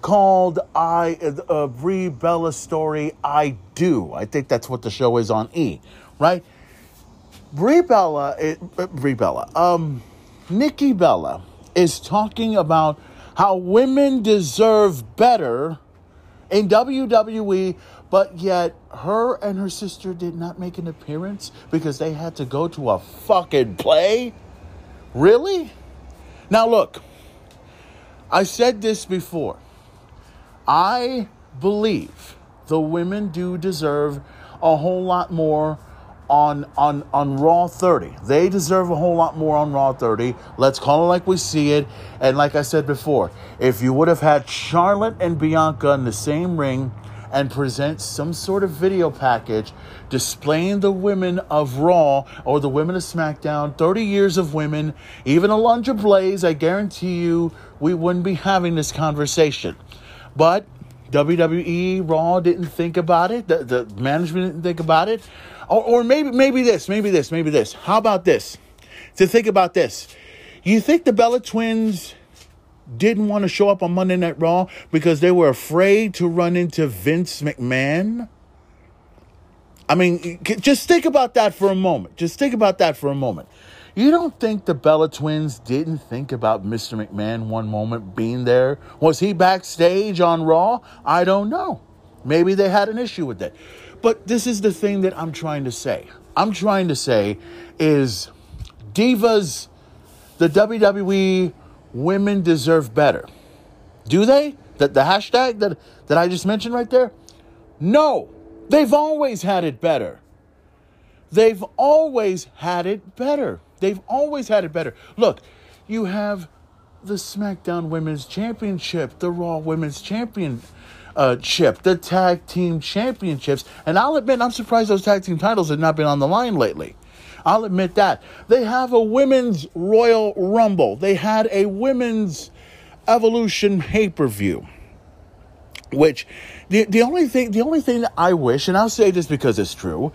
called "I uh, Brie Bella Story." I do. I think that's what the show is on E, right? Brie Bella, it, uh, Brie Bella, um, Nikki Bella is talking about how women deserve better in WWE but yet her and her sister did not make an appearance because they had to go to a fucking play? Really? Now, look, I said this before. I believe the women do deserve a whole lot more on on on Raw 30. They deserve a whole lot more on Raw 30. Let's call it like we see it. And like I said before, if you would have had Charlotte and Bianca in the same ring, and present some sort of video package displaying the women of Raw or the women of SmackDown, 30 years of women, even Alundra Blaze, I guarantee you we wouldn't be having this conversation. But WWE Raw didn't think about it. The, the management didn't think about it. Or, or maybe maybe this, maybe this, maybe this. How about this? To think about this. You think the Bella Twins didn't want to show up on Monday Night Raw because they were afraid to run into Vince McMahon? I mean, just think about that for a moment. Just think about that for a moment. You don't think the Bella twins didn't think about Mr. McMahon one moment being there? Was he backstage on Raw? I don't know. Maybe they had an issue with that. But this is the thing that I'm trying to say. I'm trying to say is divas, the WWE women deserve better. Do they? The, the hashtag that, that I just mentioned right there? No. They've always had it better. They've always had it better. They've always had it better. Look, you have the SmackDown Women's Championship, the Raw Women's Championship, the Tag Team Championships, and I'll admit I'm surprised those tag team titles have not been on the line lately. I'll admit that. They have a women's Royal Rumble. They had a women's Evolution pay-per-view. Which the the only thing the only thing that I wish, and I'll say this because it's true,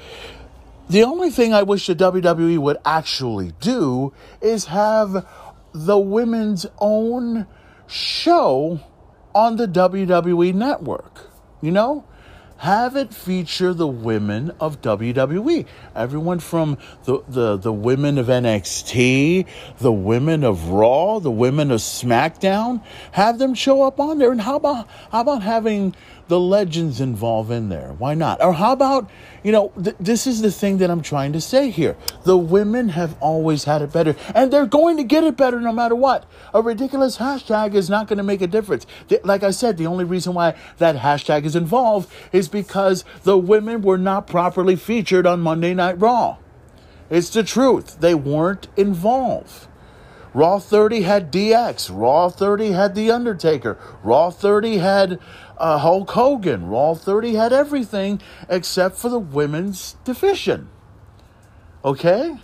the only thing I wish the WWE would actually do is have the women's own show on the WWE network. You know? Have it feature the women of WWE. Everyone from the, the, the women of NXT, the women of Raw, the women of SmackDown, have them show up on there. And how about how about having the legends involved in there? Why not? Or how about, you know, th- this is the thing that I'm trying to say here. The women have always had it better, and they're going to get it better no matter what. A ridiculous hashtag is not going to make a difference. Like I said, the only reason why that hashtag is involved is because the women were not properly featured on Monday Night Raw. It's the truth. They weren't involved. Raw 30 had DX. Raw 30 had The Undertaker. Raw 30 had uh, Hulk Hogan. Raw 30 had everything except for the women's division. Okay?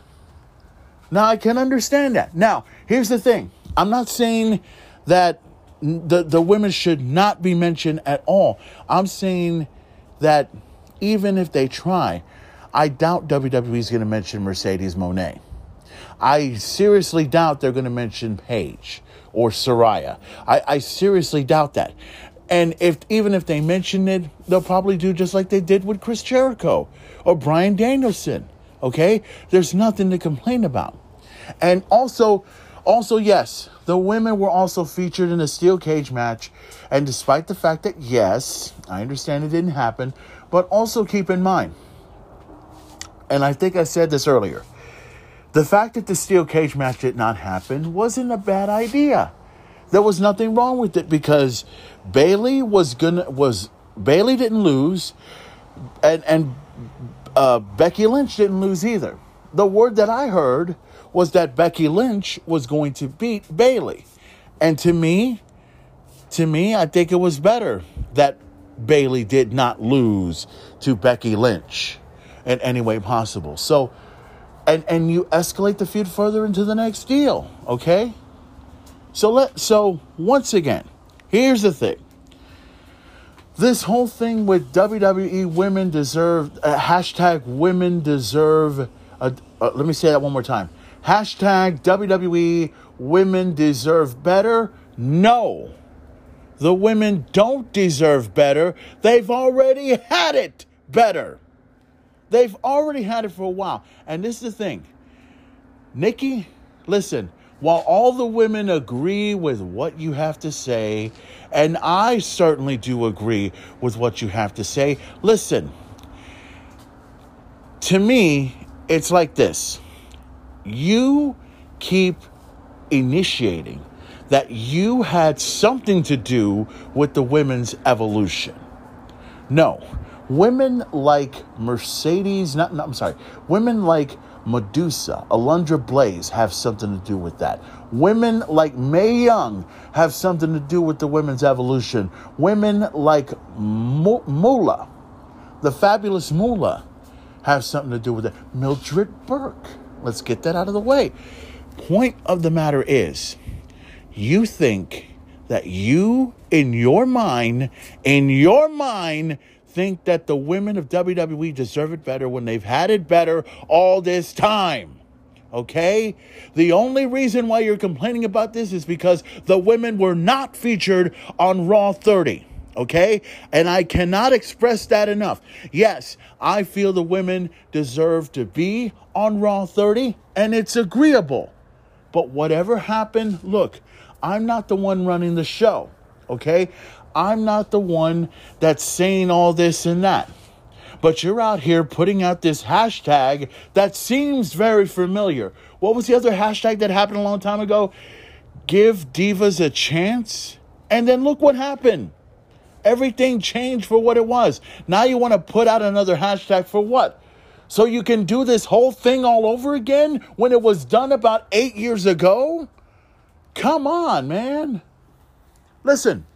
Now I can understand that. Now, here's the thing I'm not saying that the, the women should not be mentioned at all. I'm saying that even if they try, I doubt WWE is going to mention Mercedes Moné. I seriously doubt they're going to mention Paige or Saraya. I, I seriously doubt that. And if even if they mention it, they'll probably do just like they did with Chris Jericho or Bryan Danielson. Okay? There's nothing to complain about. And also, also, yes, the women were also featured in a steel cage match. And despite the fact that, yes, I understand it didn't happen, but also keep in mind, and I think I said this earlier, the fact that the steel cage match did not happen wasn't a bad idea. There was nothing wrong with it because Bayley was gonna was Bayley didn't lose, and and uh, Becky Lynch didn't lose either. The word that I heard was that Becky Lynch was going to beat Bayley, and to me, to me, I think it was better that Bayley did not lose to Becky Lynch in any way possible. So, and and you escalate the feud further into the next deal, okay? So let so once again, here's the thing. This whole thing with WWE women deserve uh, hashtag women deserve. Uh, let me say that one more time. Hashtag WWE women deserve better. No, the women don't deserve better. They've already had it better. They've already had it for a while. And this is the thing. Nikki, listen, while all the women agree with what you have to say, and I certainly do agree with what you have to say, listen, to me, it's like this you keep initiating that you had something to do with the women's evolution. No, women like Mercedes, not, not I'm sorry, women like Medusa, Alundra Blaze have something to do with that. Women like Mae Young have something to do with the women's evolution. Women like Moolah, the fabulous Moolah, have something to do with it. Mildred Burke, let's get that out of the way. Point of the matter is, you think that you, in your mind, in your mind, think that the women of WWE deserve it better when they've had it better all this time. Okay? The only reason why you're complaining about this is because the women were not featured on Raw 30. Okay? And I cannot express that enough. Yes, I feel the women deserve to be on Raw 30, and it's agreeable. But whatever happened, look, I'm not the one running the show. Okay? I'm not the one that's saying all this and that. But you're out here putting out this hashtag that seems very familiar. What was the other hashtag that happened a long time ago? Give divas a chance. And then look what happened. Everything changed for what it was. Now you want to put out another hashtag for what? So you can do this whole thing all over again when it was done about eight years ago? Come on, man. Listen,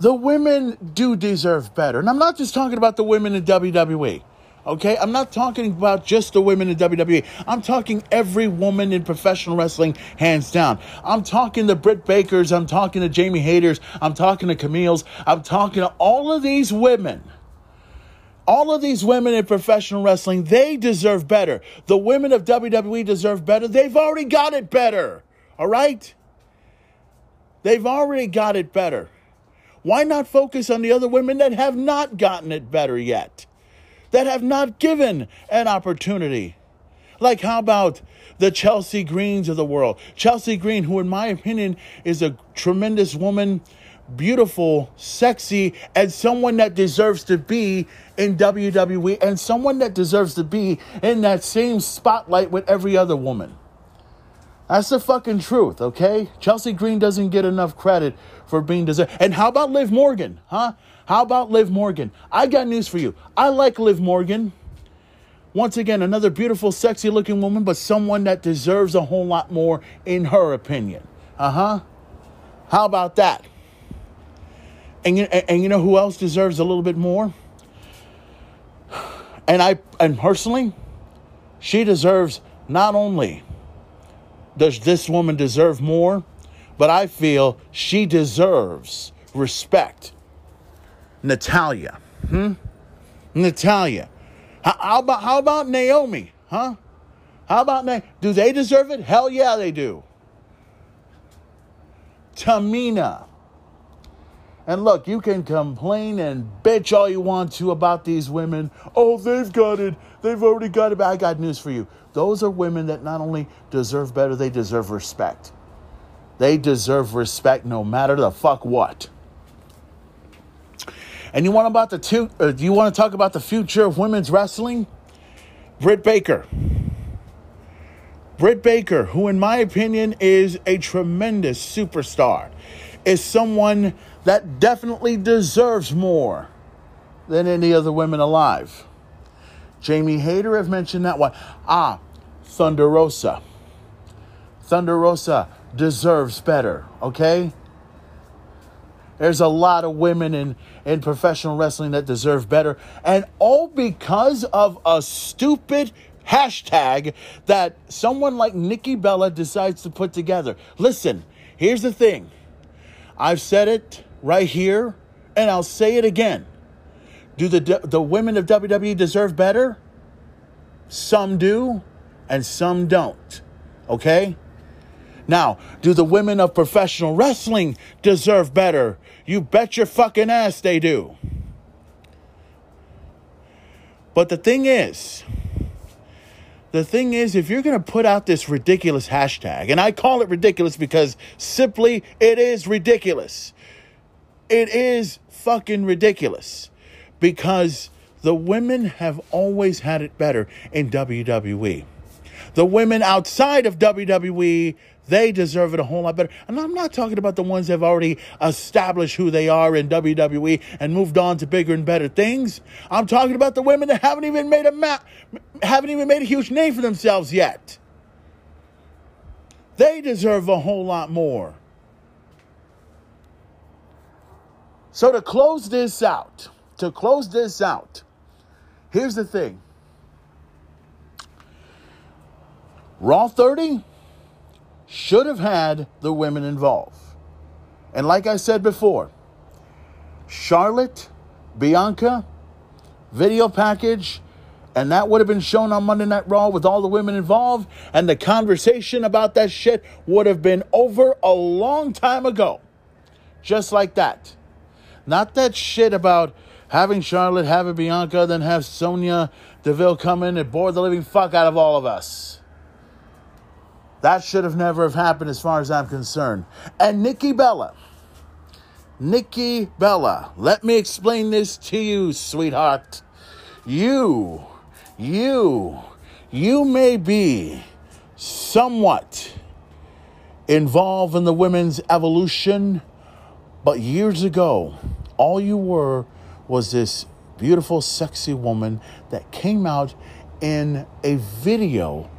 the women do deserve better. And I'm not just talking about the women in WWE. Okay, I'm not talking about just the women in WWE. I'm talking every woman in professional wrestling, hands down. I'm talking to Britt Bakers. I'm talking to Jamie Hayters. I'm talking to Kamille's. I'm talking to all of these women. All of these women in professional wrestling, they deserve better. The women of WWE deserve better. They've already got it better. All right? They've already got it better. Why not focus on the other women that have not gotten it better yet? That have not given an opportunity? Like, how about the Chelsea Greens of the world? Chelsea Green, who, in my opinion, is a tremendous woman, beautiful, sexy, and someone that deserves to be in WWE and someone that deserves to be in that same spotlight with every other woman. That's the fucking truth, okay? Chelsea Green doesn't get enough credit for being deserved. And how about Liv Morgan, huh? How about Liv Morgan? I got news for you. I like Liv Morgan. Once again, another beautiful, sexy looking woman, but someone that deserves a whole lot more in her opinion. Uh huh. How about that? And you, and you know who else deserves a little bit more? And I and personally, she deserves not only does this woman deserve more, but I feel she deserves respect. Natalya. Hmm? Natalya. How, how about how about Naomi? Huh? How about Na- do they deserve it? Hell yeah, they do. Tamina. And look, you can complain and bitch all you want to about these women. Oh, they've got it. They've already got it. But I got news for you. Those are women that not only deserve better, they deserve respect. They deserve respect no matter the fuck what. And you want about the two? Uh, do you want to talk about the future of women's wrestling? Britt Baker. Britt Baker, who in my opinion is a tremendous superstar, is someone that definitely deserves more than any other women alive. Jamie Hayter have mentioned that one. Ah, Thunder Rosa. Thunder Rosa deserves better, okay? There's a lot of women in, in professional wrestling that deserve better. And all because of a stupid hashtag that someone like Nikki Bella decides to put together. Listen, here's the thing I've said it right here, and I'll say it again. Do the, the women of WWE deserve better? Some do, and some don't. Okay? Now, do the women of professional wrestling deserve better? You bet your fucking ass they do. But the thing is, the thing is, if you're going to put out this ridiculous hashtag, and I call it ridiculous because simply it is ridiculous. It is fucking ridiculous because the women have always had it better in WWE. The women outside of WWE, they deserve it a whole lot better. And I'm not talking about the ones that have already established who they are in WWE and moved on to bigger and better things. I'm talking about the women that haven't even made a map, haven't even made a huge name for themselves yet. They deserve a whole lot more. So to close this out, to close this out, here's the thing. Raw 30 should have had the women involved. And like I said before, Charlotte, Bianca, video package, and that would have been shown on Monday Night Raw with all the women involved, and the conversation about that shit would have been over a long time ago. Just like that. Not that shit about having Charlotte, having Bianca, then have Sonya Deville come in and bore the living fuck out of all of us. That should have never have happened as far as I'm concerned. And Nikki Bella. Nikki Bella. Let me explain this to you, sweetheart. You, you, you may be somewhat involved in the women's evolution, but years ago, all you were was this beautiful, sexy woman that came out in a video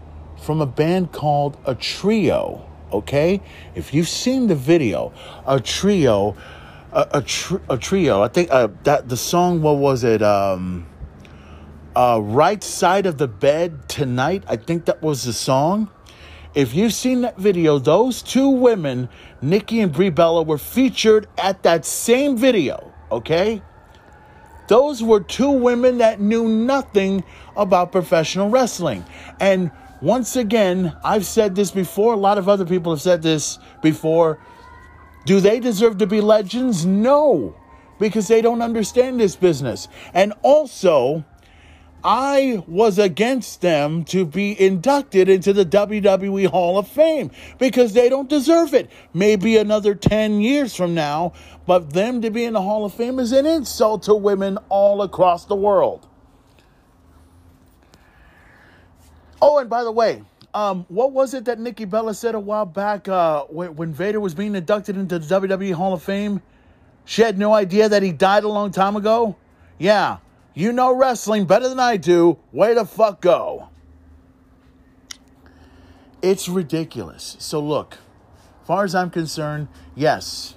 from a band called Atreyu. Okay? If you've seen the video, Atreyu, a, a, tr- Atreyu. I think uh, that the song. What was it? Um, uh, right side of the bed tonight. I think that was the song. If you've seen that video, those two women, Nikki and Brie Bella, were featured at that same video. Okay. Those were two women that knew nothing about professional wrestling. And once again, I've said this before, a lot of other people have said this before. Do they deserve to be legends? No, because they don't understand this business. And also, I was against them to be inducted into the WWE Hall of Fame because they don't deserve it. Maybe another 10 years from now, but them to be in the Hall of Fame is an insult to women all across the world. Oh, and by the way, um, what was it that Nikki Bella said a while back uh, when, when Vader was being inducted into the WWE Hall of Fame? She had no idea that he died a long time ago? Yeah, you know wrestling better than I do. Way to fuck go. It's ridiculous. So, look, far as I'm concerned, yes,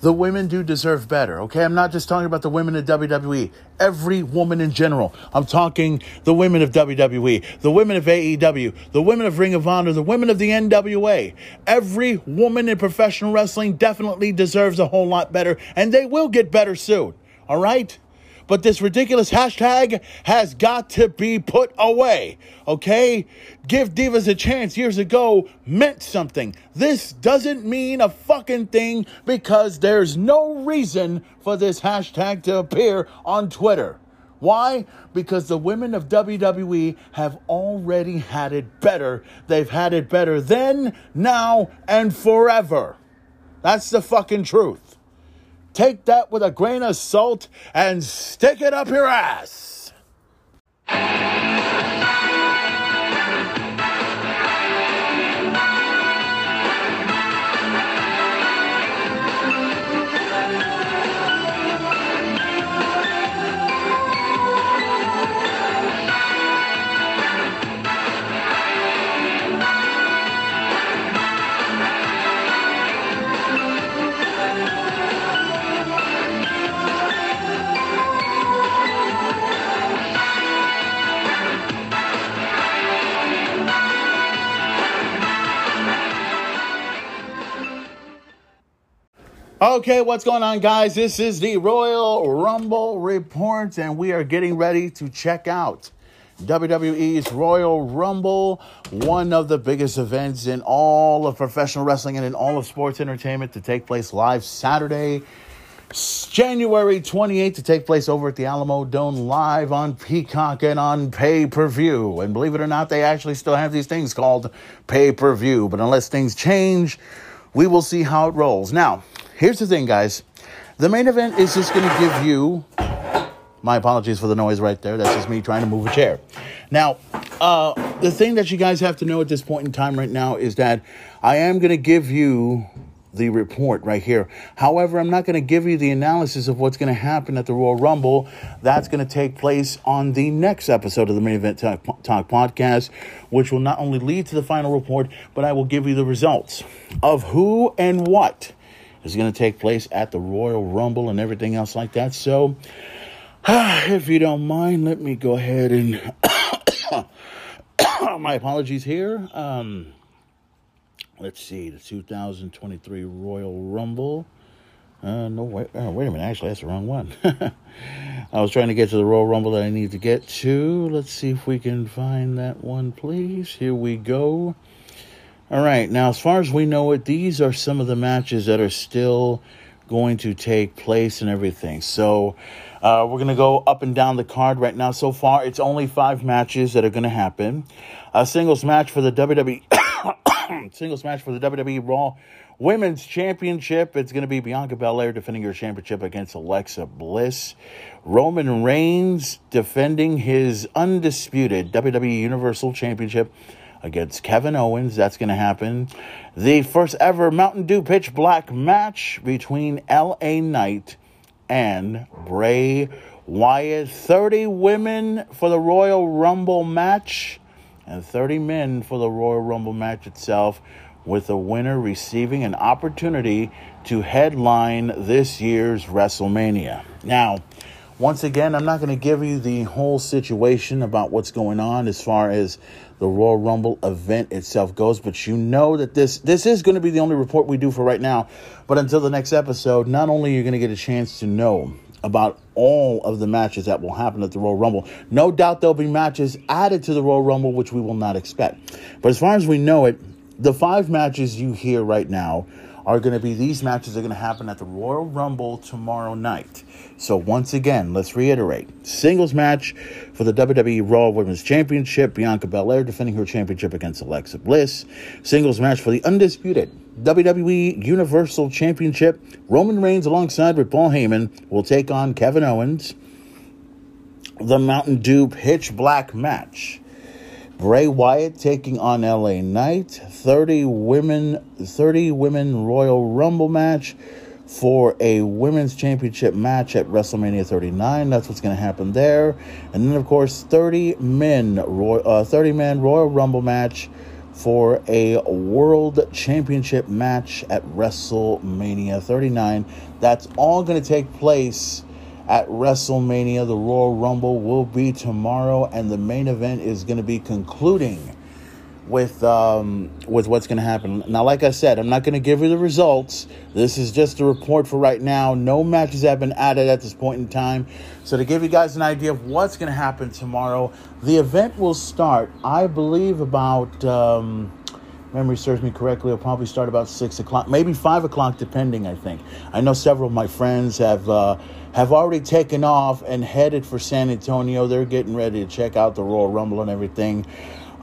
the women do deserve better, okay? I'm not just talking about the women of WWE, every woman in general. I'm talking the women of WWE, the women of AEW, the women of Ring of Honor, the women of the NWA. Every woman in professional wrestling definitely deserves a whole lot better, and they will get better soon, all right? But this ridiculous hashtag has got to be put away. Okay? Give Divas a chance years ago meant something. This doesn't mean a fucking thing because there's no reason for this hashtag to appear on Twitter. Why? Because the women of WWE have already had it better. They've had it better then, now, and forever. That's the fucking truth. Take that with a grain of salt and stick it up your ass. Okay, what's going on, guys? This is the Royal Rumble Report, and we are getting ready to check out WWE's Royal Rumble, one of the biggest events in all of professional wrestling and in all of sports entertainment to take place live Saturday, January 28th, to take place over at the Alamodome live on Peacock and on pay per view. And believe it or not, they actually still have these things called pay per view. But unless things change, we will see how it rolls. Now, here's the thing, guys. The main event is just going to give you. My apologies for the noise right there. That's just me trying to move a chair. Now, uh, the thing that you guys have to know at this point in time right now is that I am going to give you the report right here. However, I'm not going to give you the analysis of what's going to happen at the Royal Rumble. That's going to take place on the next episode of the Main Event Talk, Talk podcast, which will not only lead to the final report, but I will give you the results of who and what is going to take place at the Royal Rumble and everything else like that. So, if you don't mind, let me go ahead and my apologies here. Um, let's see, the 2023 Royal Rumble. Uh, no, wait, oh, wait a minute. Actually, that's the wrong one. I was trying to get to the Royal Rumble that I need to get to. Let's see if we can find that one, please. Here we go. All right. Now, as far as we know it, these are some of the matches that are still going to take place and everything. So, uh, we're going to go up and down the card right now. So far, it's only five matches that are going to happen. A singles match for the WWE, singles match for the WWE Raw Women's Championship. It's going to be Bianca Belair defending her championship against Alexa Bliss. Roman Reigns defending his undisputed WWE Universal Championship against Kevin Owens. That's going to happen. The first ever Mountain Dew Pitch Black match between LA Knight and Bray Wyatt. 30 women for the Royal Rumble match and 30 men for the Royal Rumble match itself, with the winner receiving an opportunity to headline this year's WrestleMania. Now, once again, I'm not going to give you the whole situation about what's going on as far as the Royal Rumble event itself goes, but you know that this this is going to be the only report we do for right now. But until the next episode, not only are you going to get a chance to know about all of the matches that will happen at the Royal Rumble. No doubt there'll be matches added to the Royal Rumble, which we will not expect. But as far as we know it, the five matches you hear right now are going to be these matches are going to happen at the Royal Rumble tomorrow night. So once again, let's reiterate: singles match for the WWE Raw Women's Championship, Bianca Belair defending her championship against Alexa Bliss. Singles match for the undisputed WWE Universal Championship, Roman Reigns alongside with Paul Heyman will take on Kevin Owens. The Mountain Dew Pitch Black match. Bray Wyatt taking on LA Knight. 30 women 30 women Royal Rumble match for a women's championship match at WrestleMania 39. That's what's going to happen there. And then of course 30 men Roy, uh, 30 man Royal Rumble match for a world championship match at WrestleMania 39. That's all going to take place at WrestleMania. The Royal Rumble will be tomorrow, and the main event is going to be concluding with um, with what's going to happen. Now, like I said, I'm not going to give you the results. This is just a report for right now. No matches have been added at this point in time. So to give you guys an idea of what's going to happen tomorrow, the event will start, I believe, about. Um, memory serves me correctly, it'll probably start about six o'clock, maybe five o'clock, depending. I think. I know several of my friends have uh, have already taken off and headed for San Antonio. They're getting ready to check out the Royal Rumble and everything.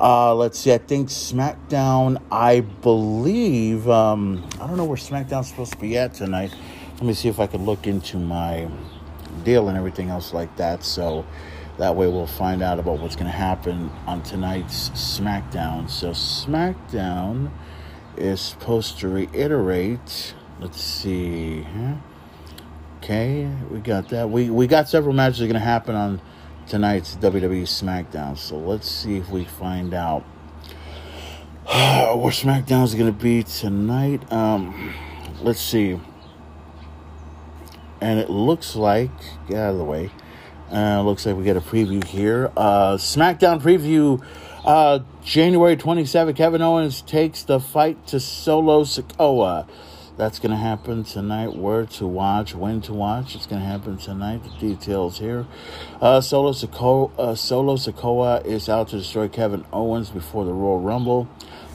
Uh, let's see. I think SmackDown. I believe. Um, I don't know where SmackDown's supposed to be at tonight. Let me see if I can look into my deal and everything else like that. So that way we'll find out about what's going to happen on tonight's SmackDown. So SmackDown is supposed to reiterate. Let's see. Okay, we got that. We we got several matches going to happen on tonight's WWE SmackDown. So let's see if we find out where SmackDown is going to be tonight. Um, let's see. And it looks like, get out of the way. Uh, looks like we get a preview here. Uh, SmackDown preview. Uh, January 27th, Kevin Owens takes the fight to Solo Sikoa. That's going to happen tonight. Where to watch, when to watch. It's going to happen tonight. The details here. Uh, Solo, Sikoa, uh, Solo Sikoa is out to destroy Kevin Owens before the Royal Rumble.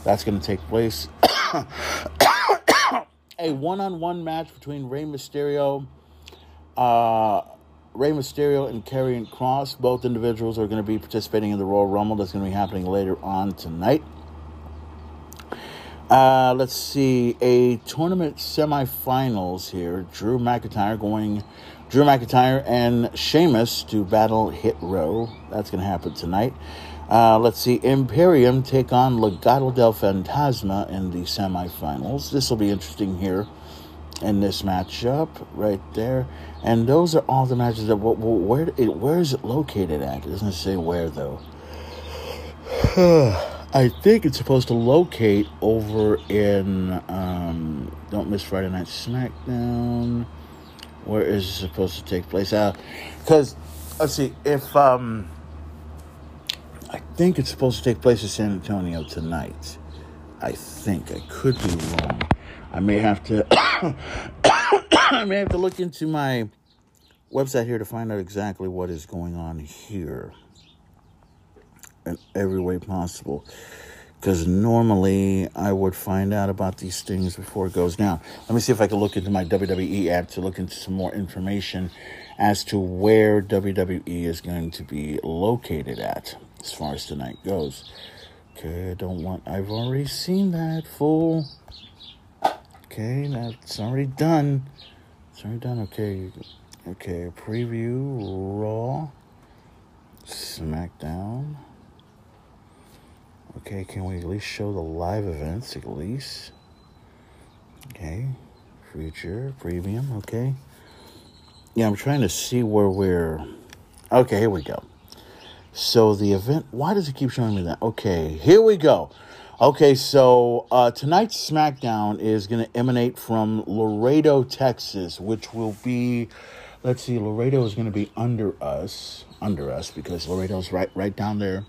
That's going to take place. a one on one match between Rey Mysterio. Uh, Rey Mysterio and Karrion Kross, both individuals are going to be participating in the Royal Rumble. That's going to be happening later on tonight. Uh, let's see, a tournament semifinals here. Drew McIntyre going, Drew McIntyre and Sheamus to battle Hit Row. That's going to happen tonight. Uh, let's see, Imperium take on Legado del Fantasma in the semifinals. This will be interesting here in this matchup right there. And those are all the matches that where where is it located at? It doesn't say where though. I think it's supposed to locate over in um, Don't Miss Friday Night SmackDown. Where is it supposed to take place? Because uh, let's see if um, I think it's supposed to take place in San Antonio tonight. I think I could be wrong. I may have to I may have to look into my website here to find out exactly what is going on here in every way possible. Because normally I would find out about these things before it goes down. Let me see if I can look into my WWE app to look into some more information as to where WWE is going to be located at as far as tonight goes. Okay, I don't want, I've already seen that, fool. Okay, that's already done. It's already done. Okay, okay, preview, Raw, SmackDown. Okay, can we at least show the live events at least? Okay, future, premium, okay. Yeah, I'm trying to see where we're. Okay, here we go. So the event, why does it keep showing me that? Okay, here we go. Okay, so uh, tonight's SmackDown is going to emanate from Laredo, Texas, which will be, let's see, Laredo is going to be under us, under us, because Laredo's right, right down there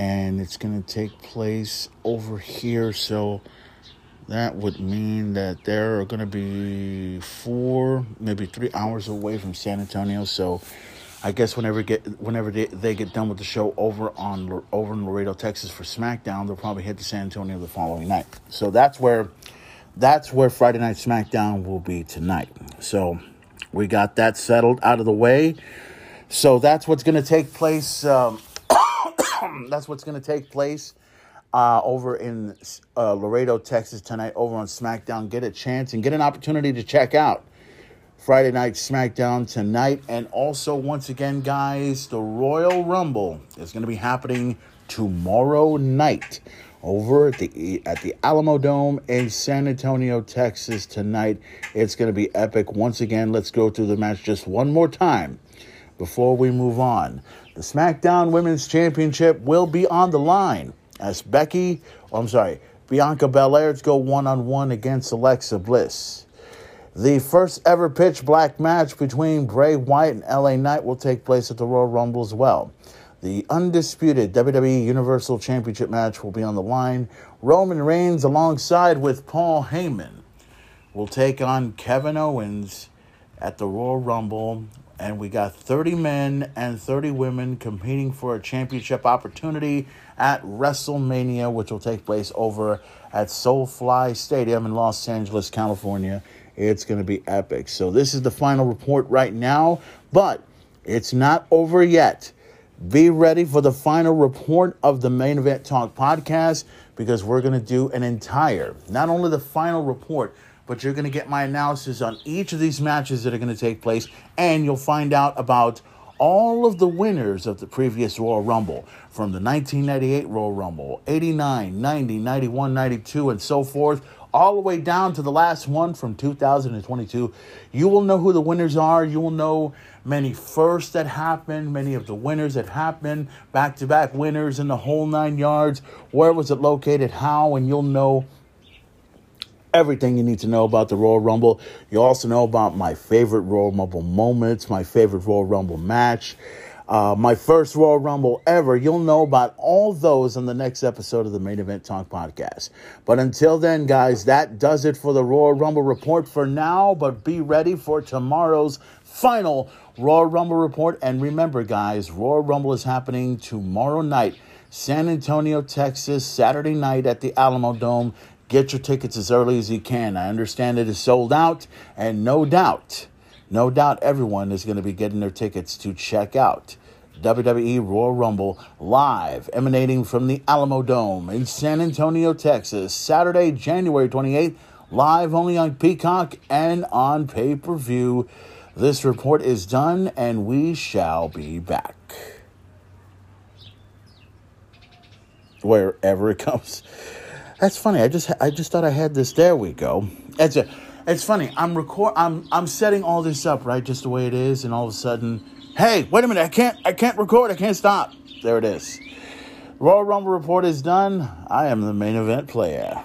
and it's going to take place over here. So that would mean that they're going to be four, maybe three hours away from San Antonio. So I guess whenever get whenever they, they get done with the show over on over in Laredo, Texas for SmackDown, they'll probably head to San Antonio the following night. So that's where That's where Friday Night SmackDown will be tonight. So we got that settled out of the way. So that's what's going to take place. Um, that's what's going to take place uh, over in uh, Laredo, Texas tonight, over on SmackDown. Get a chance and get an opportunity to check out Friday Night SmackDown tonight. And also, once again, guys, the Royal Rumble is going to be happening tomorrow night over at the at the Alamodome in San Antonio, Texas tonight. It's going to be epic. Once again, let's go through the match just one more time before we move on. The SmackDown Women's Championship will be on the line as Becky, oh, I'm sorry, Bianca Belair go one on one against Alexa Bliss. The first ever pitch black match between Bray Wyatt and LA Knight will take place at the Royal Rumble as well. The undisputed WWE Universal Championship match will be on the line. Roman Reigns, alongside with Paul Heyman, will take on Kevin Owens at the Royal Rumble. And we got 30 men and 30 women competing for a championship opportunity at WrestleMania, which will take place over at SoFi Stadium in Los Angeles, California. It's going to be epic. So, this is the final report right now, but it's not over yet. Be ready for the final report of the Main Event Talk podcast because we're going to do an entire, not only the final report, but you're going to get my analysis on each of these matches that are going to take place, and you'll find out about all of the winners of the previous Royal Rumble from the 1998 Royal Rumble, 89, 90, 91, 92, and so forth, all the way down to the last one from 2022. You will know who the winners are. You will know many firsts that happened, many of the winners that happened, back to back winners in the whole nine yards. Where was it located? How? And you'll know everything you need to know about the Royal Rumble. You also know about my favorite Royal Rumble moments, my favorite Royal Rumble match, uh, my first Royal Rumble ever. You'll know about all those in the next episode of the Main Event Talk podcast. But until then, guys, that does it for the Royal Rumble report for now. But be ready for tomorrow's final Royal Rumble report. And remember, guys, Royal Rumble is happening tomorrow night. San Antonio, Texas, Saturday night at the Alamodome. Get your tickets as early as you can. I understand it is sold out, and no doubt, no doubt everyone is going to be getting their tickets to check out WWE Royal Rumble live, emanating from the Alamodome in San Antonio, Texas, Saturday, January 28th, live only on Peacock and on pay per view. This report is done, and we shall be back. Wherever it comes. That's funny. I just I just thought I had this. There we go. It's it's funny. I'm record. I'm I'm setting all this up right, just the way it is, and all of a sudden, hey, wait a minute! I can't I can't record. I can't stop. There it is. Royal Rumble report is done. I am the main event player.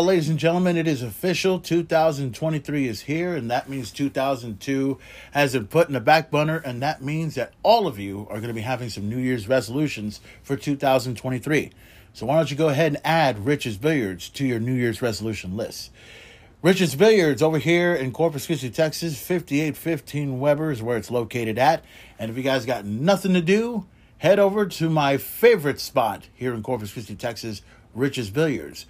Well, ladies and gentlemen, it is official. 2023 is here, and that means 2002 has been put in the back burner, and that means that all of you are going to be having some New Year's resolutions for 2023. So why don't you go ahead and add Rich's Billiards to your New Year's resolution list? Rich's Billiards over here in Corpus Christi, Texas, 5815 Weber is where it's located at. And if you guys got nothing to do, head over to my favorite spot here in Corpus Christi, Texas, Rich's Billiards.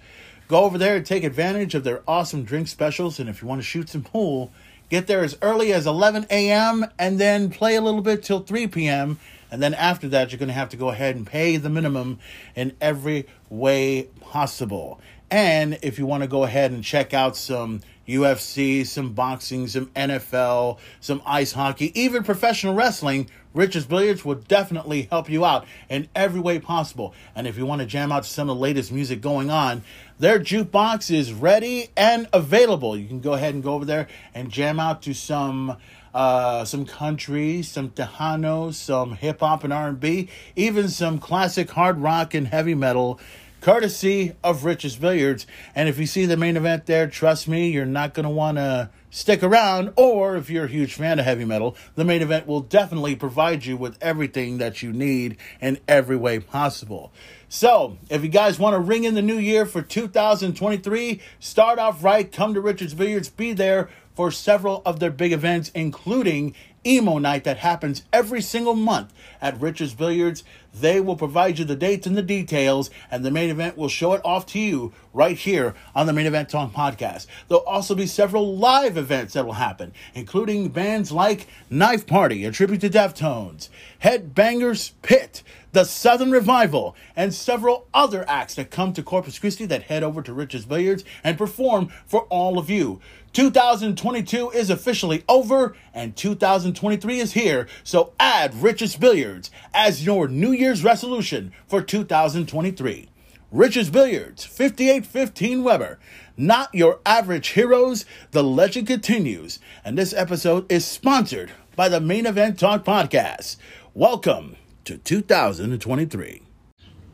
Go over there and take advantage of their awesome drink specials. And if you want to shoot some pool, get there as early as 11 a.m. and then play a little bit till 3 p.m. And then after that, you're going to have to go ahead and pay the minimum in every way possible. And if you want to go ahead and check out some UFC, some boxing, some NFL, some ice hockey, even professional wrestling, Rich's Billiards will definitely help you out in every way possible. And if you want to jam out to some of the latest music going on, their jukebox is ready and available. You can go ahead and go over there and jam out to some uh, some country, some Tejano, some hip hop and R and B, even some classic hard rock and heavy metal courtesy of Rich's Billiards. And if you see the main event there, trust me, you're not going to want to stick around. Or if you're a huge fan of heavy metal, the main event will definitely provide you with everything that you need in every way possible. So, if you guys want to ring in the new year for 2023, start off right, come to Richard's Billiards, be there for several of their big events, including emo night that happens every single month at Richard's Billiards. They will provide you the dates and the details, and the main event will show it off to you right here on the Main Event Talk podcast. There'll also be several live events that will happen, including bands like Knife Party, a tribute to Deftones, Headbangers Pit, the Southern Revival, and several other acts that come to Corpus Christi that head over to Richard's Billiards and perform for all of you. 2022 is officially over and 2023 is here, so add Rich's Billiards as your New Year's resolution for 2023. Rich's Billiards, 5815 Weber. Not your average heroes, the legend continues, and this episode is sponsored by the Main Event Talk Podcast. Welcome to 2023.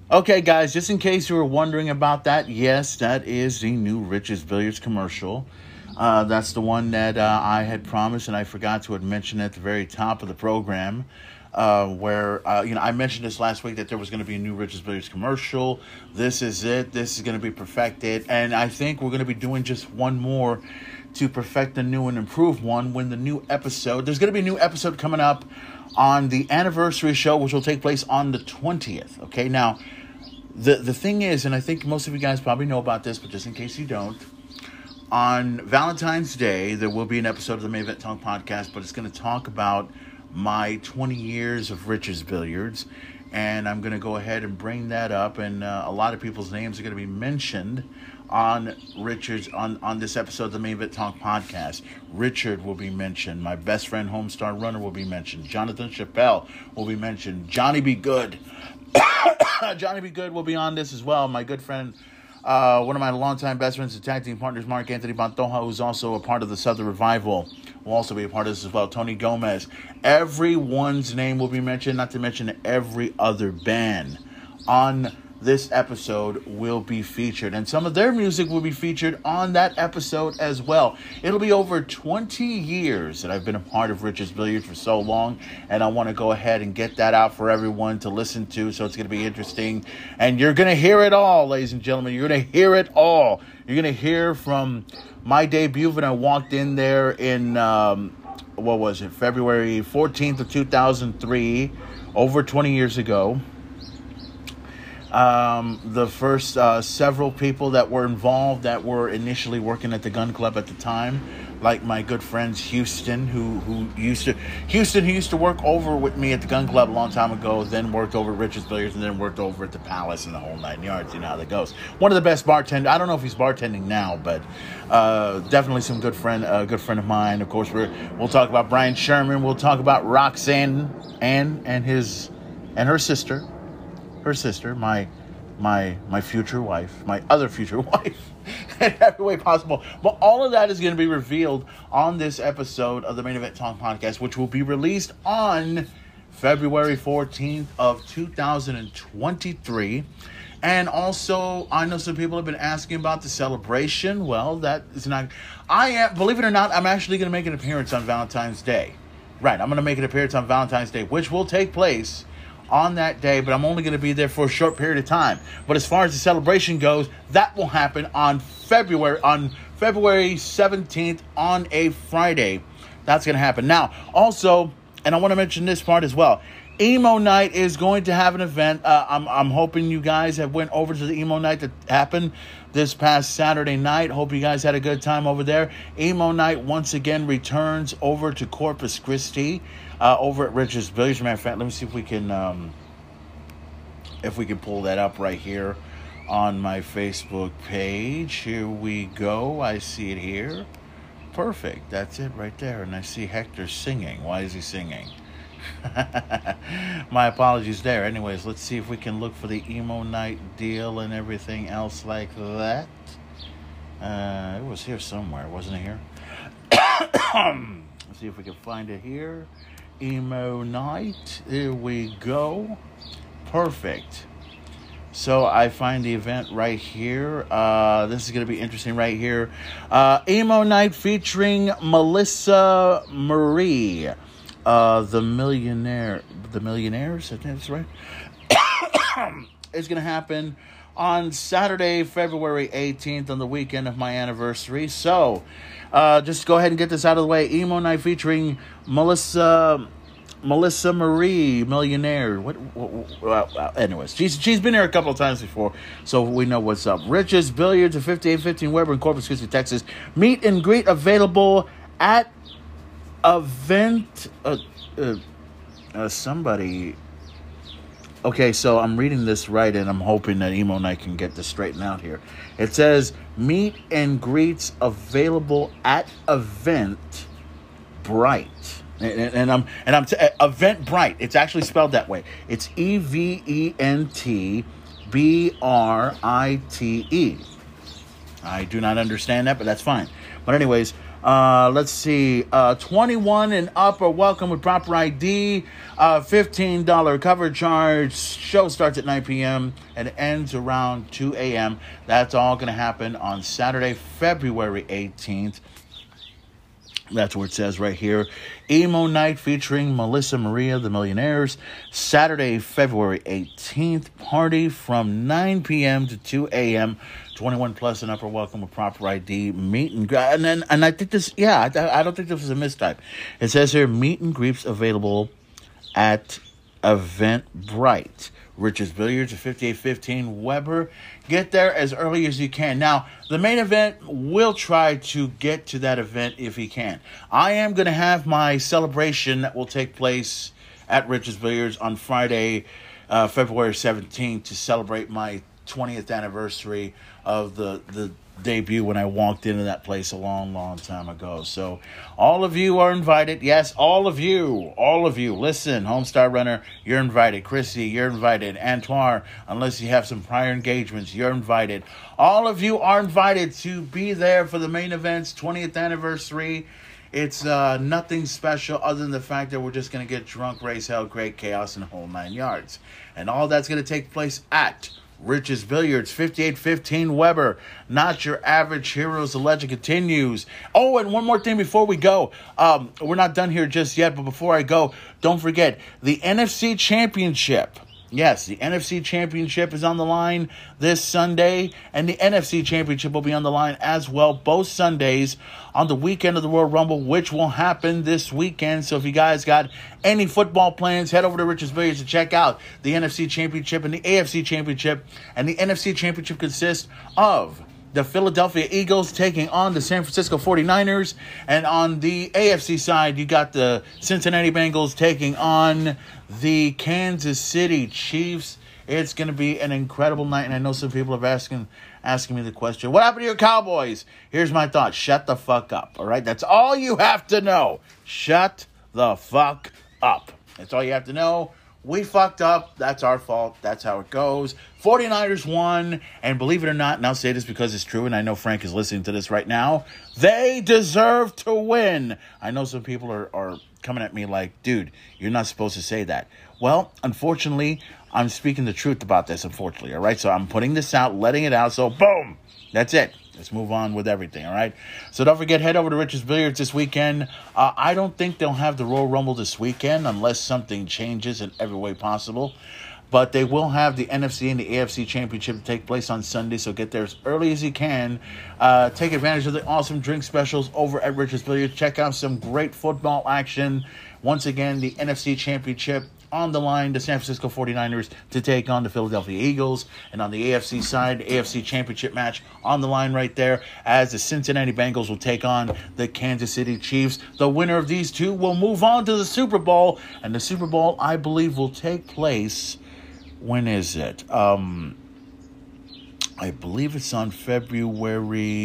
Okay, guys, just in case you were wondering about that, yes, that is the new Rich's Billiards commercial. Uh, that's the one that uh, I had promised, and I forgot to mention at the very top of the program. Uh, where uh, you know I mentioned this last week that there was going to be a new Richards Billiards commercial. This is it. This is going to be perfected, and I think we're going to be doing just one more to perfect the new and improved one when the new episode. There's going to be a new episode coming up on the anniversary show, which will take place on the twentieth. Okay, now the the thing is, and I think most of you guys probably know about this, but just in case you don't on Valentine's Day, there will be an episode of the Main Talk podcast, but it's going to talk about my 20 years of Rich's Billiards. And I'm going to go ahead and bring that up, and uh, a lot of people's names are going to be mentioned on Richard's on on this episode of the Main Talk podcast. Richard will be mentioned. My best friend Homestar Runner will be mentioned. Jonathan Chappelle will be mentioned. Johnny Be Good. Johnny Be Good will be on this as well. My good friend uh, one of my longtime best friends and tag team partners, Mark Anthony Pantoja, who's also a part of the Southern Revival, will also be a part of this as well. Tony Gomez. Everyone's name will be mentioned, not to mention every other band on this episode will be featured. And some of their music will be featured on that episode as well. It'll be over 20 years that I've been a part of Rich's Billiards for so long. And I want to go ahead and get that out for everyone to listen to. So it's going to be interesting. And you're going to hear it all, ladies and gentlemen. You're going to hear it all. You're going to hear from my debut when I walked in there in, um, what was it, February 14th of 2003, over 20 years ago um, the first uh, several people that were involved that were initially working at the gun club at the time, like my good friends Houston, who who used to Houston, who used to work over with me at the gun club a long time ago, then worked over at Richard's Billiards, and then worked over at the Palace and the whole nine yards. You know how that goes. One of the best bartenders. I don't know if he's bartending now, but uh, definitely some good friend, a uh, good friend of mine. Of course, we're, we'll talk about Brian Sherman. We'll talk about Roxanne and and his and her sister her sister, my my my future wife, my other future wife, in every way possible. But all of that is going to be revealed on this episode of the Main Event Talk podcast, which will be released on February 14th of 2023. And also, I know some people have been asking about the celebration. Well, that is not. I am, believe it or not, I'm actually going to make an appearance on Valentine's Day. Right, I'm going to make an appearance on Valentine's Day, which will take place on that day, but I'm only going to be there for a short period of time. But as far as the celebration goes, that will happen on February on February 17th on a Friday. That's going to happen. Now, also, and I want to mention this part as well. Emo Night is going to have an event. Uh, I'm, I'm hoping you guys have went over to the Emo Night that happened this past Saturday night. Hope you guys had a good time over there. Emo Night once again returns over to Corpus Christi, uh, over at Rich's Billiards. Matter of fact, let me see if we can um, if we can pull that up right here on my Facebook page. Here we go. I see it here. Perfect. That's it right there. And I see Hector singing. Why is he singing? My apologies there. Anyways, let's see if we can look for the emo night deal and everything else like that. Uh, it was here somewhere, wasn't it here? let's see if we can find it here. Emo night. Here we go. Perfect. So I find the event right here. Uh, this is going to be interesting right here. Uh, emo night featuring Melissa Marie uh, the millionaire, the millionaires. I think that's right. it's going to happen on Saturday, February 18th, on the weekend of my anniversary. So, uh, just go ahead and get this out of the way. Emo night featuring Melissa. Melissa Marie, millionaire. What? what, what anyways, she's she's been here a couple of times before, so we know what's up. Riches Billiards at 5815 Weber in Corpus Christi, Texas. Meet and greet available at event uh, uh, uh, somebody okay so i'm reading this right and i'm hoping that emo night can get this straightened out here. It says meet and greets available at event bright. And, and, and i'm and i'm t- uh, event bright. It's actually spelled that way. It's e-v-e-n-t b-r-i-t-e i do not understand that but that's fine. But anyways uh, let's see. Uh, 21 and up are welcome with proper ID. Uh, $15 cover charge. Show starts at 9 p.m. and ends around 2 a.m. That's all going to happen on Saturday, February 18th. That's where it says right here. Emo Night featuring Melissa Maria, the Millionaires. Saturday, February 18th. Party from 9 p.m. to 2 a.m. 21 plus and upper welcome with proper ID. Meet and greet. And, then, and I think this, yeah, I, I don't think this is a mistype. It says here meet and greets available at Eventbrite. Rich's Billiards at 5815 Weber. Get there as early as you can. Now, the main event will try to get to that event if he can. I am going to have my celebration that will take place at Rich's Billiards on Friday, uh, February 17th to celebrate my 20th anniversary of the, the debut when I walked into that place a long, long time ago. So, all of you are invited. Yes, all of you, all of you. Listen, Homestar Runner, you're invited. Chrissy, you're invited. Antoine, unless you have some prior engagements, you're invited. All of you are invited to be there for the main event's 20th anniversary. It's uh, nothing special other than the fact that we're just going to get drunk, race hell, create chaos, and whole nine yards. And all that's going to take place at Rich's Billiards, 5815 Weber. Not your average heroes. The legend continues. Oh, and one more thing before we go. Um, we're not done here just yet, but before I go, don't forget the NFC Championship. Yes, the NFC Championship is on the line this Sunday, and the NFC Championship will be on the line as well, both Sundays on the weekend of the Royal Rumble, which will happen this weekend. So if you guys got any football plans, head over to Rich's Billiards to check out the NFC Championship and the AFC Championship. And the NFC Championship consists of the Philadelphia Eagles taking on the San Francisco 49ers. And on the AFC side, you got the Cincinnati Bengals taking on the Kansas City Chiefs. It's going to be an incredible night, and I know some people are asking asking me the question, "What happened to your Cowboys?" Here's my thought: Shut the fuck up. All right, that's all you have to know. Shut the fuck up. That's all you have to know. We fucked up. That's our fault. That's how it goes. 49ers won. And believe it or not, and I'll say this because it's true, and I know Frank is listening to this right now, they deserve to win. I know some people are, are coming at me like, dude, you're not supposed to say that. Well, unfortunately, I'm speaking the truth about this, unfortunately. All right. So I'm putting this out, letting it out. So boom, that's it. Let's move on with everything. All right. So don't forget, head over to Richard's Billiards this weekend. Uh, I don't think they'll have the Royal Rumble this weekend unless something changes in every way possible. But they will have the NFC and the AFC championship take place on Sunday, so get there as early as you can. Uh, take advantage of the awesome drink specials over at Richard's Billiards. Check out some great football action. Once again, the NFC championship on the line, the San Francisco 49ers to take on the Philadelphia Eagles. And on the AFC side, AFC championship match on the line right there as the Cincinnati Bengals will take on the Kansas City Chiefs. The winner of these two will move on to the Super Bowl. And the Super Bowl, I believe, will take place. When is it? Um, I believe it's on February.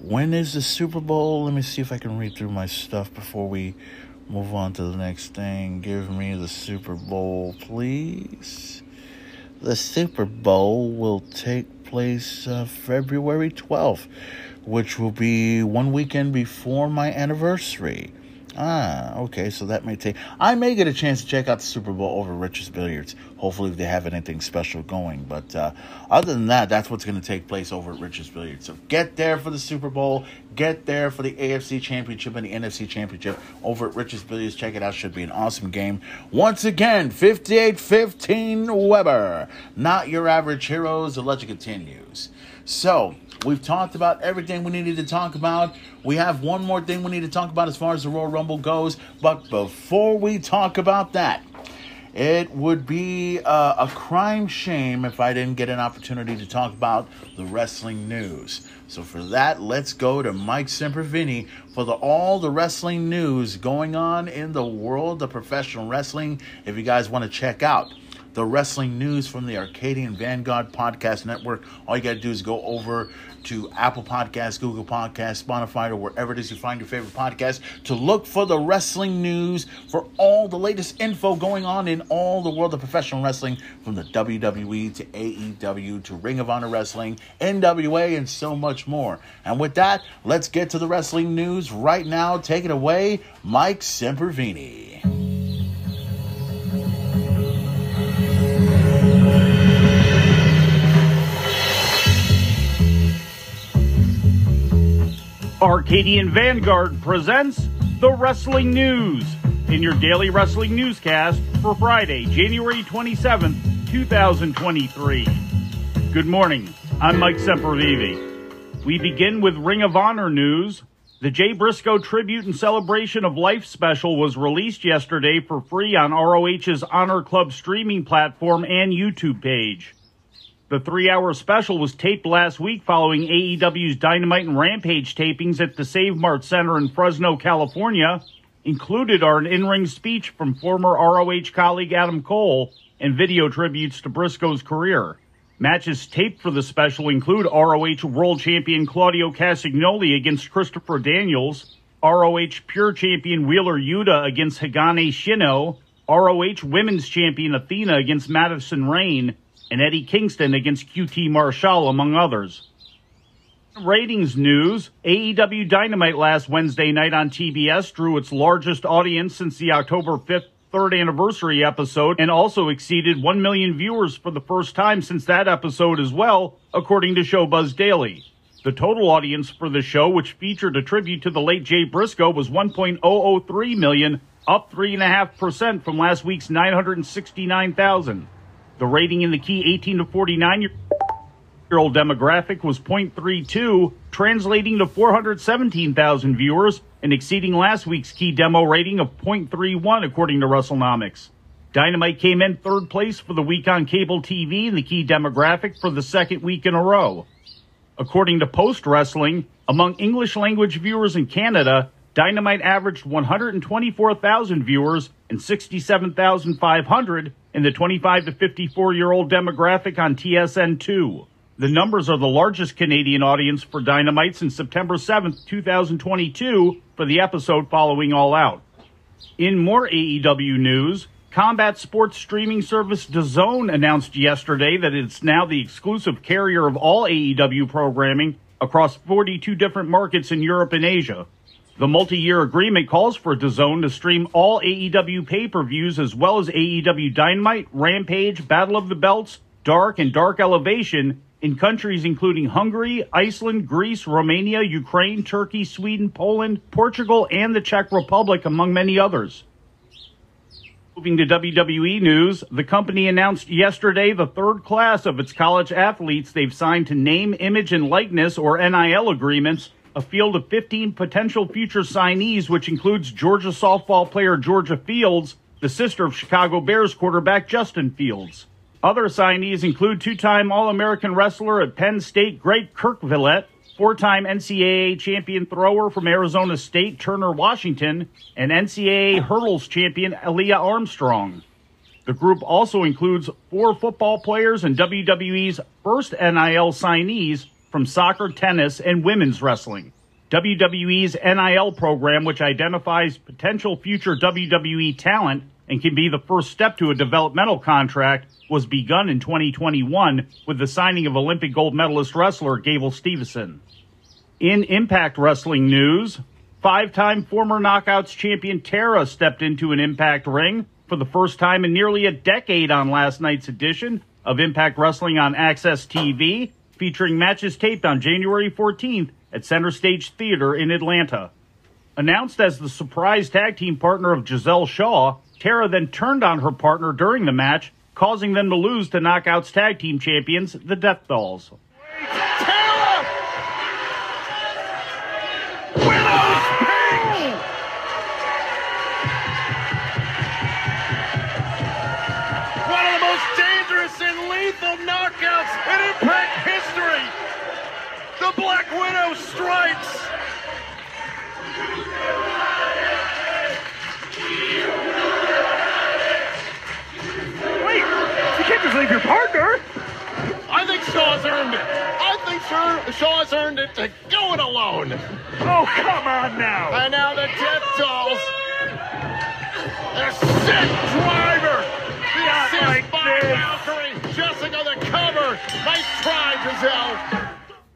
When is the Super Bowl? Let me see if I can read through my stuff before we move on to the next thing. Give me the Super Bowl, please. The Super Bowl will take place uh, February 12th, which will be one weekend before my anniversary. Ah, okay, so that may take. I may get a chance to check out the Super Bowl over Rich's Billiards. Hopefully, if they have anything special going. But uh, other than that, that's what's going to take place over at Rich's Billiards. So get there for the Super Bowl. Get there for the AFC Championship and the NFC Championship over at Rich's Billiards. Check it out. Should be an awesome game. Once again, 58 15 Weber. Not your average heroes. The legend continues. So, we've talked about everything we needed to talk about. We have one more thing we need to talk about as far as the Royal Rumble goes. But before we talk about that, it would be uh, a crime shame if I didn't get an opportunity to talk about the wrestling news. So for that, let's go to Mike Sempervive for the all the wrestling news going on in the world of professional wrestling. If you guys want to check out the wrestling news from the Arcadian Vanguard Podcast Network. All you got to do is go over to Apple Podcasts, Google Podcasts, Spotify, or wherever it is you find your favorite podcast to look for the wrestling news for all the latest info going on in all the world of professional wrestling from the WWE to AEW to Ring of Honor Wrestling, NWA, and so much more. And with that, let's get to the wrestling news right now. Take it away, Mike Sempervive. Arcadian Vanguard presents the Wrestling News in your daily wrestling newscast for Friday, January 27th, 2023. Good morning. I'm Mike Sempervive. We begin with Ring of Honor news. The Jay Briscoe Tribute and Celebration of Life special was released yesterday for free on ROH's Honor Club streaming platform and YouTube page. The three hour special was taped last week following AEW's Dynamite and Rampage tapings at the Save Mart Center in Fresno, California. Included are an in ring speech from former ROH colleague Adam Cole and video tributes to Briscoe's career. Matches taped for the special include ROH World Champion Claudio Castagnoli against Christopher Daniels, ROH Pure Champion Wheeler Yuta against Hagane Shino, ROH Women's Champion Athena against Madison Rayne, and Eddie Kingston against QT Marshall, among others. Ratings news AEW Dynamite last Wednesday night on TBS drew its largest audience since the October 5th third anniversary episode and also exceeded 1 million viewers for the first time since that episode as well, according to Showbuzz Daily. The total audience for the show, which featured a tribute to the late Jay Briscoe, was 1.003 million, up 3.5% from last week's 969,000. The rating in the key 18 to 49 year old demographic was 0.32, translating to 417,000 viewers and exceeding last week's key demo rating of 0.31 according to WrestleNomics. Dynamite came in third place for the week on cable TV in the key demographic for the second week in a row. According to Post Wrestling, among English language viewers in Canada, Dynamite averaged 124,000 viewers and 67,500 in the 25 to 54 year old demographic on TSN2. The numbers are the largest Canadian audience for Dynamite since September 7th, 2022, for the episode following All Out. In more AEW news, combat sports streaming service DAZN announced yesterday that it's now the exclusive carrier of all AEW programming across 42 different markets in Europe and Asia. The multi year agreement calls for DAZN to stream all AEW pay per views as well as AEW Dynamite, Rampage, Battle of the Belts, Dark, and Dark Elevation in countries including Hungary, Iceland, Greece, Romania, Ukraine, Turkey, Sweden, Poland, Portugal, and the Czech Republic, among many others. Moving to WWE news, the company announced yesterday the third class of its college athletes they've signed to name, image, and likeness or NIL agreements, a field of 15 potential future signees, which includes Georgia softball player Georgia Fields, the sister of Chicago Bears quarterback Justin Fields. Other signees include two time All American wrestler at Penn State Greg Kerkvliet, four time NCAA champion thrower from Arizona State Turner Washington, and NCAA hurdles champion Alia Armstrong. The group also includes four football players and WWE's first NIL signees from soccer, tennis, and women's wrestling. WWE's NIL program, which identifies potential future WWE talent and can be the first step to a developmental contract, was begun in 2021 with the signing of Olympic gold medalist wrestler Gable Steveson. In Impact Wrestling news, five time former Knockouts champion Tara stepped into an Impact ring for the first time in nearly a decade on last night's edition of Impact Wrestling on Access TV, featuring matches taped on January 14th at Center Stage Theater in Atlanta. Announced as the surprise tag team partner of Gisele Shaw, Tara then turned on her partner during the match, causing them to lose to Knockouts tag team champions, the Death Dolls. One leave your partner. I think Shaw's earned it. I think Shaw- Shaw's earned it to go it alone. Oh, come on now. And now the Death Dolls. A sick driver. The Not assist like by this. Valkyrie. Jessica the cover. Nice try, Gisele.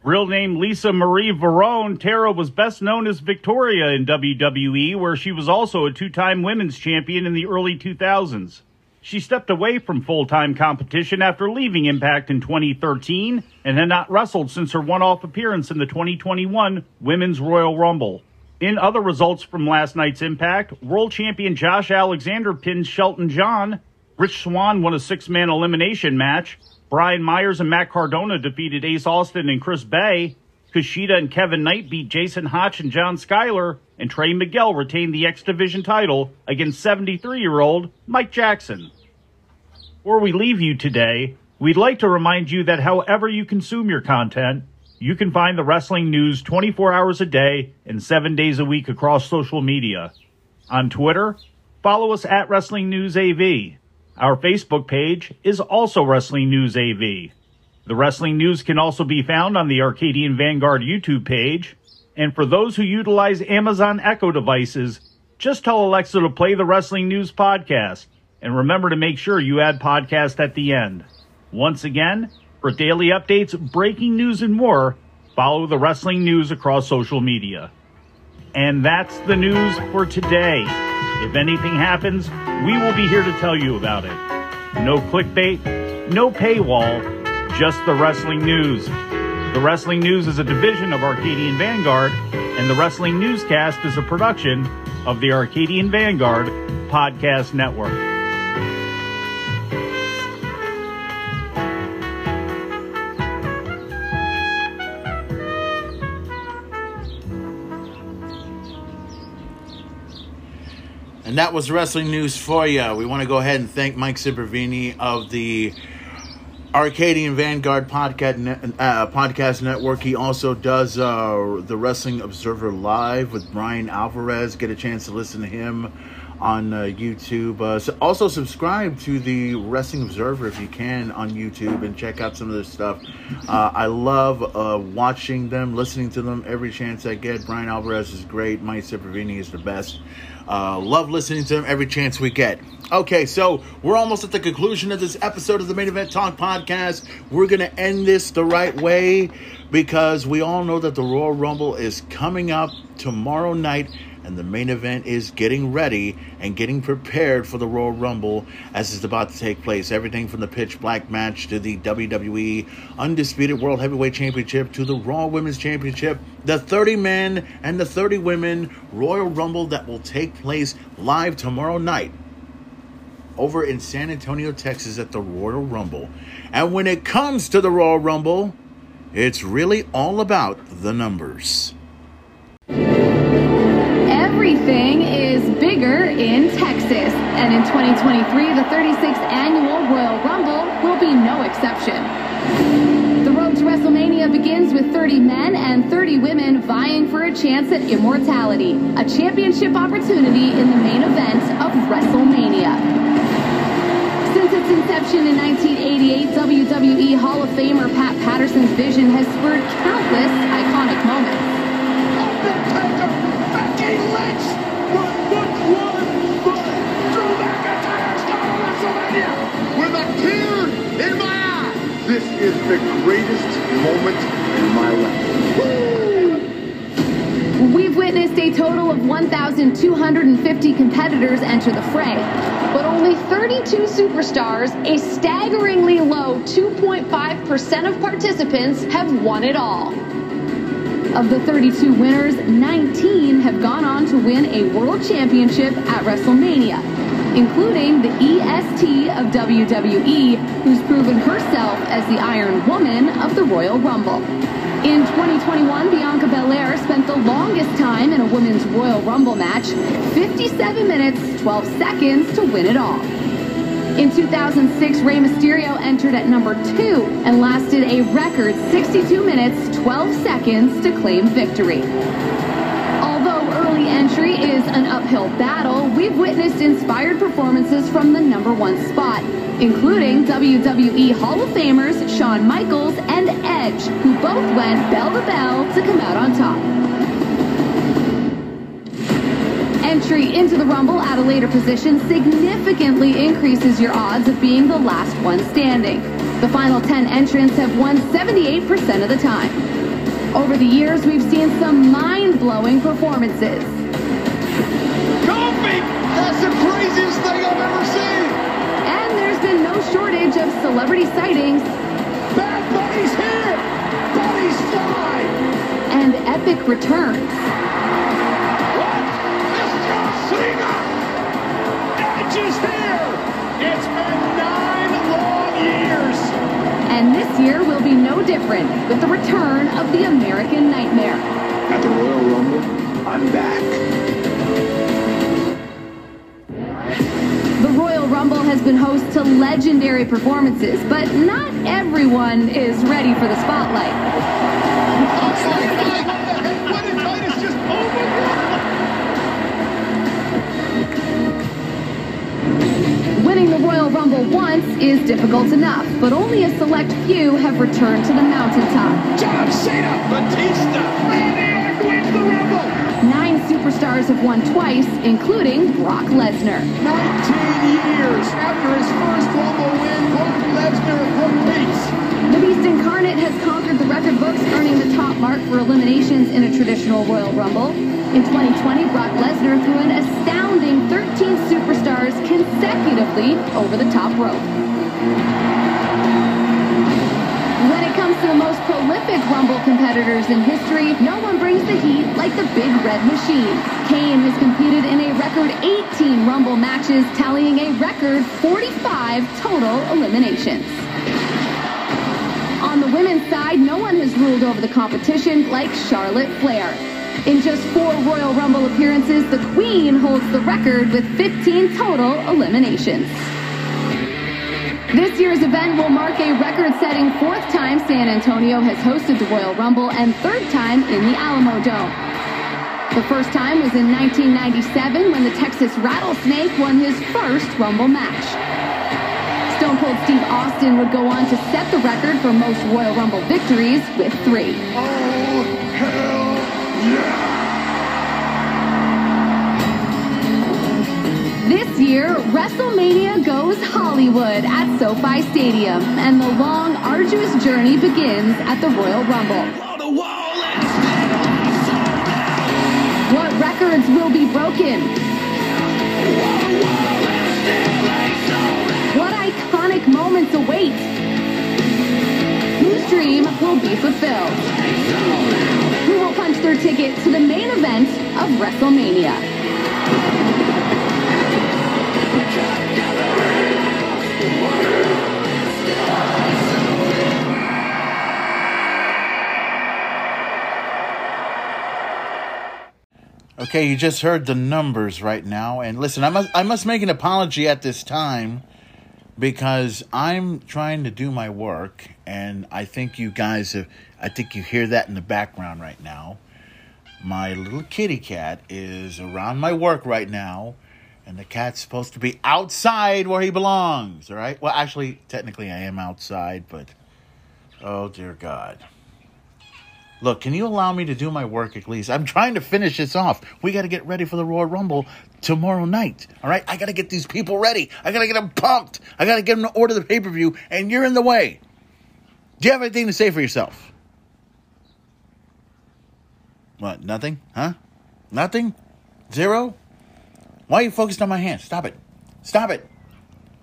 Real name Lisa Marie Varon, Tara was best known as Victoria in WWE, where she was also a two time women's champion in the early 2000s. She stepped away from full time competition after leaving Impact in 2013 and had not wrestled since her one off appearance in the 2021 Women's Royal Rumble. In other results from last night's Impact, World Champion Josh Alexander pinned Shelton John, Rich Swann won a six man elimination match, Brian Myers and Matt Cardona defeated Ace Austin and Chris Bey, Kushida and Kevin Knight beat Jason Hotch and John Skyler, and Trey Miguel retained the X Division title against 73 year old Mike Jackson. Before we leave you today, we'd like to remind you that however you consume your content, you can find the wrestling news 24 hours a day and 7 days a week across social media. On Twitter, follow us at Wrestling News AV. Our Facebook page is also Wrestling News AV. The wrestling news can also be found on the Arcadian Vanguard YouTube page. And for those who utilize Amazon Echo devices, just tell Alexa to play the Wrestling News podcast. And remember to make sure you add podcast at the end. Once again, for daily updates, breaking news, and more, follow the wrestling news across social media. And that's the news for today. If anything happens, we will be here to tell you about it. No clickbait, no paywall, just the wrestling news. The Wrestling News is a division of Arcadian Vanguard, and the Wrestling Newscast is a production of the Arcadian Vanguard Podcast Network. And that was wrestling news for you. We want to go ahead and thank Mike Sempervive of the Arcadian Vanguard podcast net, uh, podcast network. He also does uh, the Wrestling Observer Live with Bryan Alvarez. Get a chance to listen to him on uh, YouTube. Uh, so also subscribe to the Wrestling Observer if you can on YouTube and check out some of their stuff. Uh, I love uh, watching them, listening to them every chance I get. Bryan Alvarez is great. Mike Cipriani is the best. Uh, love listening to them every chance we get. Okay, so we're almost at the conclusion of this episode of the Main Event Talk podcast. We're going to end this the right way because we all know that the Royal Rumble is coming up tomorrow night and the main event is getting ready and getting prepared for the Royal Rumble as it's about to take place. Everything from the pitch black match to the WWE Undisputed World Heavyweight Championship to the Raw Women's Championship, the 30 men and the 30 women Royal Rumble that will take place live tomorrow night over in San Antonio, Texas at the Royal Rumble. And when it comes to the Royal Rumble, it's really all about the numbers. Everything is bigger in Texas. And in 2023, the 36th annual Royal Rumble will be no exception. The road to WrestleMania begins with 30 men and 30 women vying for a chance at immortality, a championship opportunity in the main event of WrestleMania. Since its inception in 1988, WWE Hall of Famer Pat Patterson's vision has spurred countless iconic moments. Drew started WrestleMania with a tear in my eye. This is the greatest moment in my life. We've witnessed a total of 1,250 competitors enter the fray, but only 32 superstars, a staggeringly low 2.5% of participants, have won it all. Of the 32 winners, 19 have gone on to win a world championship at WrestleMania, including the EST of WWE, who's proven herself as the Iron Woman of the Royal Rumble. In 2021, Bianca Belair spent the longest time in a women's Royal Rumble match, 57 minutes, 12 seconds to win it all. In 2006, Rey Mysterio entered at number two and lasted a record 62 minutes, 12 seconds to claim victory. Although early entry is an uphill battle, we've witnessed inspired performances from the number one spot, including WWE Hall of Famers Shawn Michaels and Edge, who both went bell to bell to come out on top. Entry into the Rumble at a later position significantly increases your odds of being the last one standing. The final 10 entrants have won 78% of the time. Over the years, we've seen some mind-blowing performances. Kofi! That's the craziest thing I've ever seen! And there's been no shortage of celebrity sightings Bad Bunny's here! Bunny's fly! and epic returns. What? It's John Cena! Edge is here! It's been nine long years! And this year will be no different with the return of the American Nightmare. At the Royal Rumble, I'm back. The Royal Rumble has been host to legendary performances, but not everyone is ready for the spotlight. Winning the Royal Rumble once is difficult enough, but only a select few have returned to the mountaintop. John Cena! Batista! Randy superstars have won twice, including Brock Lesnar. 19 years after his first Rumble win, Brock Lesnar repeats. The Beast Incarnate has conquered the record books, earning the top mark for eliminations in a traditional Royal Rumble. In 2020, Brock Lesnar threw an astounding 13 superstars consecutively over the top rope. It comes to the most prolific Rumble competitors in history, no one brings the heat like the Big Red Machine. Kane has competed in a record 18 Rumble matches, tallying a record 45 total eliminations. On the women's side, no one has ruled over the competition like Charlotte Flair. In just four Royal Rumble appearances, the Queen holds the record with 15 total eliminations. This year's event will mark a record-setting fourth time San Antonio has hosted the Royal Rumble and third time in the Alamodome. The first time was in 1997 when the Texas Rattlesnake won his first Rumble match. Stone Cold Steve Austin would go on to set the record for most Royal Rumble victories with three. Oh, hell yeah! This year, WrestleMania goes Hollywood at SoFi Stadium, and the long, arduous journey begins at the Royal Rumble. What records will be broken? What iconic moments await? Whose dream will be fulfilled? Who will punch their ticket to the main event of WrestleMania? Okay, you just heard the numbers right now, and listen, I must I must make an apology at this time because I'm trying to do my work, and I think you guys have. I think you hear that in the background right now. My little kitty cat is around my work right now, and the cat's supposed to be outside where he belongs. All right. Well, actually, technically, I am outside, but oh dear God. Look, can you allow me to do my work at least? I'm trying to finish this off. We got to get ready for the Royal Rumble tomorrow night. All right? I got to get these people ready. I got to get them pumped. I got to get them to order the pay per view, and you're in the way. Do you have anything to say for yourself? What? Nothing? Huh? Nothing? Zero? Why are you focused on my hand? Stop it. Stop it.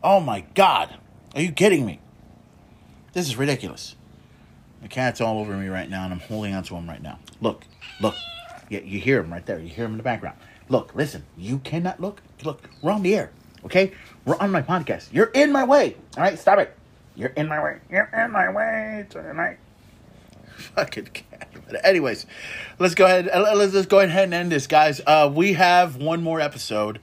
Oh my God. Are you kidding me? This is ridiculous. The cat's all over me right now, and I'm holding onto him right now. Look, look. Yeah, you hear him right there. You hear him in the background. Look, listen. You cannot look. Look, we're on the air, okay? We're on my podcast. You're in my way. All right, stop it. You're in my way. You're in my way tonight. Fucking cat. Anyways, let's go ahead. uh, Let's just go ahead and end this, guys. Uh, we have one more episode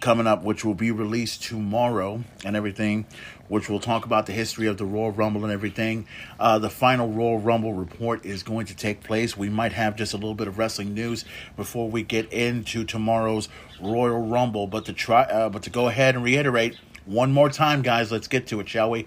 coming up, which will be released tomorrow and everything, which will talk about the history of the Royal Rumble and everything. Uh, the final Royal Rumble report is going to take place. We might have just a little bit of wrestling news before we get into tomorrow's Royal Rumble. But to try, uh, but to go ahead and reiterate one more time, guys, let's get to it, shall we?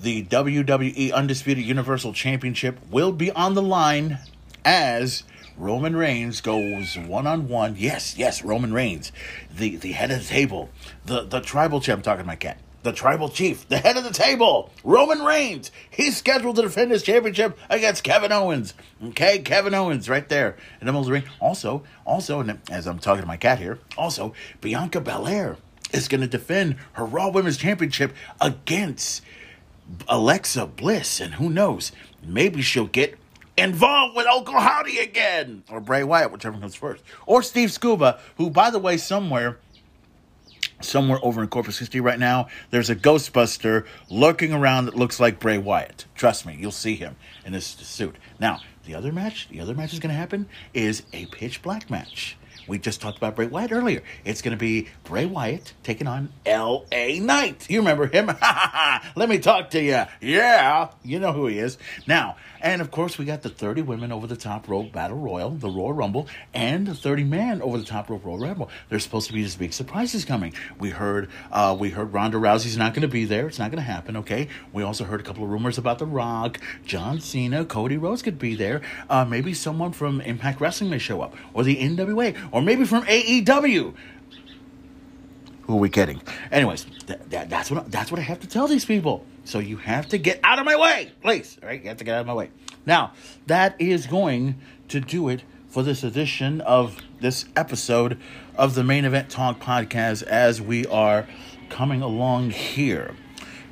The WWE Undisputed Universal Championship will be on the line as Roman Reigns goes one on one. Yes, yes, Roman Reigns, the the head of the table, the the tribal chief. I'm talking to my cat. The tribal chief, the head of the table, Roman Reigns. He's scheduled to defend his championship against Kevin Owens. Okay, Kevin Owens, right there in the middle of the ring. Also, also, and as I'm talking to my cat here, also Bianca Belair is going to defend her Raw Women's Championship against Alexa Bliss, and who knows, maybe she'll get involved with Howdy again, or Bray Wyatt, whichever comes first, or Steve Scuba, who, by the way, somewhere, somewhere over in Corpus Christi right now, there's a Ghostbuster lurking around that looks like Bray Wyatt. Trust me, you'll see him in this suit. Now, the other match, the other match is going to happen is a pitch black match. We just talked about Bray Wyatt earlier. It's going to be Bray Wyatt taking on L.A. Knight. You remember him? Let me talk to you. Yeah, you know who he is. Now, and of course, we got the 30 women over the top rope battle royal, the Royal Rumble, and the 30 man over the top rope Royal Rumble. There's supposed to be these big surprises coming. We heard, uh, we heard Ronda Rousey's not going to be there. It's not going to happen. Okay. We also heard a couple of rumors about The Rock, John Cena, Cody Rhodes could be there. Uh, maybe someone from Impact Wrestling may show up, or the NWA, or maybe from AEW. Who are we kidding? Anyways, th- that, that's what that's what I have to tell these people. So you have to get out of my way, please. All right, you have to get out of my way. Now that is going to do it for this edition of this episode of the Main Event Talk podcast. As we are coming along here.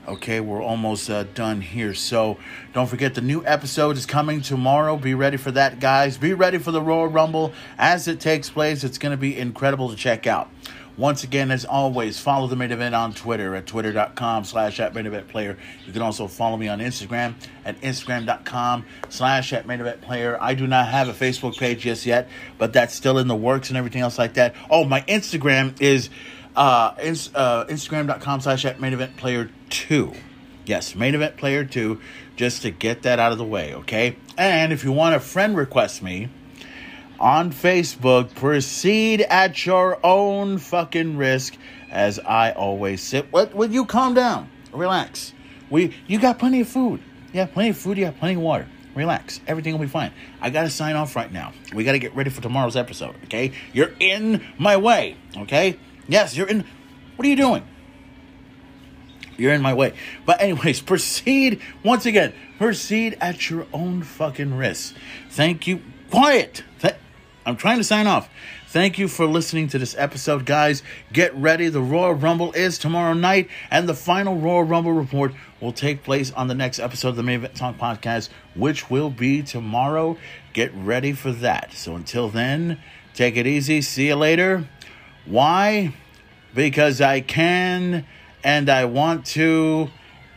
Okay, we're almost uh, done here. So don't forget the new episode is coming tomorrow. Be ready for that, guys. Be ready for the Royal Rumble as it takes place. It's going to be incredible to check out. Once again, as always, follow the main event on Twitter at twitter.com slash at main event player. You can also follow me on Instagram at instagram.com slash at main event player. I do not have a Facebook page just yet, but that's still in the works and everything else like that. Oh, my Instagram is uh, ins- uh, instagram.com slash at main event player 2. Yes, main event player 2, just to get that out of the way, okay? And if you want to friend request me, on Facebook. Proceed at your own fucking risk, as I always say. What? would you calm down? Relax. We, you got plenty of food. You have plenty of food. You have plenty of water. Relax. Everything will be fine. I gotta sign off right now. We gotta get ready for tomorrow's episode. Okay? You're in my way. Okay? Yes, you're in. What are you doing? You're in my way. But, anyways, proceed once again. Proceed at your own fucking risk. Thank you. Quiet. Th- I'm trying to sign off. Thank you for listening to this episode, guys. Get ready. The Royal Rumble is tomorrow night, and the final Royal Rumble report will take place on the next episode of the Main Event Talk podcast, which will be tomorrow. Get ready for that. So until then, take it easy. See you later. Why? Because I can and I want to.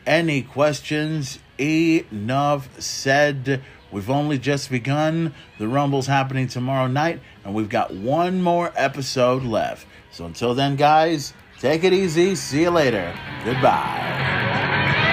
Any questions? Enough said. We've only just begun. The Rumble's happening tomorrow night, and we've got one more episode left. So until then, guys, take it easy. See you later. Goodbye.